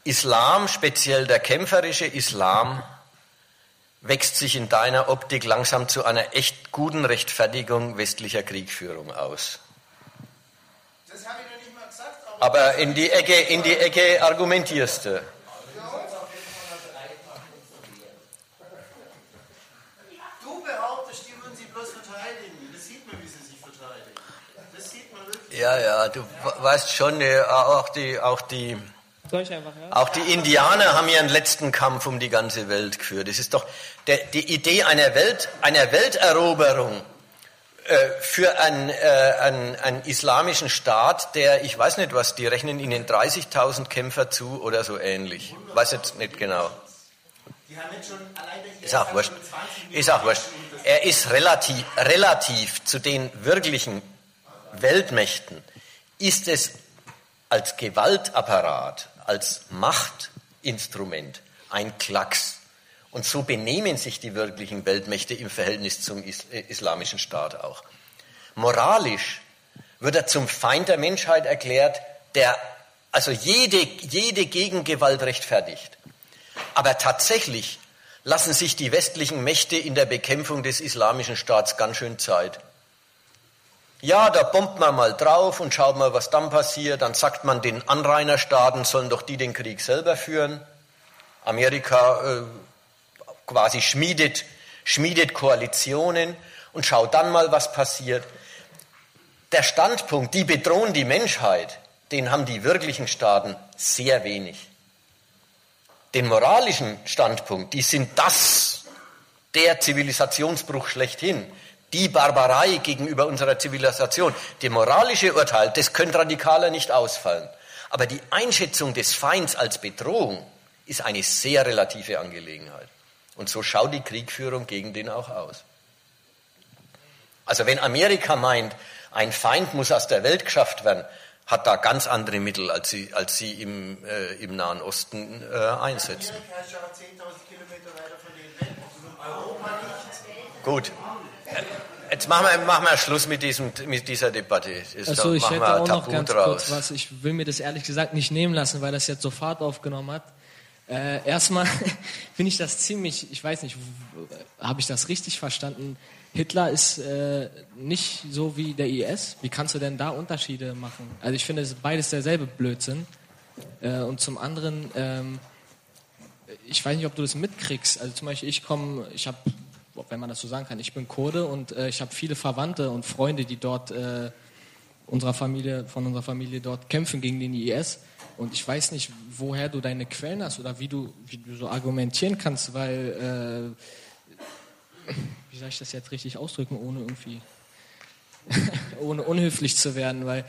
Islam, speziell der kämpferische Islam, wächst sich in deiner Optik langsam zu einer echt guten Rechtfertigung westlicher Kriegführung aus. Das habe ich noch nicht mal gesagt. Aber, aber in die Ecke, in die Ecke argumentierst du. Ja, ja, du weißt schon, äh, auch die, auch die, auch die Indianer haben ihren letzten Kampf um die ganze Welt geführt. Es ist doch der, die Idee einer Welt, einer Welteroberung äh, für einen, äh, einen, einen islamischen Staat, der, ich weiß nicht was, die rechnen ihnen 30.000 Kämpfer zu oder so ähnlich. Weiß jetzt nicht genau. Ist auch wurscht. Ist auch wurscht. Er ist relativ, relativ zu den wirklichen Weltmächten ist es als Gewaltapparat, als Machtinstrument ein Klacks. Und so benehmen sich die wirklichen Weltmächte im Verhältnis zum äh, islamischen Staat auch. Moralisch wird er zum Feind der Menschheit erklärt, der also jede, jede Gegengewalt rechtfertigt. Aber tatsächlich lassen sich die westlichen Mächte in der Bekämpfung des islamischen Staats ganz schön Zeit. Ja, da bombt man mal drauf und schaut mal, was dann passiert. Dann sagt man, den Anrainerstaaten sollen doch die den Krieg selber führen. Amerika äh, quasi schmiedet, schmiedet Koalitionen und schaut dann mal, was passiert. Der Standpunkt, die bedrohen die Menschheit, den haben die wirklichen Staaten sehr wenig. Den moralischen Standpunkt, die sind das, der Zivilisationsbruch schlechthin die Barbarei gegenüber unserer Zivilisation, das moralische Urteil, das könnte radikaler nicht ausfallen. Aber die Einschätzung des Feinds als Bedrohung ist eine sehr relative Angelegenheit. Und so schaut die Kriegführung gegen den auch aus. Also wenn Amerika meint, ein Feind muss aus der Welt geschafft werden, hat da ganz andere Mittel, als sie, als sie im, äh, im Nahen Osten äh, einsetzt. Amerika ist ja auch 10.000 Kilometer weiter von denen weg. Und Europa nicht. Gut. Jetzt machen wir, machen wir Schluss mit, diesem, mit dieser Debatte. Ist Also doch- ich hätte auch noch ganz draus. kurz was. Ich will mir das ehrlich gesagt nicht nehmen lassen, weil das jetzt so Fahrt aufgenommen hat. Äh, erstmal finde ich das ziemlich, ich weiß nicht, habe ich das richtig verstanden? Hitler ist äh, nicht so wie der IS. Wie kannst du denn da Unterschiede machen? Also ich finde, es ist beides derselbe Blödsinn. Äh, und zum anderen, ähm, ich weiß nicht, ob du das mitkriegst. Also zum Beispiel, ich komme, ich habe, wenn man das so sagen kann, ich bin Kurde und äh, ich habe viele Verwandte und Freunde, die dort äh, unserer Familie, von unserer Familie dort kämpfen gegen den IS. Und ich weiß nicht, woher du deine Quellen hast oder wie du, wie du so argumentieren kannst, weil, äh, wie soll ich das jetzt richtig ausdrücken, ohne irgendwie, ohne unhöflich zu werden, weil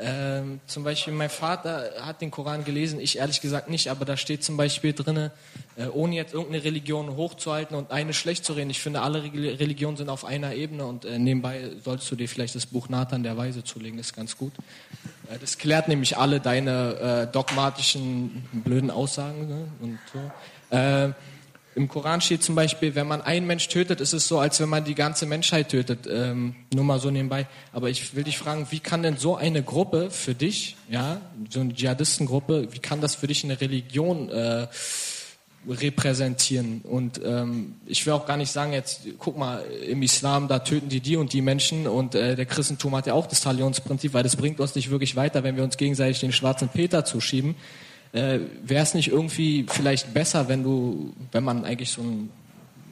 ähm, zum Beispiel mein Vater hat den Koran gelesen, ich ehrlich gesagt nicht, aber da steht zum Beispiel drin, äh, ohne jetzt irgendeine Religion hochzuhalten und eine schlecht zu reden. Ich finde, alle Reli- Religionen sind auf einer Ebene und äh, nebenbei solltest du dir vielleicht das Buch Nathan der Weise zulegen, ist ganz gut. Äh, das klärt nämlich alle deine äh, dogmatischen blöden Aussagen ne? und so. Im Koran steht zum Beispiel, wenn man einen Mensch tötet, ist es so, als wenn man die ganze Menschheit tötet. Ähm, nur mal so nebenbei. Aber ich will dich fragen, wie kann denn so eine Gruppe für dich, ja, so eine Dschihadistengruppe, wie kann das für dich eine Religion äh, repräsentieren? Und ähm, ich will auch gar nicht sagen, jetzt guck mal, im Islam, da töten die die und die Menschen und äh, der Christentum hat ja auch das Talionsprinzip, weil das bringt uns nicht wirklich weiter, wenn wir uns gegenseitig den schwarzen Peter zuschieben. Äh, Wäre es nicht irgendwie vielleicht besser, wenn du, wenn man eigentlich so ein,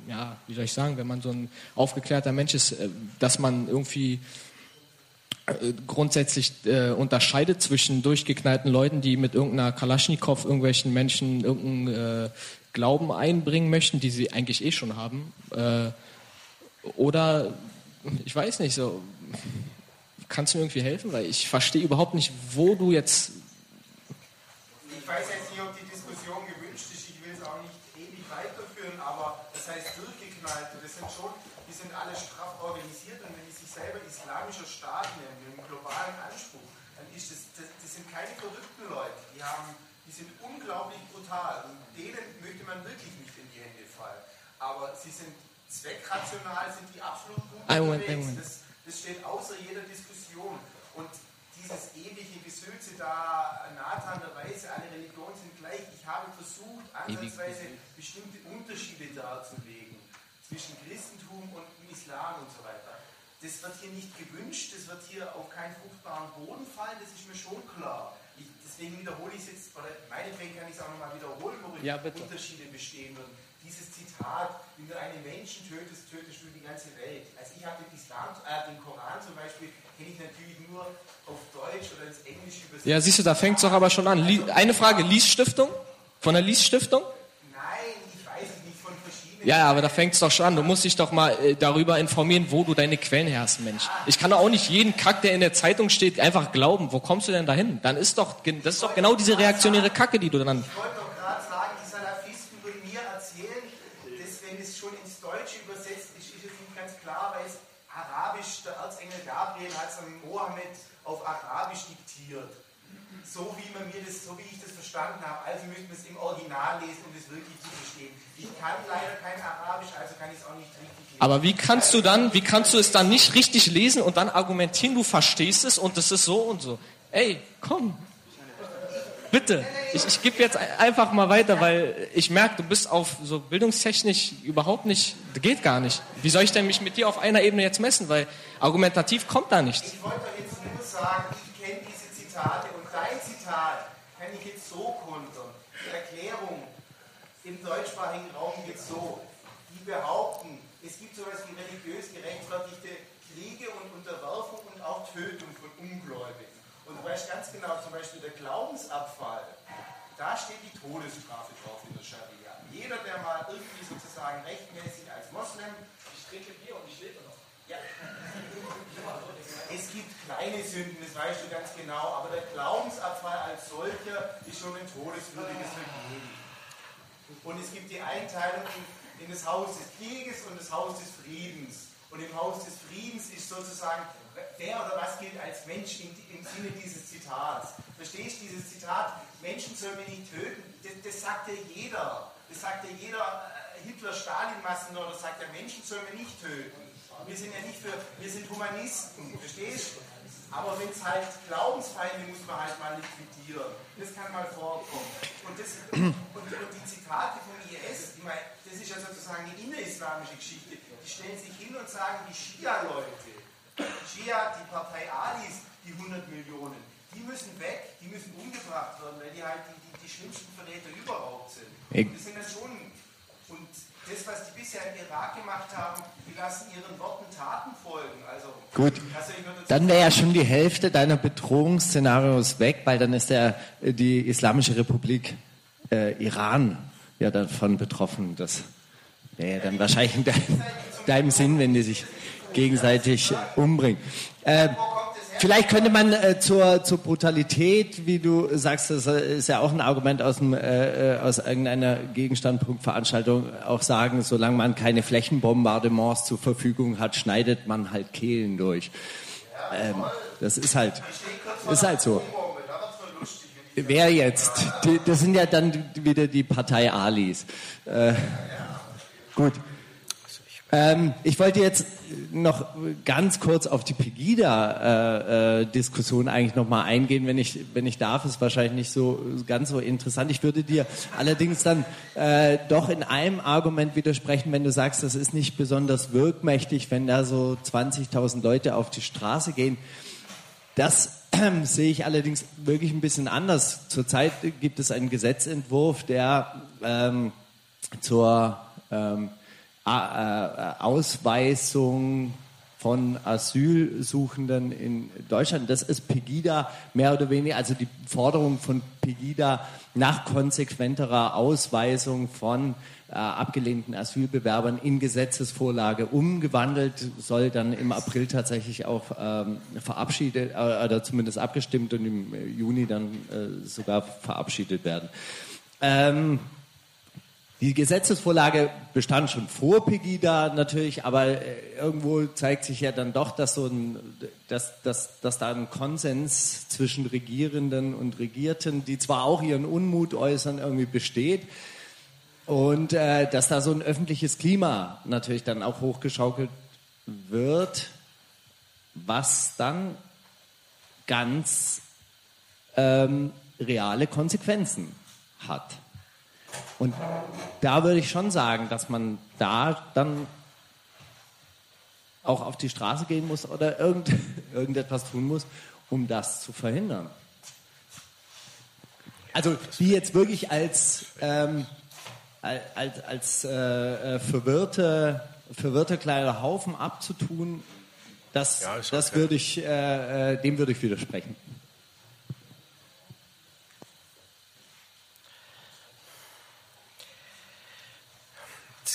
ja, wie soll ich sagen, wenn man so ein aufgeklärter Mensch ist, äh, dass man irgendwie äh, grundsätzlich äh, unterscheidet zwischen durchgeknallten Leuten, die mit irgendeiner Kalaschnikow irgendwelchen Menschen irgendeinen äh, Glauben einbringen möchten, die sie eigentlich eh schon haben, äh, oder ich weiß nicht so. Kannst du mir irgendwie helfen? Weil ich verstehe überhaupt nicht, wo du jetzt weiß jetzt nicht, ob die Diskussion gewünscht ist. Ich will es auch nicht ewig weiterführen, aber das heißt durchgeknallte, das sind schon, die sind alle straff organisiert und wenn die sich selber islamischer Staat nennen, mit einem globalen Anspruch, dann ist das, das, das sind keine verrückten Leute. Die haben, die sind unglaublich brutal und denen möchte man wirklich nicht in die Hände fallen. Aber sie sind zweckrational, sind die absolut gut Moment, unterwegs. Das, das steht außer jeder Diskussion. Und dieses ewige Gesülze da, Nathan der Weise, alle Religionen sind gleich. Ich habe versucht, ansatzweise bestimmte Unterschiede darzulegen zwischen Christentum und Islam und so weiter. Das wird hier nicht gewünscht, das wird hier auf keinen fruchtbaren Boden fallen, das ist mir schon klar. Ich, deswegen wiederhole ich es jetzt, oder meinetwegen kann ich es auch nochmal wiederholen, worin Ja. Unterschiede bestehen. Und dieses Zitat, wenn du einen Menschen tötest, tötest du die ganze Welt. Also ich habe den Islam, äh, den Koran zum Beispiel, kenne ich natürlich nur auf Deutsch oder ins Englische übersetzt. Ja, siehst du, da fängt es doch aber schon an. Eine Frage, Lies-Stiftung? Von der Lies-Stiftung? Nein, ich weiß es nicht von verschiedenen. Ja, aber da fängt es doch schon an. Du musst dich doch mal äh, darüber informieren, wo du deine Quellen her hast, Mensch. Ich kann doch auch nicht jeden Kack, der in der Zeitung steht, einfach glauben. Wo kommst du denn dahin? Dann ist doch, das ist doch genau diese reaktionäre Kacke, die du dann... Ich wollte doch gerade sagen, die Salafisten würden mir erzählen, dass wenn es schon ins Deutsche übersetzt ist, ist es nicht ganz klar, weil es Arabisch, der Erzengel Gabriel hat es an Mohammed auf Arabisch diktiert. So wie man mir das, so wie ich das verstanden habe. Also müssen wir es im Original lesen, um das wirklich zu verstehen. Ich kann leider kein Arabisch, also kann ich es auch nicht richtig lesen. Aber wie kannst du dann, wie kannst du es dann nicht richtig lesen und dann argumentieren, du verstehst es und es ist so und so? Ey, komm. Bitte. Ich, ich gebe jetzt einfach mal weiter, weil ich merke, du bist auf so bildungstechnisch überhaupt nicht, geht gar nicht. Wie soll ich denn mich mit dir auf einer Ebene jetzt messen? Weil argumentativ kommt da nichts. Ich wollte doch jetzt nur sagen, ich kenne diese Zitate und dein Zitat kann ich jetzt so kontern. Die Erklärung im deutschsprachigen Raum geht so. Die behaupten, es gibt sowas wie religiös gerechtfertigte Kriege und Unterwerfung und auch Tötung von Ungläubigen. Und du weißt ganz genau, zum Beispiel der Glaubensabfall, da steht die Todesstrafe drauf in der Scharia. Jeder, der mal irgendwie sozusagen rechtmäßig als Moslem, ich trinke Bier und ich lebe noch. Ja. Es gibt kleine Sünden, das weißt du ganz genau, aber der Glaubensabfall als solcher ist schon ein todeswürdiges Vergehen. Und es gibt die Einteilung in, in das Haus des Krieges und das Haus des Friedens. Und im Haus des Friedens ist sozusagen, wer oder was gilt als Mensch im, im Sinne dieses Zitats. Verstehst du dieses Zitat, Menschen sollen wir nicht töten? Das, das sagt ja jeder. Das sagt ja jeder äh, Hitler-Stalin-Massenmörder, sagt ja, Menschen sollen wir nicht töten. Wir sind ja nicht für, wir sind Humanisten, verstehst du? Aber wenn es halt Glaubensfeinde muss man halt mal liquidieren. Das kann mal vorkommen. Und, das, und, und die Zitate vom IS, die mein, das ist ja sozusagen eine innerislamische Geschichte, die stellen sich hin und sagen, die Schia-Leute, Schia, die Partei Alis, die 100 Millionen, die müssen weg, die müssen umgebracht werden, weil die halt die, die, die schlimmsten Verräter überhaupt sind. Und das sind dann schon, und das, was die bisher im Irak gemacht haben, die lassen ihren Worten Taten folgen. Also, Gut, dann wäre ja schon die Hälfte deiner Bedrohungsszenarios weg, weil dann ist der, die Islamische Republik äh, Iran ja davon betroffen. Das wäre ja dann wahrscheinlich in deinem, deinem Sinn, wenn die sich gegenseitig umbringen. Äh, Vielleicht könnte man äh, zur, zur Brutalität, wie du sagst, das ist ja auch ein Argument aus, dem, äh, aus irgendeiner Gegenstandpunktveranstaltung, auch sagen, solange man keine Flächenbombardements zur Verfügung hat, schneidet man halt Kehlen durch. Ähm, das ist halt, ist halt so. Wer jetzt? Die, das sind ja dann wieder die Partei Alis. Äh, gut. Ähm, ich wollte jetzt noch ganz kurz auf die Pegida-Diskussion äh, äh, eigentlich noch mal eingehen, wenn ich, wenn ich darf. Ist wahrscheinlich nicht so ganz so interessant. Ich würde dir allerdings dann äh, doch in einem Argument widersprechen, wenn du sagst, das ist nicht besonders wirkmächtig, wenn da so 20.000 Leute auf die Straße gehen. Das äh, sehe ich allerdings wirklich ein bisschen anders. Zurzeit gibt es einen Gesetzentwurf, der ähm, zur ähm, Ausweisung von Asylsuchenden in Deutschland. Das ist Pegida mehr oder weniger, also die Forderung von Pegida nach konsequenterer Ausweisung von äh, abgelehnten Asylbewerbern in Gesetzesvorlage umgewandelt, soll dann im April tatsächlich auch ähm, verabschiedet äh, oder zumindest abgestimmt und im Juni dann äh, sogar verabschiedet werden. Ähm, die Gesetzesvorlage bestand schon vor Pegida natürlich, aber äh, irgendwo zeigt sich ja dann doch, dass, so ein, dass, dass, dass da ein Konsens zwischen Regierenden und Regierten, die zwar auch ihren Unmut äußern, irgendwie besteht. Und äh, dass da so ein öffentliches Klima natürlich dann auch hochgeschaukelt wird, was dann ganz ähm, reale Konsequenzen hat. Und da würde ich schon sagen, dass man da dann auch auf die Straße gehen muss oder irgend, irgendetwas tun muss, um das zu verhindern. Also die jetzt wirklich als, ähm, als, als äh, äh, verwirrte, verwirrte kleine Haufen abzutun, das, ja, das würde ich, äh, äh, dem würde ich widersprechen.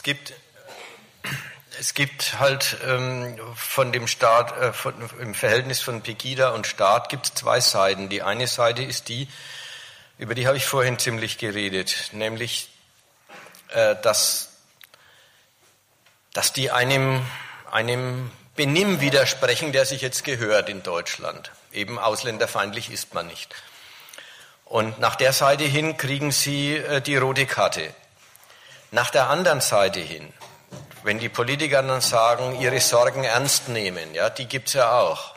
Es gibt, es gibt halt ähm, von dem Staat, äh, von, im Verhältnis von Pegida und Staat gibt es zwei Seiten. Die eine Seite ist die, über die habe ich vorhin ziemlich geredet, nämlich, äh, dass, dass die einem, einem Benimm widersprechen, der sich jetzt gehört in Deutschland. Eben ausländerfeindlich ist man nicht. Und nach der Seite hin kriegen sie äh, die rote Karte. Nach der anderen Seite hin, wenn die Politiker dann sagen, ihre Sorgen ernst nehmen, ja, die gibt's ja auch.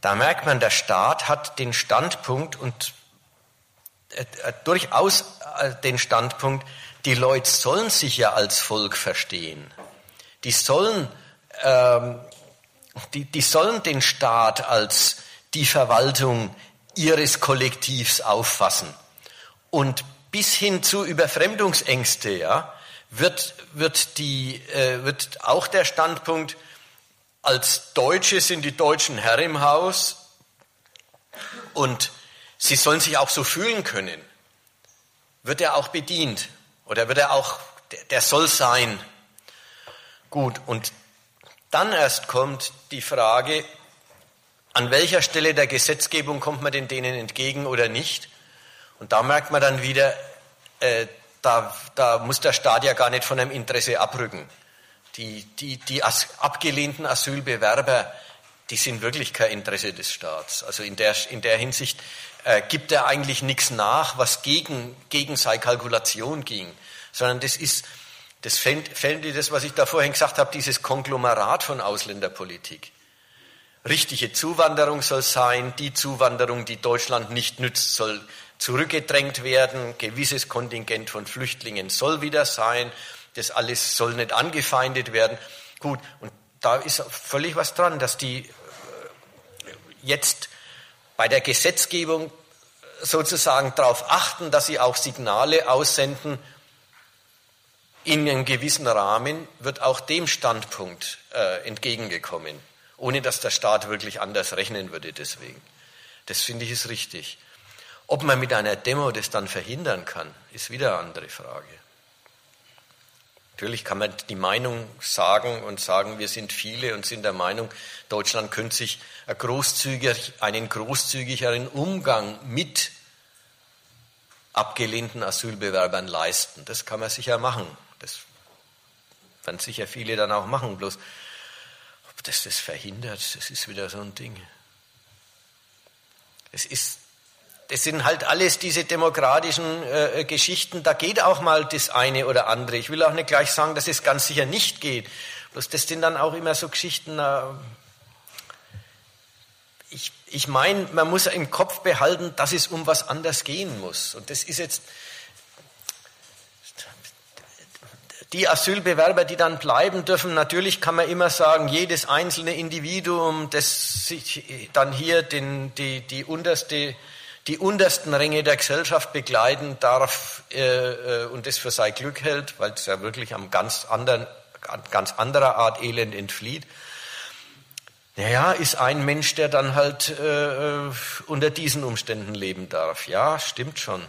Da merkt man, der Staat hat den Standpunkt und äh, äh, durchaus äh, den Standpunkt, die Leute sollen sich ja als Volk verstehen. Die sollen, ähm, die, die sollen den Staat als die Verwaltung ihres Kollektivs auffassen. Und bis hin zu Überfremdungsängste, ja, wird, wird, die, äh, wird auch der Standpunkt, als Deutsche sind die Deutschen Herr im Haus und sie sollen sich auch so fühlen können, wird er auch bedient oder wird er auch, der, der soll sein. Gut, und dann erst kommt die Frage, an welcher Stelle der Gesetzgebung kommt man denn denen entgegen oder nicht? Und da merkt man dann wieder, äh, da, da muss der Staat ja gar nicht von einem Interesse abrücken. die, die, die as abgelehnten Asylbewerber, die sind wirklich kein Interesse des Staats. Also in der, in der Hinsicht äh, gibt er eigentlich nichts nach, was gegen, gegen seine Kalkulation ging, sondern das ist, das fällt, fällt das, was ich da vorhin gesagt habe, dieses Konglomerat von Ausländerpolitik. Richtige Zuwanderung soll sein, die Zuwanderung, die Deutschland nicht nützt, soll zurückgedrängt werden, gewisses Kontingent von Flüchtlingen soll wieder sein, das alles soll nicht angefeindet werden. Gut, und da ist völlig was dran, dass die äh, jetzt bei der Gesetzgebung sozusagen darauf achten, dass sie auch Signale aussenden, in einem gewissen Rahmen wird auch dem Standpunkt äh, entgegengekommen, ohne dass der Staat wirklich anders rechnen würde deswegen. Das finde ich ist richtig. Ob man mit einer Demo das dann verhindern kann, ist wieder eine andere Frage. Natürlich kann man die Meinung sagen und sagen, wir sind viele und sind der Meinung, Deutschland könnte sich einen großzügigeren Umgang mit abgelehnten Asylbewerbern leisten. Das kann man sicher machen. Das werden sicher viele dann auch machen. Bloß, ob das das verhindert, das ist wieder so ein Ding. Es ist das sind halt alles diese demokratischen äh, Geschichten. Da geht auch mal das eine oder andere. Ich will auch nicht gleich sagen, dass es ganz sicher nicht geht. Bloß das sind dann auch immer so Geschichten. Äh, ich, ich meine, man muss im Kopf behalten, dass es um was anders gehen muss. Und das ist jetzt die Asylbewerber, die dann bleiben dürfen, natürlich kann man immer sagen, jedes einzelne Individuum, das sich dann hier den, die, die unterste die untersten Ränge der Gesellschaft begleiten darf äh, äh, und das für sein Glück hält, weil es ja wirklich am ganz anderen, ganz anderer Art Elend entflieht. Naja, ist ein Mensch, der dann halt äh, unter diesen Umständen leben darf. Ja, stimmt schon.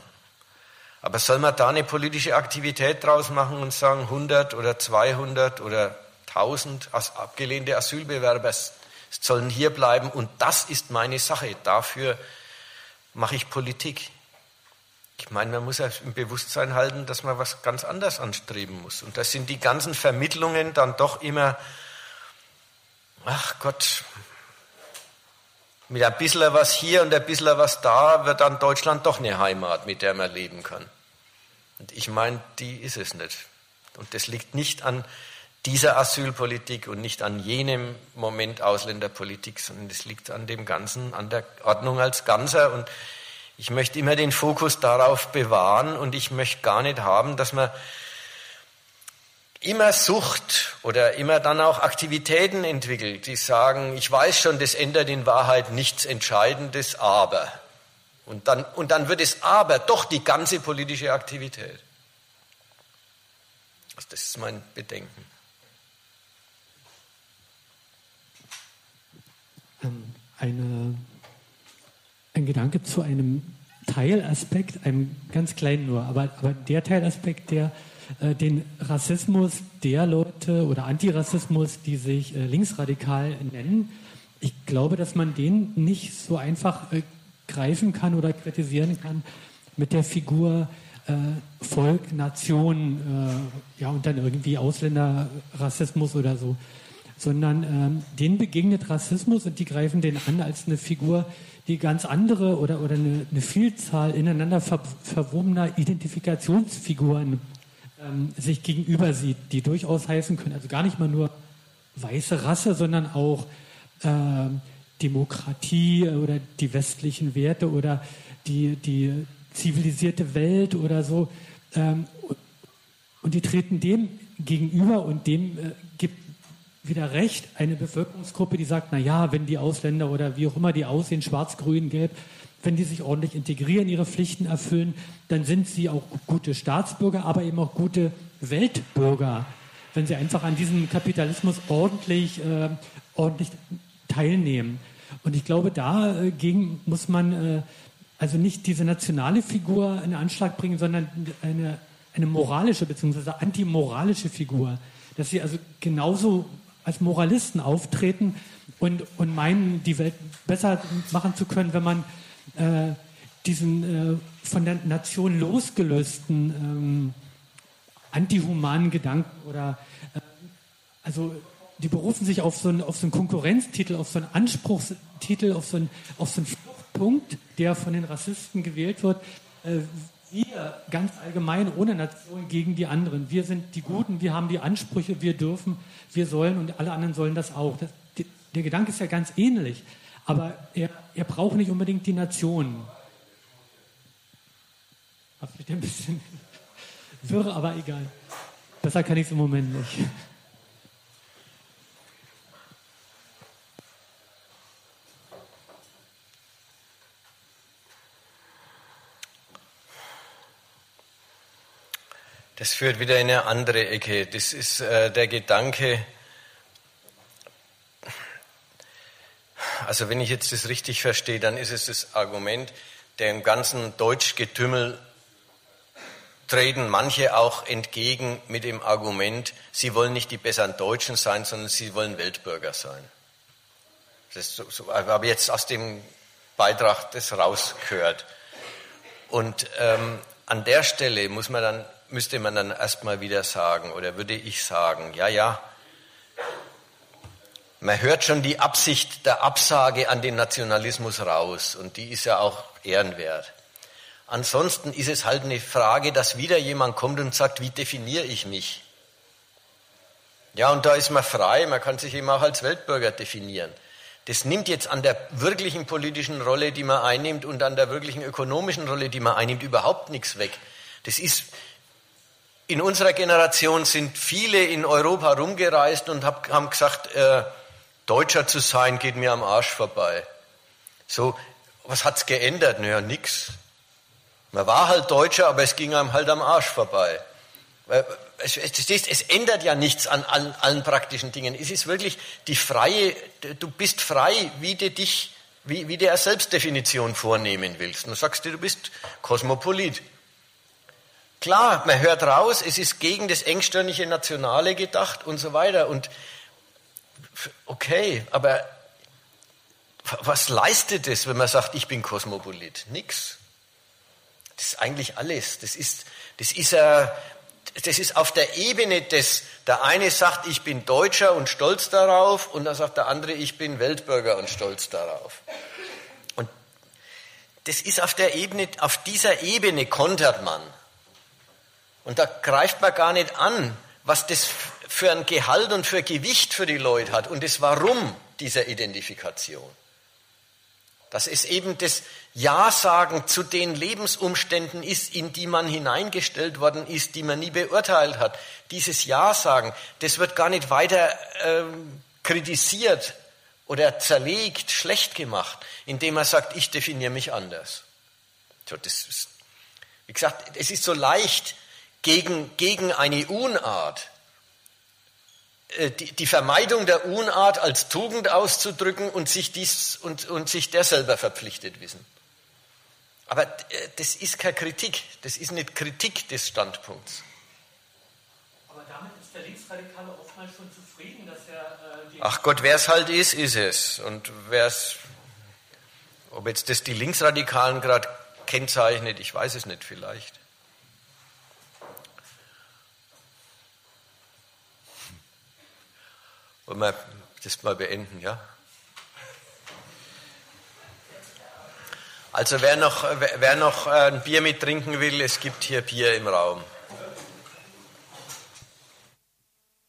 Aber soll man da eine politische Aktivität draus machen und sagen, 100 oder 200 oder 1000 abgelehnte Asylbewerber sollen hier bleiben und das ist meine Sache. Dafür mache ich Politik. Ich meine, man muss ja im Bewusstsein halten, dass man was ganz anderes anstreben muss. Und das sind die ganzen Vermittlungen dann doch immer, ach Gott, mit ein bisschen was hier und ein bisschen was da wird dann Deutschland doch eine Heimat, mit der man leben kann. Und ich meine, die ist es nicht. Und das liegt nicht an dieser Asylpolitik und nicht an jenem Moment Ausländerpolitik, sondern es liegt an dem Ganzen, an der Ordnung als Ganzer. Und ich möchte immer den Fokus darauf bewahren und ich möchte gar nicht haben, dass man immer Sucht oder immer dann auch Aktivitäten entwickelt, die sagen, ich weiß schon, das ändert in Wahrheit nichts Entscheidendes, aber. Und dann, und dann wird es aber doch die ganze politische Aktivität. Also das ist mein Bedenken. Eine, ein Gedanke zu einem Teilaspekt, einem ganz kleinen nur, aber, aber der Teilaspekt, der äh, den Rassismus der Leute oder Antirassismus, die sich äh, linksradikal nennen, ich glaube, dass man den nicht so einfach äh, greifen kann oder kritisieren kann mit der Figur Volk, Nation, ja und dann irgendwie Ausländerrassismus oder so sondern ähm, denen begegnet Rassismus und die greifen den an als eine Figur, die ganz andere oder, oder eine, eine Vielzahl ineinander ver verwobener Identifikationsfiguren ähm, sich gegenüber sieht, die durchaus heißen können, also gar nicht mal nur weiße Rasse, sondern auch äh, Demokratie oder die westlichen Werte oder die, die zivilisierte Welt oder so. Ähm, und die treten dem gegenüber und dem äh, gibt wieder recht, eine Bevölkerungsgruppe, die sagt, na ja, wenn die Ausländer oder wie auch immer die aussehen, schwarz, grün, gelb, wenn die sich ordentlich integrieren, ihre Pflichten erfüllen, dann sind sie auch gute Staatsbürger, aber eben auch gute Weltbürger, wenn sie einfach an diesem Kapitalismus ordentlich, äh, ordentlich teilnehmen. Und ich glaube, dagegen muss man äh, also nicht diese nationale Figur in Anschlag bringen, sondern eine, eine moralische bzw. antimoralische Figur. Dass sie also genauso als Moralisten auftreten und, und meinen, die Welt besser machen zu können, wenn man äh, diesen äh, von der Nation losgelösten ähm, antihumanen Gedanken oder äh, also die berufen sich auf so einen, auf so einen Konkurrenztitel, auf so einen Anspruchstitel, auf so einen, auf so einen Punkt, der von den Rassisten gewählt wird. Wir ganz allgemein ohne Nation gegen die anderen. Wir sind die Guten, wir haben die Ansprüche, wir dürfen, wir sollen und alle anderen sollen das auch. Das, die, der Gedanke ist ja ganz ähnlich, aber er, er braucht nicht unbedingt die Nationen. Hab mich ein bisschen wirr, aber egal. Besser kann ich es im Moment nicht. Das führt wieder in eine andere Ecke. Das ist äh, der Gedanke, also wenn ich jetzt das richtig verstehe, dann ist es das Argument, dem ganzen Deutschgetümmel treten manche auch entgegen mit dem Argument, sie wollen nicht die besseren Deutschen sein, sondern sie wollen Weltbürger sein. Das so, so, habe jetzt aus dem Beitrag das rausgehört. Und ähm, an der Stelle muss man dann müsste man dann erstmal wieder sagen, oder würde ich sagen, ja, ja, man hört schon die Absicht der Absage an den Nationalismus raus und die ist ja auch ehrenwert. Ansonsten ist es halt eine Frage, dass wieder jemand kommt und sagt, wie definiere ich mich? Ja, und da ist man frei, man kann sich eben auch als Weltbürger definieren. Das nimmt jetzt an der wirklichen politischen Rolle, die man einnimmt und an der wirklichen ökonomischen Rolle, die man einnimmt, überhaupt nichts weg. Das ist, in unserer Generation sind viele in Europa rumgereist und haben gesagt, äh, Deutscher zu sein geht mir am Arsch vorbei. So, was hat's geändert? Naja, nix. Man war halt Deutscher, aber es ging einem halt am Arsch vorbei. Es, es, es ändert ja nichts an allen, allen, praktischen Dingen. Es ist wirklich die freie, du bist frei, wie du dich, wie, wie eine Selbstdefinition vornehmen willst. Du sagst dir, du bist Kosmopolit. Klar, man hört raus, es ist gegen das engstirnige Nationale gedacht und so weiter. Und okay, aber was leistet es, wenn man sagt, ich bin Kosmopolit? Nix. Das ist eigentlich alles. Das ist, das ist, das ist auf der Ebene des, der eine sagt, ich bin Deutscher und stolz darauf, und dann sagt der andere, ich bin Weltbürger und stolz darauf. Und das ist auf der Ebene, auf dieser Ebene kontert man. Und da greift man gar nicht an, was das für ein Gehalt und für Gewicht für die Leute hat und das Warum dieser Identifikation. Dass es eben das Ja-Sagen zu den Lebensumständen ist, in die man hineingestellt worden ist, die man nie beurteilt hat. Dieses Ja-Sagen, das wird gar nicht weiter ähm, kritisiert oder zerlegt, schlecht gemacht, indem man sagt, ich definiere mich anders. So, das ist, wie gesagt, es ist so leicht, gegen, gegen eine Unart, äh, die, die Vermeidung der Unart als Tugend auszudrücken und sich, dies, und, und sich der selber verpflichtet wissen. Aber äh, das ist keine Kritik, das ist nicht Kritik des Standpunkts. Aber damit ist der Linksradikale oftmals schon zufrieden, dass er. Äh, Ach Gott, wer es halt ist, ist es. Und wer es, ob jetzt das die Linksradikalen gerade kennzeichnet, ich weiß es nicht vielleicht. Wollen wir das mal beenden, ja? Also wer noch, wer noch ein Bier mittrinken will, es gibt hier Bier im Raum.